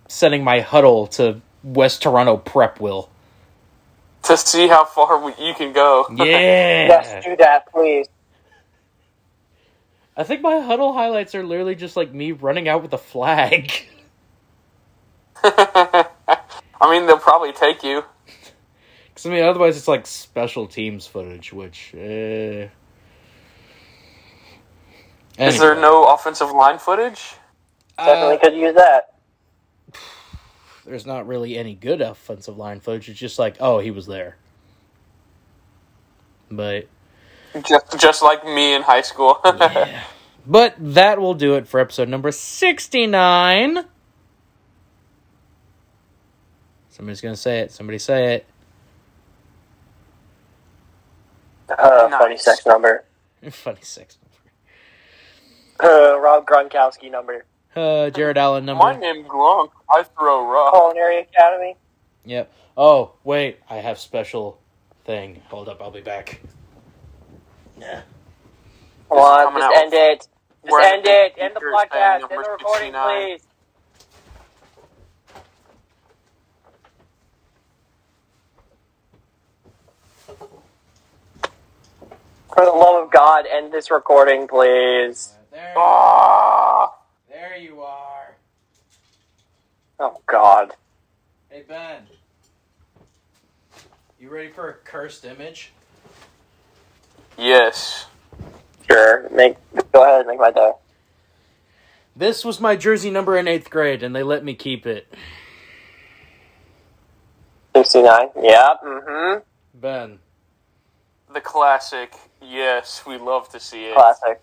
sending my huddle to West Toronto Prep Will. to see how far we, you can go. Yeah. yes, do that, please. I think my huddle highlights are literally just like me running out with a flag. I mean, they'll probably take you. Because, I mean, otherwise it's like special teams footage, which. Uh... Is there no offensive line footage? Definitely Uh, could use that. there's not really any good offensive line footage. It's just like, oh, he was there. But Just, just like me in high school. yeah. But that will do it for episode number 69. Somebody's going to say it. Somebody say it. Uh, funny Nice. sex number. Funny six Uh, Rob Gronkowski number. Uh, Jared Allen number. My number. name Gronk. I throw rock. Culinary Academy. Yep. Oh, wait. I have special thing. Hold up. I'll be back. Yeah. Come on, just end it. Just We're end it. End the podcast. End the recording, 69. please. For the love of God, end this recording, please. There, Ah! there you are. Oh, God. Hey, Ben. You ready for a cursed image? Yes. Sure. Make Go ahead, make my day. This was my jersey number in eighth grade, and they let me keep it. 69. Yeah, mm-hmm. Ben. The classic. Yes, we love to see it. Classic.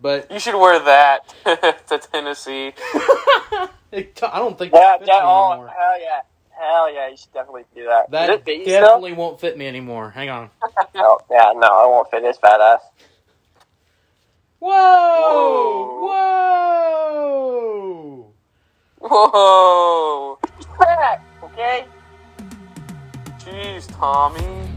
But You should wear that to Tennessee. I don't think Yeah, it fits yeah, oh, anymore. hell yeah. Hell yeah, you should definitely do that. That Does it fit still? definitely won't fit me anymore. Hang on. Oh, yeah, no, I won't fit this fat ass. Whoa! Whoa! Whoa! Crack, okay? Jeez, Tommy.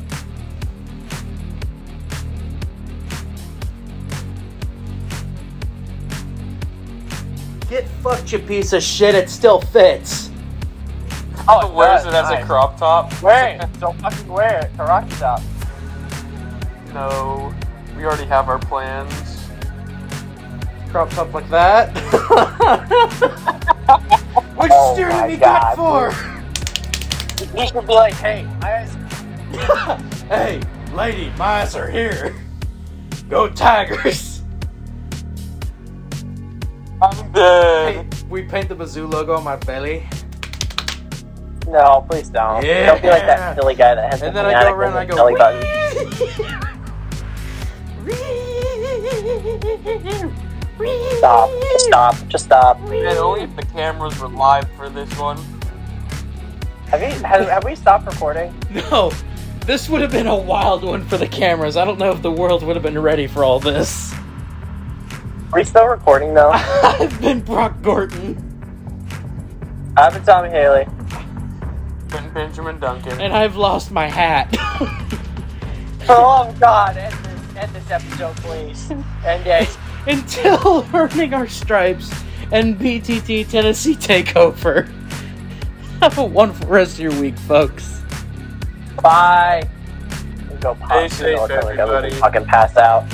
Get fucked, you piece of shit. It still fits. Oh, Wears it as nice. a crop top. Wear it. Don't fucking wear it. Karate chop. No, we already have our plans. Crop top like that. What'd you Oh stare at me God, back for? You should be like, hey, I hey, lady, my eyes are here. Go Tigers! I'm Hey, we paint the Mizzou logo on my belly, No, please don't. Don't be like that silly guy that has and the then I go around and I go. his belly button. Stop. Just stop. Just stop. And only if the cameras were live for this one. Have you have, have we stopped recording? No, this would have been a wild one for the cameras. I don't know if the world would have been ready for all this. Are we still recording though? I've been Brock Gorton, I've been Tommy Haley. Ben- Benjamin Duncan. and I've lost my hat. Oh God, end this, end this episode, please. End it. Until earning our stripes and BTT Tennessee takeover. Have a wonderful rest of your week, folks. Bye. Go pop. Stay safe, everybody. Fucking pass out.